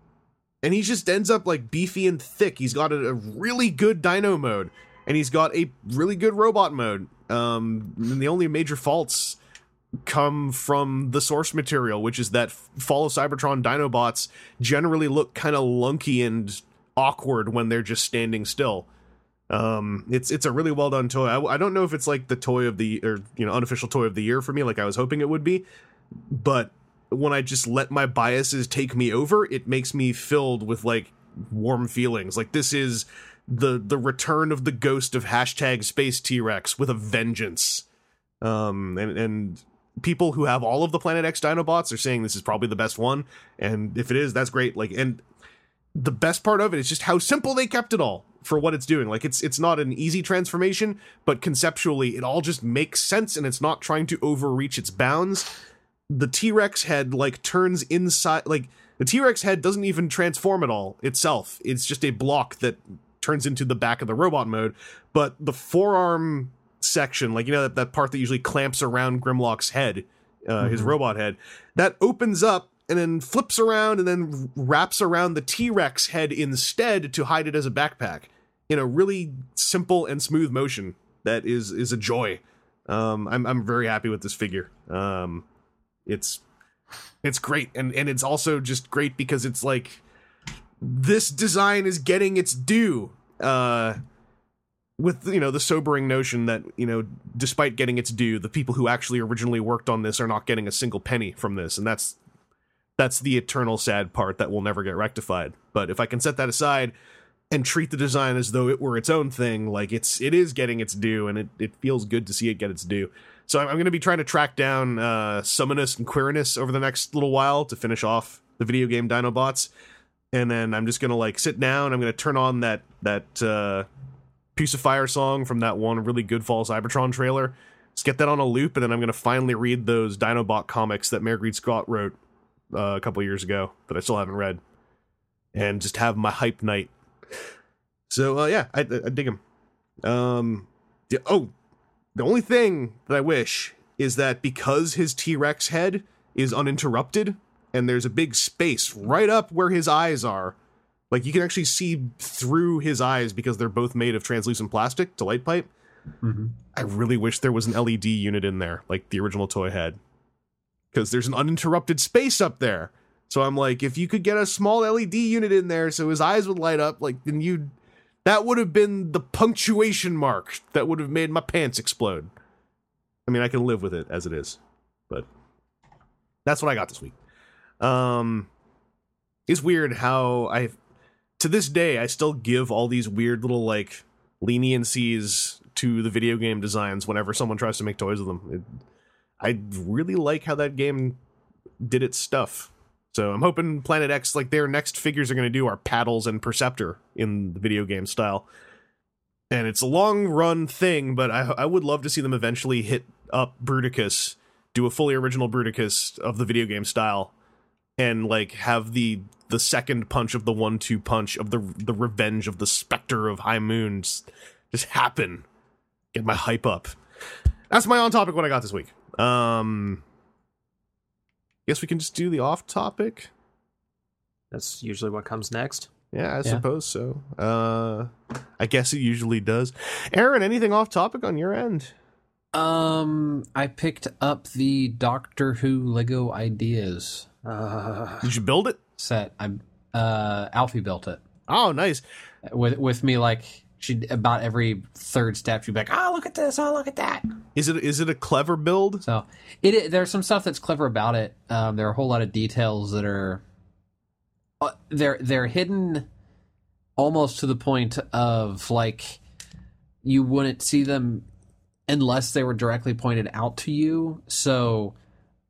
[SPEAKER 1] and he just ends up like beefy and thick. He's got a, a really good dino mode, and he's got a really good robot mode. Um, and the only major faults come from the source material, which is that Fall of Cybertron Dinobots generally look kind of lunky and awkward when they're just standing still. Um, it's it's a really well done toy. I, I don't know if it's like the toy of the or you know unofficial toy of the year for me, like I was hoping it would be, but when I just let my biases take me over, it makes me filled with like warm feelings. Like this is the the return of the ghost of hashtag Space T Rex with a vengeance. Um, and and people who have all of the Planet X Dinobots are saying this is probably the best one, and if it is, that's great. Like, and the best part of it is just how simple they kept it all for what it's doing. Like, it's it's not an easy transformation, but conceptually, it all just makes sense, and it's not trying to overreach its bounds. The T Rex head like turns inside, like the T Rex head doesn't even transform at all itself. It's just a block that turns into the back of the robot mode, but the forearm section, like you know that, that part that usually clamps around Grimlock's head, uh, his robot head, that opens up and then flips around and then wraps around the T Rex head instead to hide it as a backpack in a really simple and smooth motion that is is a joy. Um, I'm I'm very happy with this figure. Um, it's it's great and and it's also just great because it's like this design is getting its due. Uh, with you know the sobering notion that you know despite getting its due the people who actually originally worked on this are not getting a single penny from this and that's that's the eternal sad part that will never get rectified but if i can set that aside and treat the design as though it were its own thing like it's it is getting its due and it, it feels good to see it get its due so i'm, I'm going to be trying to track down uh Summanus and quirinus over the next little while to finish off the video game dinobots and then i'm just going to like sit down i'm going to turn on that that uh piece of fire song from that one really good Fall Cybertron trailer. Just get that on a loop, and then I'm going to finally read those Dinobot comics that Greed Scott wrote uh, a couple years ago that I still haven't read, and just have my hype night. So uh, yeah, I, I dig him. Um, yeah, oh, the only thing that I wish is that because his T Rex head is uninterrupted, and there's a big space right up where his eyes are like you can actually see through his eyes because they're both made of translucent plastic to light pipe.
[SPEAKER 4] Mhm.
[SPEAKER 1] I really wish there was an LED unit in there, like the original toy had, because there's an uninterrupted space up there. So I'm like, if you could get a small LED unit in there, so his eyes would light up, like then you'd that would have been the punctuation mark that would have made my pants explode. I mean, I can live with it as it is, but that's what I got this week. Um, it's weird how I to this day I still give all these weird little like leniencies to the video game designs whenever someone tries to make toys of them. It, I really like how that game did its stuff. So I'm hoping Planet X, like their next figures are going to do are paddles and Perceptor in the video game style. And it's a long run thing, but I, I would love to see them eventually hit up Bruticus, do a fully original Bruticus of the video game style, and like have the the second punch of the one two punch of the the revenge of the specter of high moon just, just happen get my hype up that's my on topic what i got this week um guess we can just do the off topic
[SPEAKER 5] That's usually what comes next.
[SPEAKER 1] yeah i
[SPEAKER 4] Yeah.
[SPEAKER 1] suppose so uh i guess it usually does aaron anything off topic on your end
[SPEAKER 4] Um, I picked up the Doctor Who Lego Ideas
[SPEAKER 5] Uh,
[SPEAKER 1] did you build it
[SPEAKER 4] set. I'm. uh, Alfie built it
[SPEAKER 1] oh nice
[SPEAKER 4] with with me. Like she about every third step, she'd be like, "Oh, look at this! Oh, look at that!"
[SPEAKER 1] is it is it a clever build
[SPEAKER 4] So it, it there's some stuff that's clever about it. Um, there are a whole lot of details that are uh, they're they're hidden almost to the point of like you wouldn't see them unless they were directly pointed out to you. So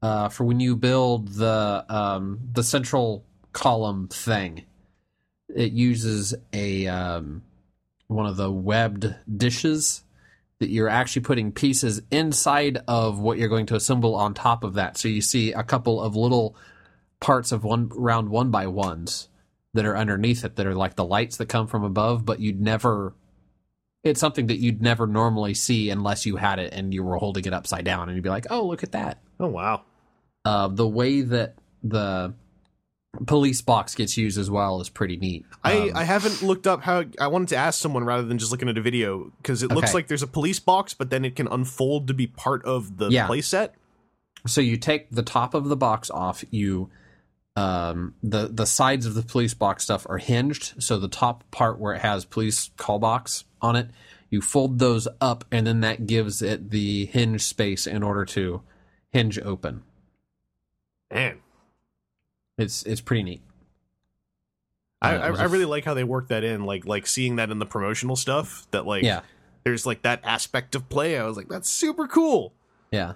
[SPEAKER 4] uh, for when you build the um, the central column thing, it uses a um, one of the webbed dishes that you're actually putting pieces inside of what you're going to assemble on top of that. So you see a couple of little parts of one round one by ones that are underneath it that are like the lights that come from above, but you'd never. It's something that you'd never normally see unless you had it and you were holding it upside down, and you'd be like, "Oh, look at that."
[SPEAKER 1] oh wow
[SPEAKER 4] Uh, the way that the police box gets used as well is pretty neat.
[SPEAKER 1] I,
[SPEAKER 4] Um,
[SPEAKER 1] I haven't looked up how I wanted to ask someone rather than just looking at a video because it looks like there's a police box, but then it can unfold to be part of the
[SPEAKER 4] Yeah.
[SPEAKER 1] playset.
[SPEAKER 4] so you take the top of the box off you um the the sides of the police box stuff are hinged so the top part where it has police call box on it you fold those up and then that gives it the hinge space in order to hinge open
[SPEAKER 1] Man,
[SPEAKER 4] it's it's pretty neat
[SPEAKER 1] I,
[SPEAKER 4] Uh,
[SPEAKER 1] I, I really like how they work that in, like like seeing that in the promotional stuff. That like
[SPEAKER 4] yeah
[SPEAKER 1] there's like that aspect of play. I was like, that's super cool.
[SPEAKER 4] yeah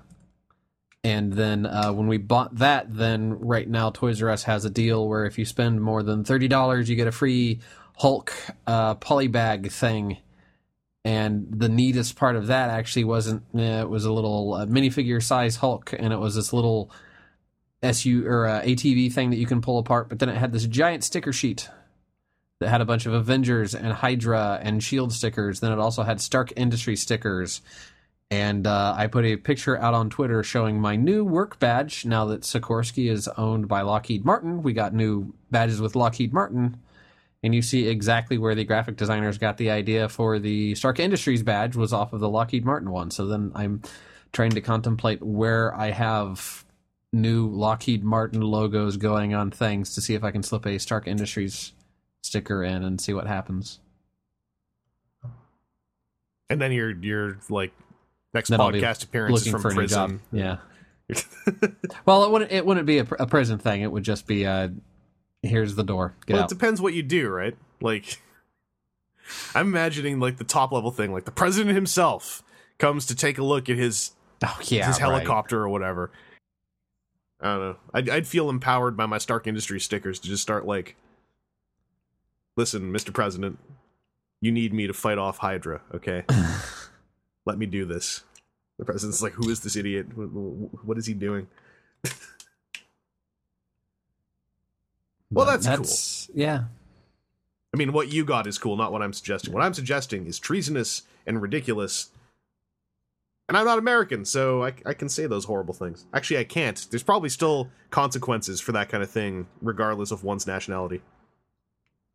[SPEAKER 4] And then uh, when we bought that, then right now Toys R Us has a deal where if you spend more than thirty dollars, you get a free Hulk uh, polybag thing. And the neatest part of that actually wasn't eh, it was a little uh, minifigure size Hulk, and it was this little SU or uh, ATV thing that you can pull apart. But then it had this giant sticker sheet that had a bunch of Avengers and Hydra and Shield stickers. Then it also had Stark Industry stickers. And uh, I put a picture out on Twitter showing my new work badge. Now that Sikorsky is owned by Lockheed Martin, we got new badges with Lockheed Martin. And you see exactly where the graphic designers got the idea for the Stark Industries badge was off of the Lockheed Martin one. So then I'm trying to contemplate where I have new Lockheed Martin logos going on things to see if I can slip a Stark Industries sticker in and see what happens.
[SPEAKER 1] And then your your like next
[SPEAKER 4] Then
[SPEAKER 1] podcast appearance is from
[SPEAKER 4] for a new
[SPEAKER 1] prison.
[SPEAKER 4] job. Yeah. Well, it wouldn't. It wouldn't be a, pr- a prison thing. It would just be uh here's the door. Get
[SPEAKER 1] well,
[SPEAKER 4] out.
[SPEAKER 1] it depends what you do, right? Like, I'm imagining like the top level thing, like the president himself comes to take a look at his
[SPEAKER 4] oh yeah,
[SPEAKER 1] his
[SPEAKER 4] right.
[SPEAKER 1] helicopter or whatever. I don't know. I'd, I'd feel empowered by my Stark Industries stickers to just start like, listen, Mr. President, you need me to fight off Hydra, okay? Let me do this. The president's like, who is this idiot? What, is he doing? Well,
[SPEAKER 4] But
[SPEAKER 1] that's cool.
[SPEAKER 4] Yeah.
[SPEAKER 1] I mean, what you got is cool, not what I'm suggesting. What I'm suggesting is treasonous and ridiculous. And I'm not American, so I, I can say those horrible things. Actually, I can't. There's probably still consequences for that kind of thing, regardless of one's nationality.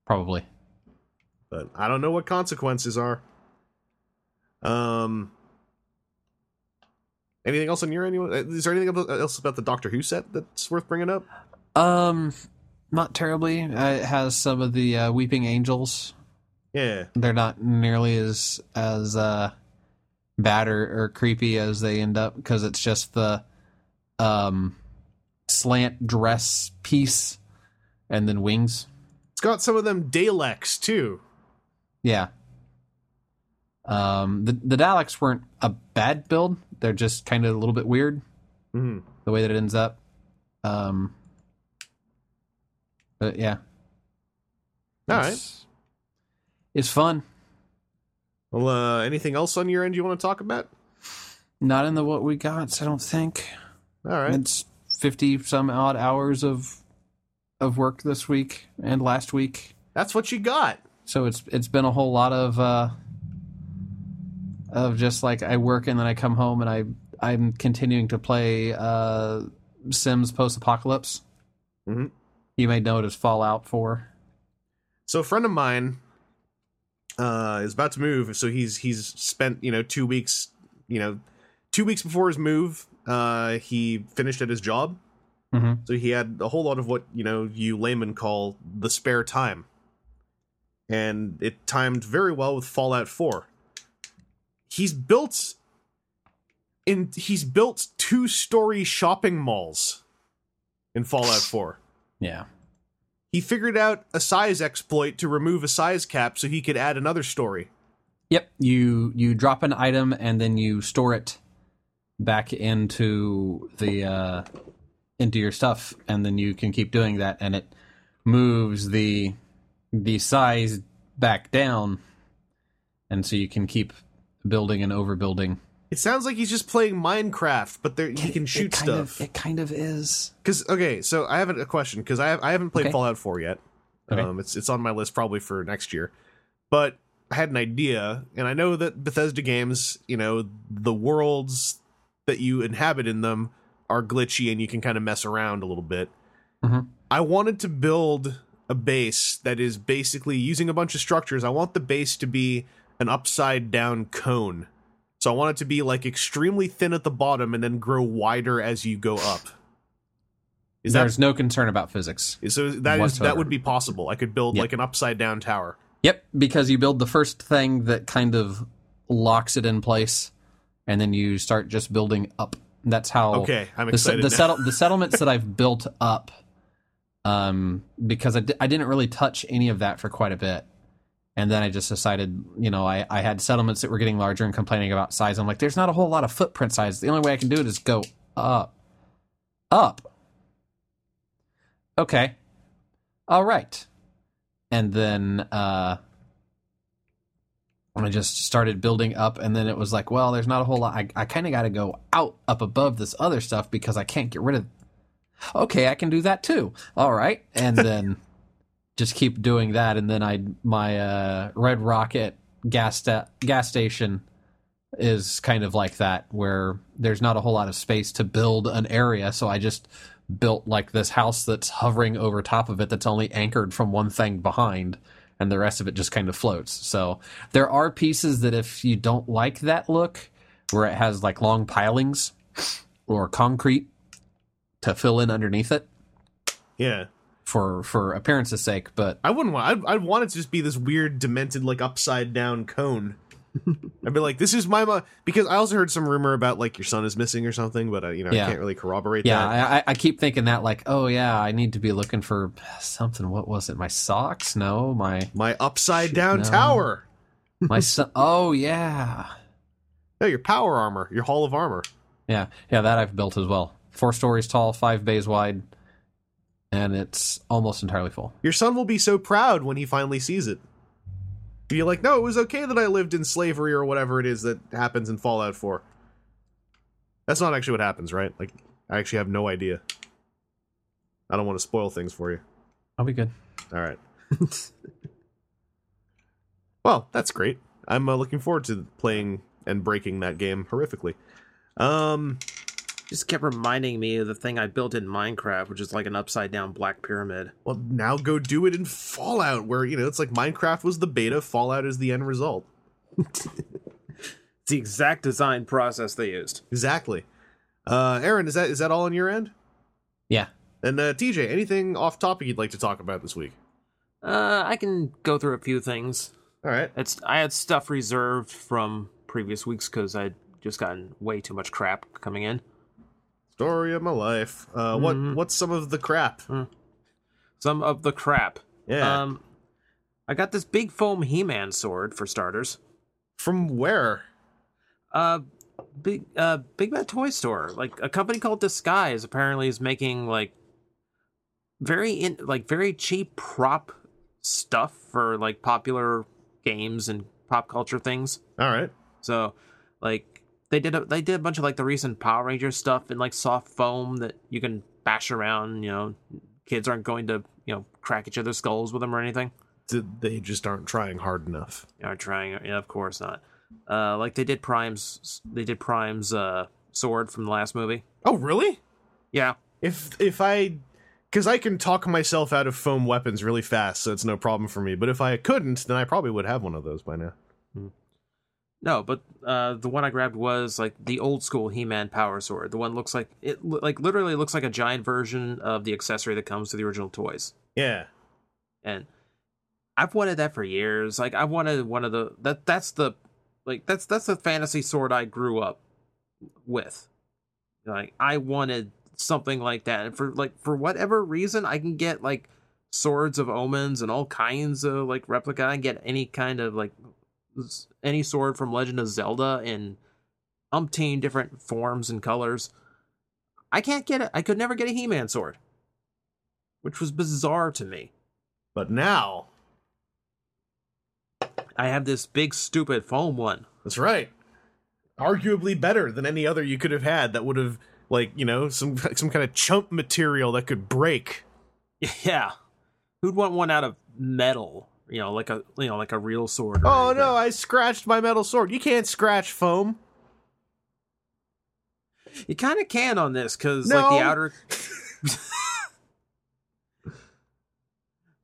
[SPEAKER 4] Probably.
[SPEAKER 1] But I don't know what consequences are. Um. Anything else on your end? Is there anything else about the Doctor Who set that's worth bringing up?
[SPEAKER 4] Um, not terribly. It has some of the uh, weeping angels.
[SPEAKER 1] Yeah.
[SPEAKER 4] They're not nearly as as uh bad or, or creepy as they end up because it's just the um slant dress piece and then wings.
[SPEAKER 1] It's got some of them Daleks, too.
[SPEAKER 4] Yeah. Um, the the Daleks weren't a bad build. They're just kind of a little bit weird
[SPEAKER 1] hmm
[SPEAKER 4] the way that it ends up. Um, but yeah,
[SPEAKER 1] All right.
[SPEAKER 4] it's, it's fun.
[SPEAKER 1] Well, uh, anything else on your end you want to talk about?
[SPEAKER 4] Not in the what we got. I don't think
[SPEAKER 1] All right.
[SPEAKER 4] it's fifty some odd hours of of work this week and last week.
[SPEAKER 1] That's what you got.
[SPEAKER 4] So it's it's been a whole lot of uh of just like I work and then I come home and I I'm continuing to play uh Sims Post Apocalypse.
[SPEAKER 1] Mhm.
[SPEAKER 4] You may know it as Fallout 4.
[SPEAKER 1] So a friend of mine uh, is about to move. So he's he's spent you know two weeks you know two weeks before his move. Uh, he finished at his job,
[SPEAKER 4] Mhm.
[SPEAKER 1] so he had a whole lot of what you know you laymen call the spare time, and it timed very well with Fallout Four. He's built in he's built two story shopping malls in Fallout Four.
[SPEAKER 4] Yeah.
[SPEAKER 1] He figured out a size exploit to remove a size cap so he could add another story.
[SPEAKER 4] Yep, you you drop an item and then you store it back into the uh into your stuff and then you can keep doing that and it moves the the size back down and so you can keep building and overbuilding.
[SPEAKER 1] It sounds like he's just playing Minecraft, but there he can shoot
[SPEAKER 4] kind
[SPEAKER 1] stuff.
[SPEAKER 4] Of, it kind of is.
[SPEAKER 1] Because okay, so I have a question because I have, I haven't played
[SPEAKER 4] Okay.
[SPEAKER 1] Fallout Four yet.
[SPEAKER 4] Okay.
[SPEAKER 1] Um, it's it's on my list probably for next year, but I had an idea, and I know that Bethesda games, you know, the worlds that you inhabit in them are glitchy, and you can kind of mess around a little bit.
[SPEAKER 4] Mhm.
[SPEAKER 1] I wanted to build a base that is basically using a bunch of structures. I want the base to be an upside down cone. So I want it to be like extremely thin at the bottom and then grow wider as you go up. Is that
[SPEAKER 4] There's no concern about physics.
[SPEAKER 1] so that is that would be possible. I could build
[SPEAKER 4] Yep.
[SPEAKER 1] like an upside down tower.
[SPEAKER 4] Yep, because you build the first thing that kind of locks it in place, and then you start just building up. That's how.
[SPEAKER 1] Okay, I'm
[SPEAKER 4] the,
[SPEAKER 1] excited.
[SPEAKER 4] the,
[SPEAKER 1] now.
[SPEAKER 4] settle, the settlements that I've built up, um, because I, I didn't really touch any of that for quite a bit, and then I just decided, you know, I, I had settlements that were getting larger and complaining about size. I'm like, there's not a whole lot of footprint size. The only way I can do it is go up. up. Okay. All right. And then uh I just started building up and then it was like, well, there's not a whole lot. I, I kind of got to go out up above this other stuff because I can't get rid of Okay, I can do that too. All right. And then just keep doing that. And then I my uh Red Rocket gas sta- gas station is kind of like that where there's not a whole lot of space to build an area. So i just built like this house that's hovering over top of it that's only anchored from one thing behind and the rest of it just kind of floats. So there are pieces that if you don't like that look where it has like long pilings or concrete to fill in underneath it
[SPEAKER 1] Yeah.
[SPEAKER 4] For for appearance's sake but
[SPEAKER 1] I wouldn't want. I'd, I'd want it to just be this weird, demented, like upside down cone. I'd be like, "This is my mo-, because I also heard some rumor about like your son is missing or something, but uh, you know
[SPEAKER 4] Yeah.
[SPEAKER 1] I can't really corroborate
[SPEAKER 4] Yeah,
[SPEAKER 1] that.
[SPEAKER 4] I, I- I keep thinking that like, oh yeah, I need to be looking for something. What was it? My socks? No, my
[SPEAKER 1] My upside down
[SPEAKER 4] No.
[SPEAKER 1] tower.
[SPEAKER 4] my son. Oh yeah,
[SPEAKER 1] No, your power armor, your hall of armor.
[SPEAKER 4] yeah, yeah. That I've built as well. Four stories tall, five bays wide, and it's almost entirely full.
[SPEAKER 1] Your son will be so proud when he finally sees it. Be like, no, it was okay that I lived in slavery or whatever it is that happens in Fallout 4. That's not actually what happens, right? Like, I actually have no idea. I don't want to spoil things for you.
[SPEAKER 4] I'll be good.
[SPEAKER 1] All right. well, that's great. I'm uh, looking forward to playing and breaking that game horrifically. Um,
[SPEAKER 5] Just kept reminding me of the thing I built in Minecraft, which is like an upside down black pyramid.
[SPEAKER 1] well, now go do it in Fallout, where you know it's like Minecraft was the beta, Fallout is the end result.
[SPEAKER 5] It's the exact design process they used.
[SPEAKER 1] Exactly. Uh, Aaron, is that is that all on your end?
[SPEAKER 4] Yeah.
[SPEAKER 1] And uh, TJ, anything off topic you'd like to talk about this week?
[SPEAKER 5] Uh, I can go through a few things.
[SPEAKER 1] All right.
[SPEAKER 5] It's I had stuff reserved from previous weeks because I'd just gotten way too much crap coming in.
[SPEAKER 1] Story of my life. Uh, what
[SPEAKER 5] Mhm.
[SPEAKER 1] what's some of the crap?
[SPEAKER 5] Some of the crap.
[SPEAKER 1] Yeah.
[SPEAKER 5] Um, I got this big foam He-Man sword for starters.
[SPEAKER 1] From where?
[SPEAKER 5] Uh, big uh Big Bad Toy Store, like a company called Disguise, apparently is making like very in like very cheap prop stuff for like popular games and pop culture things.
[SPEAKER 1] All right.
[SPEAKER 5] So, like they did a, they did a bunch of like the recent Power Rangers stuff in like soft foam that you can bash around. You know, kids aren't going to you know crack each other's skulls with them or anything.
[SPEAKER 1] They just aren't trying hard enough?
[SPEAKER 5] They aren't trying. Yeah, of course not. Uh, like they did Prime's they did Prime's uh sword from the last movie.
[SPEAKER 1] Oh, really?
[SPEAKER 5] Yeah,
[SPEAKER 1] If if I because I can talk myself out of foam weapons really fast, so it's no problem for me. But if I couldn't, then I probably would have one of those by now.
[SPEAKER 5] No, but uh, the one I grabbed was like the old school He-Man power sword. The one looks like it like literally looks like a giant version of the accessory that comes to the original toys.
[SPEAKER 1] Yeah.
[SPEAKER 5] and I've wanted that for years. Like I wanted one of the that that's the like that's that's the fantasy sword I grew up with. Like I wanted something like that, and for like for whatever reason, I can get like swords of omens and all kinds of like replica. I can get any kind of like any sword from Legend of Zelda in umpteen different forms and colors. I can't get it. I could never get a He-Man sword, which was bizarre to me.
[SPEAKER 1] But now,
[SPEAKER 5] I have this big stupid foam one.
[SPEAKER 1] that's right. Arguably better than any other you could have had that would have like you know some some kind of chump material that could break.
[SPEAKER 5] Yeah. Who'd want one out of metal? You know, like a you know, like a real sword.
[SPEAKER 1] Oh
[SPEAKER 5] anything?
[SPEAKER 1] no, I scratched my metal sword. You can't scratch foam.
[SPEAKER 5] You kind of can on this because
[SPEAKER 1] No.
[SPEAKER 5] like the outer,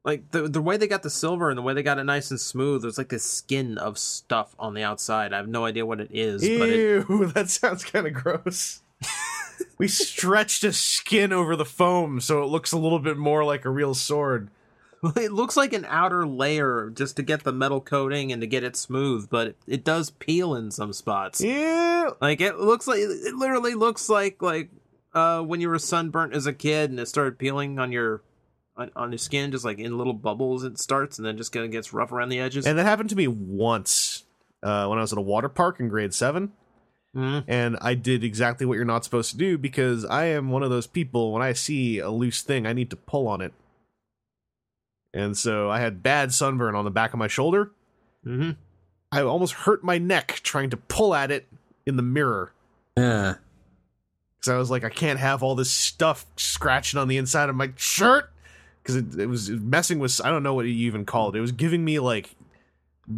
[SPEAKER 5] like the the way they got the silver and the way they got it nice and smooth. There's like this skin of stuff on the outside. I have no idea what it is, but it,
[SPEAKER 1] Ew, that sounds kind of gross. we stretched a skin over the foam so it looks a little bit more like a real sword.
[SPEAKER 5] It looks like an outer layer just to get the metal coating and to get it smooth, but it, it does peel in some spots.
[SPEAKER 1] Ew.
[SPEAKER 5] Like it looks like it literally looks like like uh when you were sunburnt as a kid and it started peeling on your on, on your skin just like in little bubbles it starts and then just kind of gets rough around the edges.
[SPEAKER 1] And that happened to me once uh, when I was at a water park in grade seven.
[SPEAKER 5] Mhm.
[SPEAKER 1] and I did exactly what you're not supposed to do because I am one of those people when I see a loose thing, I need to pull on it. And so I had bad sunburn on the back of my shoulder.
[SPEAKER 5] Mm-hmm.
[SPEAKER 1] I almost hurt my neck trying to pull at it in the mirror
[SPEAKER 4] Yeah.
[SPEAKER 1] because I was like, I can't have all this stuff scratching on the inside of my shirt because it, it was messing with. I don't know what you even call it. It was giving me like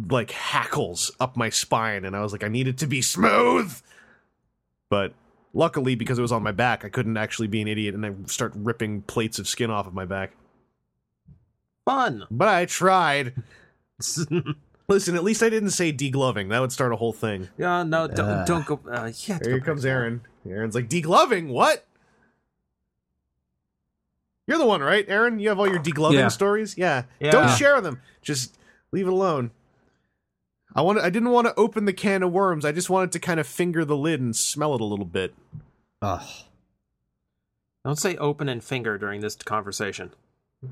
[SPEAKER 1] like hackles up my spine, and I was like, I need it to be smooth. But luckily, because it was on my back, I couldn't actually be an idiot and I start ripping plates of skin off of my back.
[SPEAKER 5] Fun.
[SPEAKER 1] But I tried. Listen, at least I didn't say degloving. That would start a whole thing.
[SPEAKER 5] yeah, no, don't,
[SPEAKER 4] Uh.
[SPEAKER 5] don't go. Uh, yeah,
[SPEAKER 1] Here comes Aaron. Aaron's like, degloving? What? You're the one, right, Aaron? You have all your degloving
[SPEAKER 4] Yeah.
[SPEAKER 1] stories? Yeah.
[SPEAKER 5] Yeah.
[SPEAKER 1] Don't share them. Just leave it alone. I want I didn't want to open the can of worms. I just wanted to kind of finger the lid and smell it a little bit.
[SPEAKER 4] Ugh.
[SPEAKER 5] Don't say open and finger during this conversation.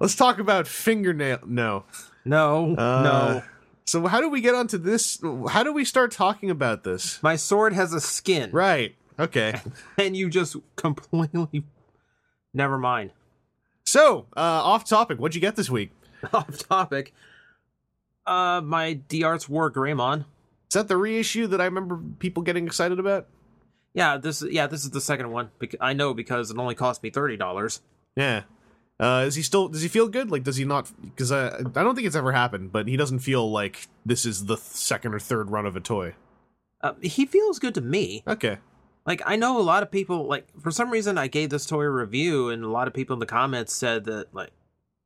[SPEAKER 1] Let's talk about fingernail. No.
[SPEAKER 5] No,
[SPEAKER 1] Uh,
[SPEAKER 5] no.
[SPEAKER 1] So how do we get onto this? How do we start talking about this?
[SPEAKER 5] My sword has a skin,
[SPEAKER 1] Right. Okay.
[SPEAKER 5] and you just completely. Never mind.
[SPEAKER 1] So, uh, off topic. What'd you get this week?
[SPEAKER 5] Off topic. Uh, my D Arts War Greymon.
[SPEAKER 1] Is that the reissue that I remember people getting excited about?
[SPEAKER 5] Yeah, this yeah this is the second one. I know because it only cost me thirty dollars.
[SPEAKER 1] Yeah. Uh, is he still? Does he feel good? Like, does he not? Because uh, I don't think it's ever happened, but he doesn't feel like this is the th- second or third run of a toy.
[SPEAKER 5] Uh, he feels good to me.
[SPEAKER 1] Okay.
[SPEAKER 5] Like I know a lot of people like for some reason I gave this toy a review and a lot of people in the comments said that like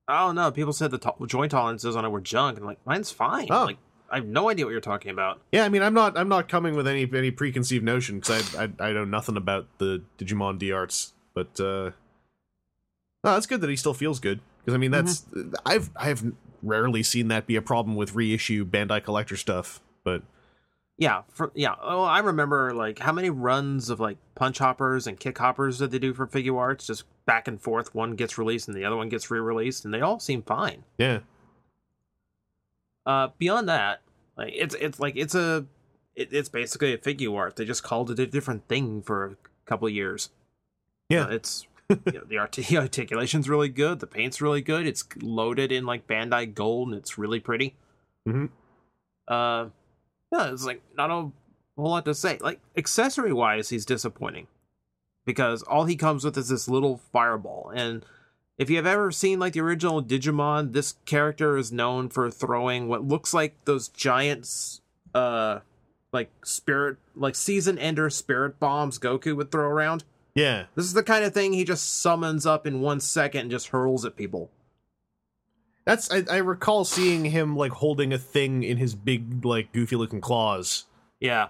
[SPEAKER 5] oh no people said the to- joint tolerances on it were junk and like mine's fine.
[SPEAKER 1] Oh.
[SPEAKER 5] Like I have no idea what you're talking about.
[SPEAKER 1] Yeah, I mean, I'm not. I'm not coming with any any preconceived notion because I, I I know nothing about the Digimon D arts, but uh, no, that's good that he still feels good because I mean that's I've I've rarely seen that be a problem with reissue Bandai collector stuff, but
[SPEAKER 5] Yeah, for yeah. Oh, I remember like how many runs of like punch hoppers and kick hoppers did they do for figure arts? Just back and forth. One gets released and the other one gets re-released, and they all seem fine.
[SPEAKER 1] yeah,
[SPEAKER 5] Uh, beyond that, like it's it's like it's a it, it's basically a figure art. They just called it a different thing for a couple of years.
[SPEAKER 1] yeah,
[SPEAKER 5] Uh, it's you know, the art- the articulation's really good. The paint's really good. It's loaded in like Bandai gold, and it's really pretty.
[SPEAKER 1] Mhm.
[SPEAKER 5] Uh, yeah, it's like not a whole lot to say. Like accessory wise, he's disappointing because all he comes with is this little fireball. And if you have ever seen like the original Digimon, this character is known for throwing what looks like those giants, uh, like spirit, like season ender spirit bombs Goku would throw around.
[SPEAKER 1] Yeah.
[SPEAKER 5] This is the kind of thing he just summons up in one second and just hurls at people.
[SPEAKER 1] That's I, I recall seeing him like holding a thing in his big like goofy looking claws.
[SPEAKER 5] Yeah.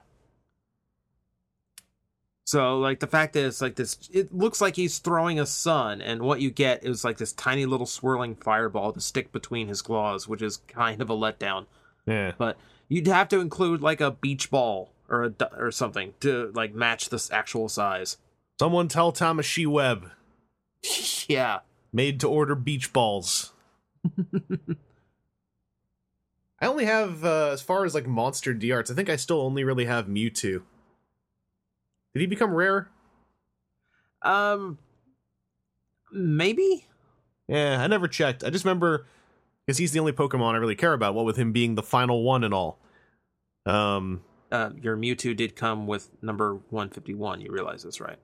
[SPEAKER 5] So like the fact is like this it looks like he's throwing a sun and what you get is like this tiny little swirling fireball to stick between his claws, which is kind of a letdown.
[SPEAKER 1] Yeah,
[SPEAKER 5] But you'd have to include like a beach ball or a or something to like match this actual size.
[SPEAKER 1] Someone tell Tamashii Web
[SPEAKER 5] yeah.
[SPEAKER 1] made to order beach balls. I only have uh, as far as like monster D arts. I think I still only really have Mewtwo. Did he become rare?
[SPEAKER 5] Um maybe
[SPEAKER 1] Yeah, I never checked. I just remember because he's the only Pokemon I really care about. What with him being the final one and all. Um,
[SPEAKER 5] uh, your Mewtwo did come with number 151. You realize this, right?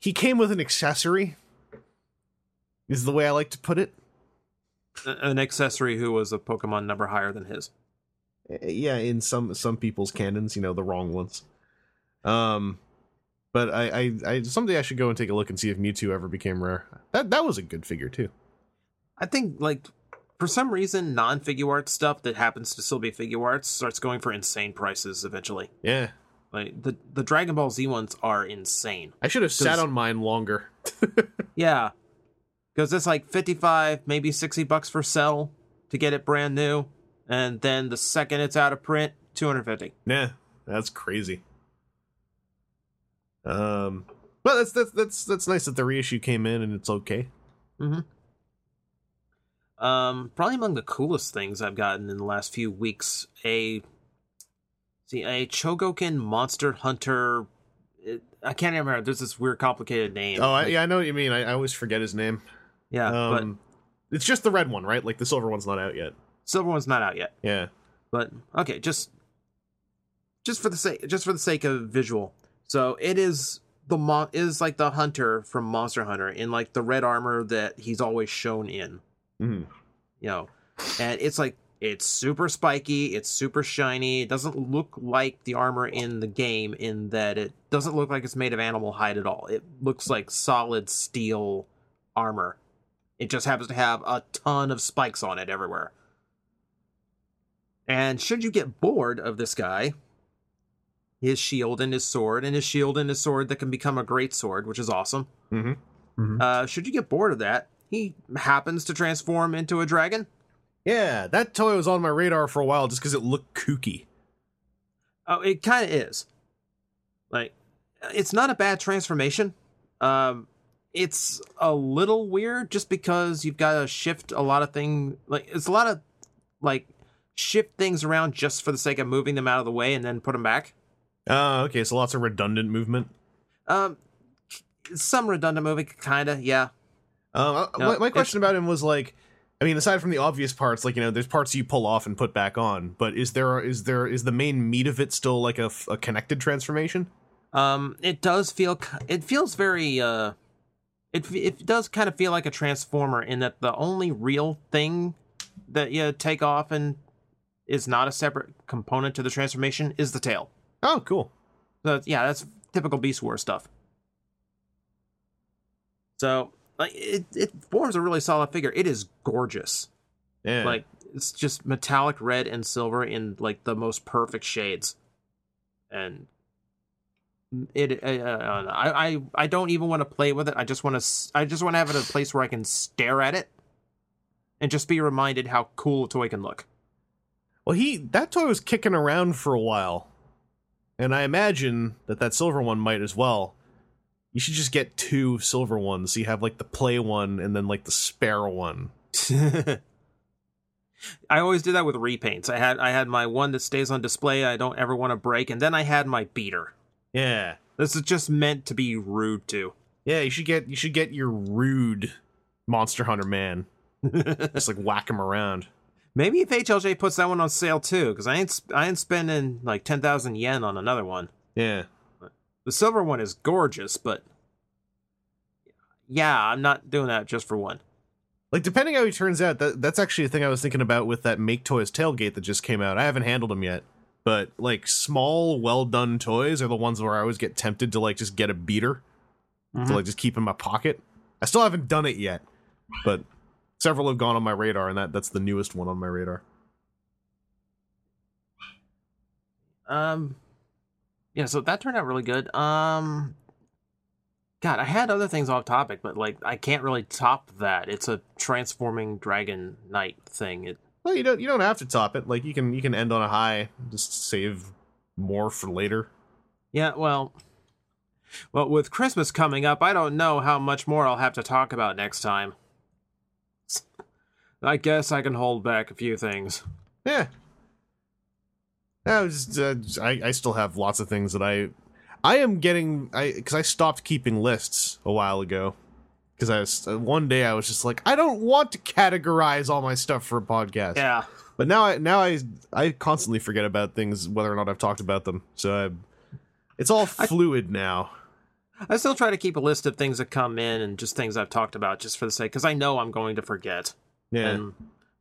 [SPEAKER 1] He came with an accessory. Is the way I like to put it.
[SPEAKER 5] An accessory who was a Pokemon number higher than his.
[SPEAKER 1] Uh, Yeah, in some some people's canons, you know, the wrong ones. Um, but I, I, I someday I should go and take a look and see if Mewtwo ever became rare. That that was a good figure too.
[SPEAKER 5] I think like for some reason non-figure art stuff that happens to still be figure arts starts going for insane prices eventually.
[SPEAKER 1] Yeah,
[SPEAKER 5] Like the the Dragon Ball Z ones are insane.
[SPEAKER 1] I should have sat on mine longer.
[SPEAKER 5] Yeah. Cuz it's like 55, maybe 60 bucks for sell to get it brand new and then the second it's out of print, 250.
[SPEAKER 1] Yeah, that's crazy. Um, but that's that's that's that's nice that the reissue came in and it's okay. Mm-hmm.
[SPEAKER 5] Um, probably among the coolest things I've gotten in the last few weeks, a See, a Chogokin Monster Hunter. It, I can't remember. There's this weird, complicated name.
[SPEAKER 1] Oh, I, yeah, I know what you mean. I, I always forget his name.
[SPEAKER 5] yeah.
[SPEAKER 1] Um,
[SPEAKER 5] but
[SPEAKER 1] it's just the red one, right? Like the silver one's not out yet.
[SPEAKER 5] silver one's not out yet.
[SPEAKER 1] Yeah.
[SPEAKER 5] But okay, just just for the sake just for the sake of visual. So it is the mon is like the hunter from Monster Hunter in like the red armor that he's always shown in.
[SPEAKER 1] Mhm.
[SPEAKER 5] You know, and it's like it's super spiky, it's super shiny. It doesn't look like the armor in the game in that it doesn't look like it's made of animal hide at all. It looks like solid steel armor. It just happens to have a ton of spikes on it everywhere. And should you get bored of this guy, his shield and his sword, and his shield and his sword that can become a great sword, which is awesome.
[SPEAKER 1] Mhm.
[SPEAKER 5] Uh, should you get bored of that, he happens to transform into a dragon.
[SPEAKER 1] Yeah, that toy was on my radar for a while just because it looked kooky.
[SPEAKER 5] Oh, it kind of is. Like, it's not a bad transformation. Um, it's a little weird just because you've got to shift a lot of things. Like, it's a lot of like shift things around just for the sake of moving them out of the way and then put them back.
[SPEAKER 1] Oh, okay, so lots of redundant movement.
[SPEAKER 5] Um, some redundant moving, kind of, yeah.
[SPEAKER 1] Uh,
[SPEAKER 5] No,
[SPEAKER 1] my, my question about him was like, I mean, aside from the obvious parts, like you know, there's parts you pull off and put back on, but is there is there is the main meat of it still like a connected transformation?
[SPEAKER 5] Um, it does feel it feels very uh, it it does kind of feel like a transformer in that the only real thing that you take off and is not a separate component to the transformation is the tail.
[SPEAKER 1] Oh, cool.
[SPEAKER 5] So yeah, that's typical Beast War stuff. So like it it forms a really solid figure. It is gorgeous.
[SPEAKER 1] Yeah,
[SPEAKER 5] Like it's just metallic red and silver in like the most perfect shades, and it. Uh, uh, I I I don't even want to play with it. I just want to. I just want to have it at a place where I can stare at it, and just be reminded how cool a toy can look.
[SPEAKER 1] well, he that toy was kicking around for a while, and I imagine that that silver one might as well. You should just get two silver ones. So you have like the play one and then like the spare one.
[SPEAKER 5] I always did that with repaints. I had I had my one that stays on display. I don't ever want to break, and then I had my beater.
[SPEAKER 1] Yeah,
[SPEAKER 5] This is just meant to be rude to.
[SPEAKER 1] yeah. You should get you should get your rude Monster Hunter man. just like whack him around.
[SPEAKER 5] Maybe if HLJ puts that one on sale too, because I ain't I ain't spending like ten thousand yen on another one.
[SPEAKER 1] Yeah.
[SPEAKER 5] The silver one is gorgeous, but yeah, I'm not doing that just for one.
[SPEAKER 1] Like depending how he turns out, that that's actually a thing I was thinking about with that MakeToys tailgate that just came out. I haven't handled them yet, but like small, well done toys are the ones where I always get tempted to like just get a beater to like just keep in my pocket. I still haven't done it yet, but several have gone on my radar, and that that's the newest one on my radar.
[SPEAKER 5] Um, yeah, so that turned out really good. Um, God, I had other things off topic, but like I can't really top that. It's a transforming dragon knight thing. It
[SPEAKER 1] Well, you don't you don't have to top it. Like you can you can end on a high, just save more for later.
[SPEAKER 5] Yeah, well, well, with Christmas coming up, I don't know how much more I'll have to talk about next time. I guess I can hold back a few things.
[SPEAKER 1] Yeah. I was uh, I I still have lots of things that I I am getting I because I stopped keeping lists a while ago because I was uh, one day I was just like I don't want to categorize all my stuff for a podcast.
[SPEAKER 5] Yeah,
[SPEAKER 1] But now I now I I constantly forget about things whether or not I've talked about them. So I, it's all fluid now.
[SPEAKER 5] I still try to keep a list of things that come in and just things I've talked about, just for the sake, because I know I'm going to forget.
[SPEAKER 1] Yeah.
[SPEAKER 5] And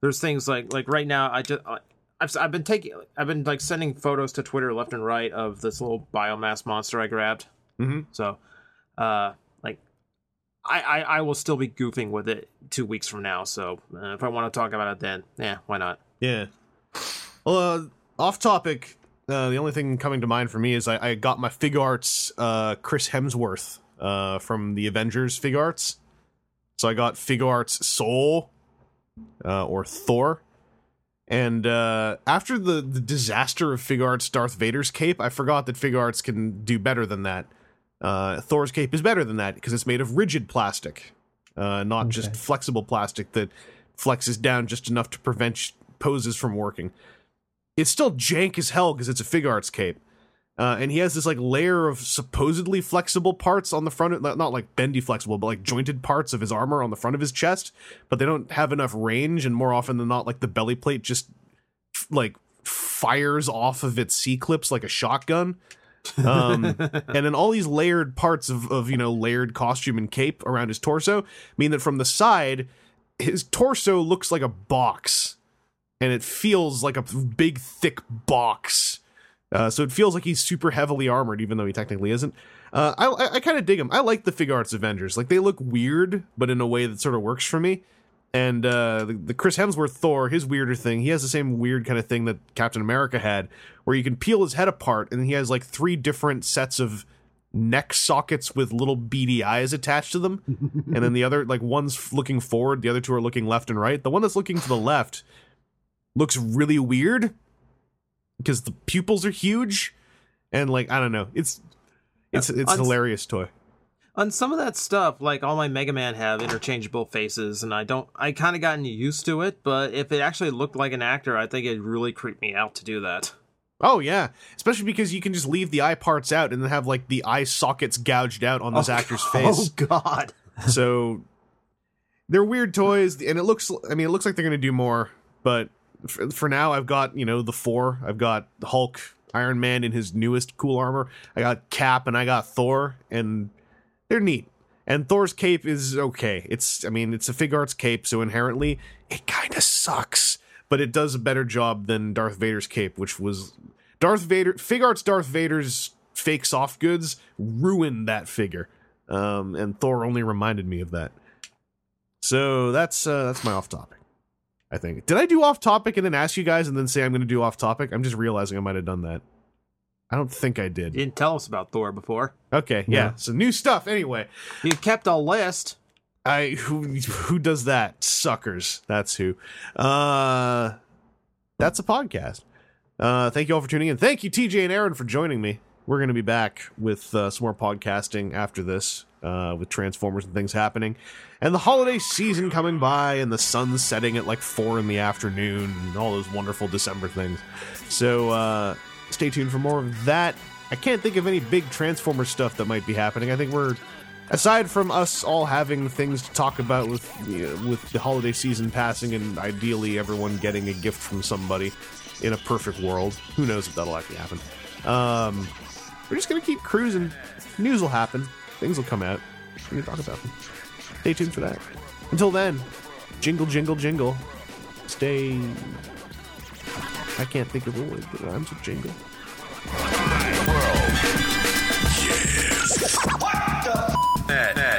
[SPEAKER 5] there's things like like right now, I just I, I've I've been taking I've been like sending photos to Twitter left and right of this little biomass monster I grabbed.
[SPEAKER 1] Mhm.
[SPEAKER 5] So, uh, like, I, I I will still be goofing with it two weeks from now. So uh, if I want to talk about it then, yeah, why not?
[SPEAKER 1] Yeah. Well, uh, off topic. Uh, the only thing coming to mind for me is I, I got my Figuarts uh, Chris Hemsworth uh, from the Avengers Figuarts. So I got Figuarts Soul uh, or Thor. And uh, after the, the disaster of Figuarts Darth Vader's cape, I forgot that Figuarts can do better than that. Uh, Thor's cape is better than that because it's made of rigid plastic, uh, not just flexible plastic that flexes down just enough to prevent poses from working. it's still jank as hell because it's a Figuarts cape. Uh, and he has this like layer of supposedly flexible parts on the front, of, not like bendy flexible, but like jointed parts of his armor on the front of his chest. But they don't have enough range, and more often than not, like the belly plate just like fires off of its C clips like a shotgun. um, and then all these layered parts of, of you know layered costume and cape around his torso mean that from the side his torso looks like a box and it feels like a big thick box uh, so it feels like he's super heavily armored even though he technically isn't. Uh, i, I, I kind of dig him. I like the Figuarts avengers. Like they look weird but in a way that sort of works for me. And uh, the, the Chris Hemsworth Thor, his weirder thing, he has the same weird kind of thing that Captain America had, where you can peel his head apart, and he has like three different sets of neck sockets with little beady eyes attached to them, and then the other like one's looking forward, the other two are looking left and right. The one that's looking to the left looks really weird because the pupils are huge, and like I don't know, it's it's it's
[SPEAKER 5] on-
[SPEAKER 1] hilarious toy.
[SPEAKER 5] on some of that stuff, like all my Mega Man have interchangeable faces, and I don't. I kind of gotten used to it, but if it actually looked like an actor, I think it'd really creep me out to do that.
[SPEAKER 1] Oh yeah, especially because you can just leave the eye parts out and then have like the eye sockets gouged out on this oh, actor's oh, face.
[SPEAKER 5] Oh God!
[SPEAKER 1] so they're weird toys, and it looks. I mean, it looks like they're going to do more, but for, for now, I've got you know the four. I've got Hulk, Iron Man in his newest cool armor. I got Cap, and I got Thor, and they're neat. And Thor's cape is okay. It's, I mean, it's a Figuarts cape, so inherently it kind of sucks, but it does a better job than Darth Vader's cape, which was Darth Vader. Figuarts Darth Vader's fake soft goods ruined that figure, um, and Thor only reminded me of that. So that's uh, that's my off topic. I think. Did I do off topic and then ask you guys and then say I'm going to do off topic? I'm just realizing I might have done that. I don't think I did.
[SPEAKER 5] You didn't tell us about Thor before.
[SPEAKER 1] Okay, yeah. So new stuff anyway.
[SPEAKER 5] You kept a list.
[SPEAKER 1] I who who does that? Suckers. That's who. Uh that's a podcast. Uh thank you all for tuning in. Thank you TJ and Aaron for joining me. We're going to be back with uh, some more podcasting after this uh with Transformers and things happening. And the holiday season coming by and the sun setting at like 4 in the afternoon and all those wonderful December things. So uh stay tuned for more of that. I can't think of any big Transformer stuff that might be happening. I think we're aside from us all having things to talk about with you know, with the holiday season passing and ideally everyone getting a gift from somebody in a perfect world. Who knows if that'll actually happen? Um, we're just gonna keep cruising. News will happen. Things will come out. We're gonna talk about them. Stay tuned for that. Until then, jingle, jingle, jingle. Stay. I can't think of a word that rhymes with jingle.
[SPEAKER 6] Add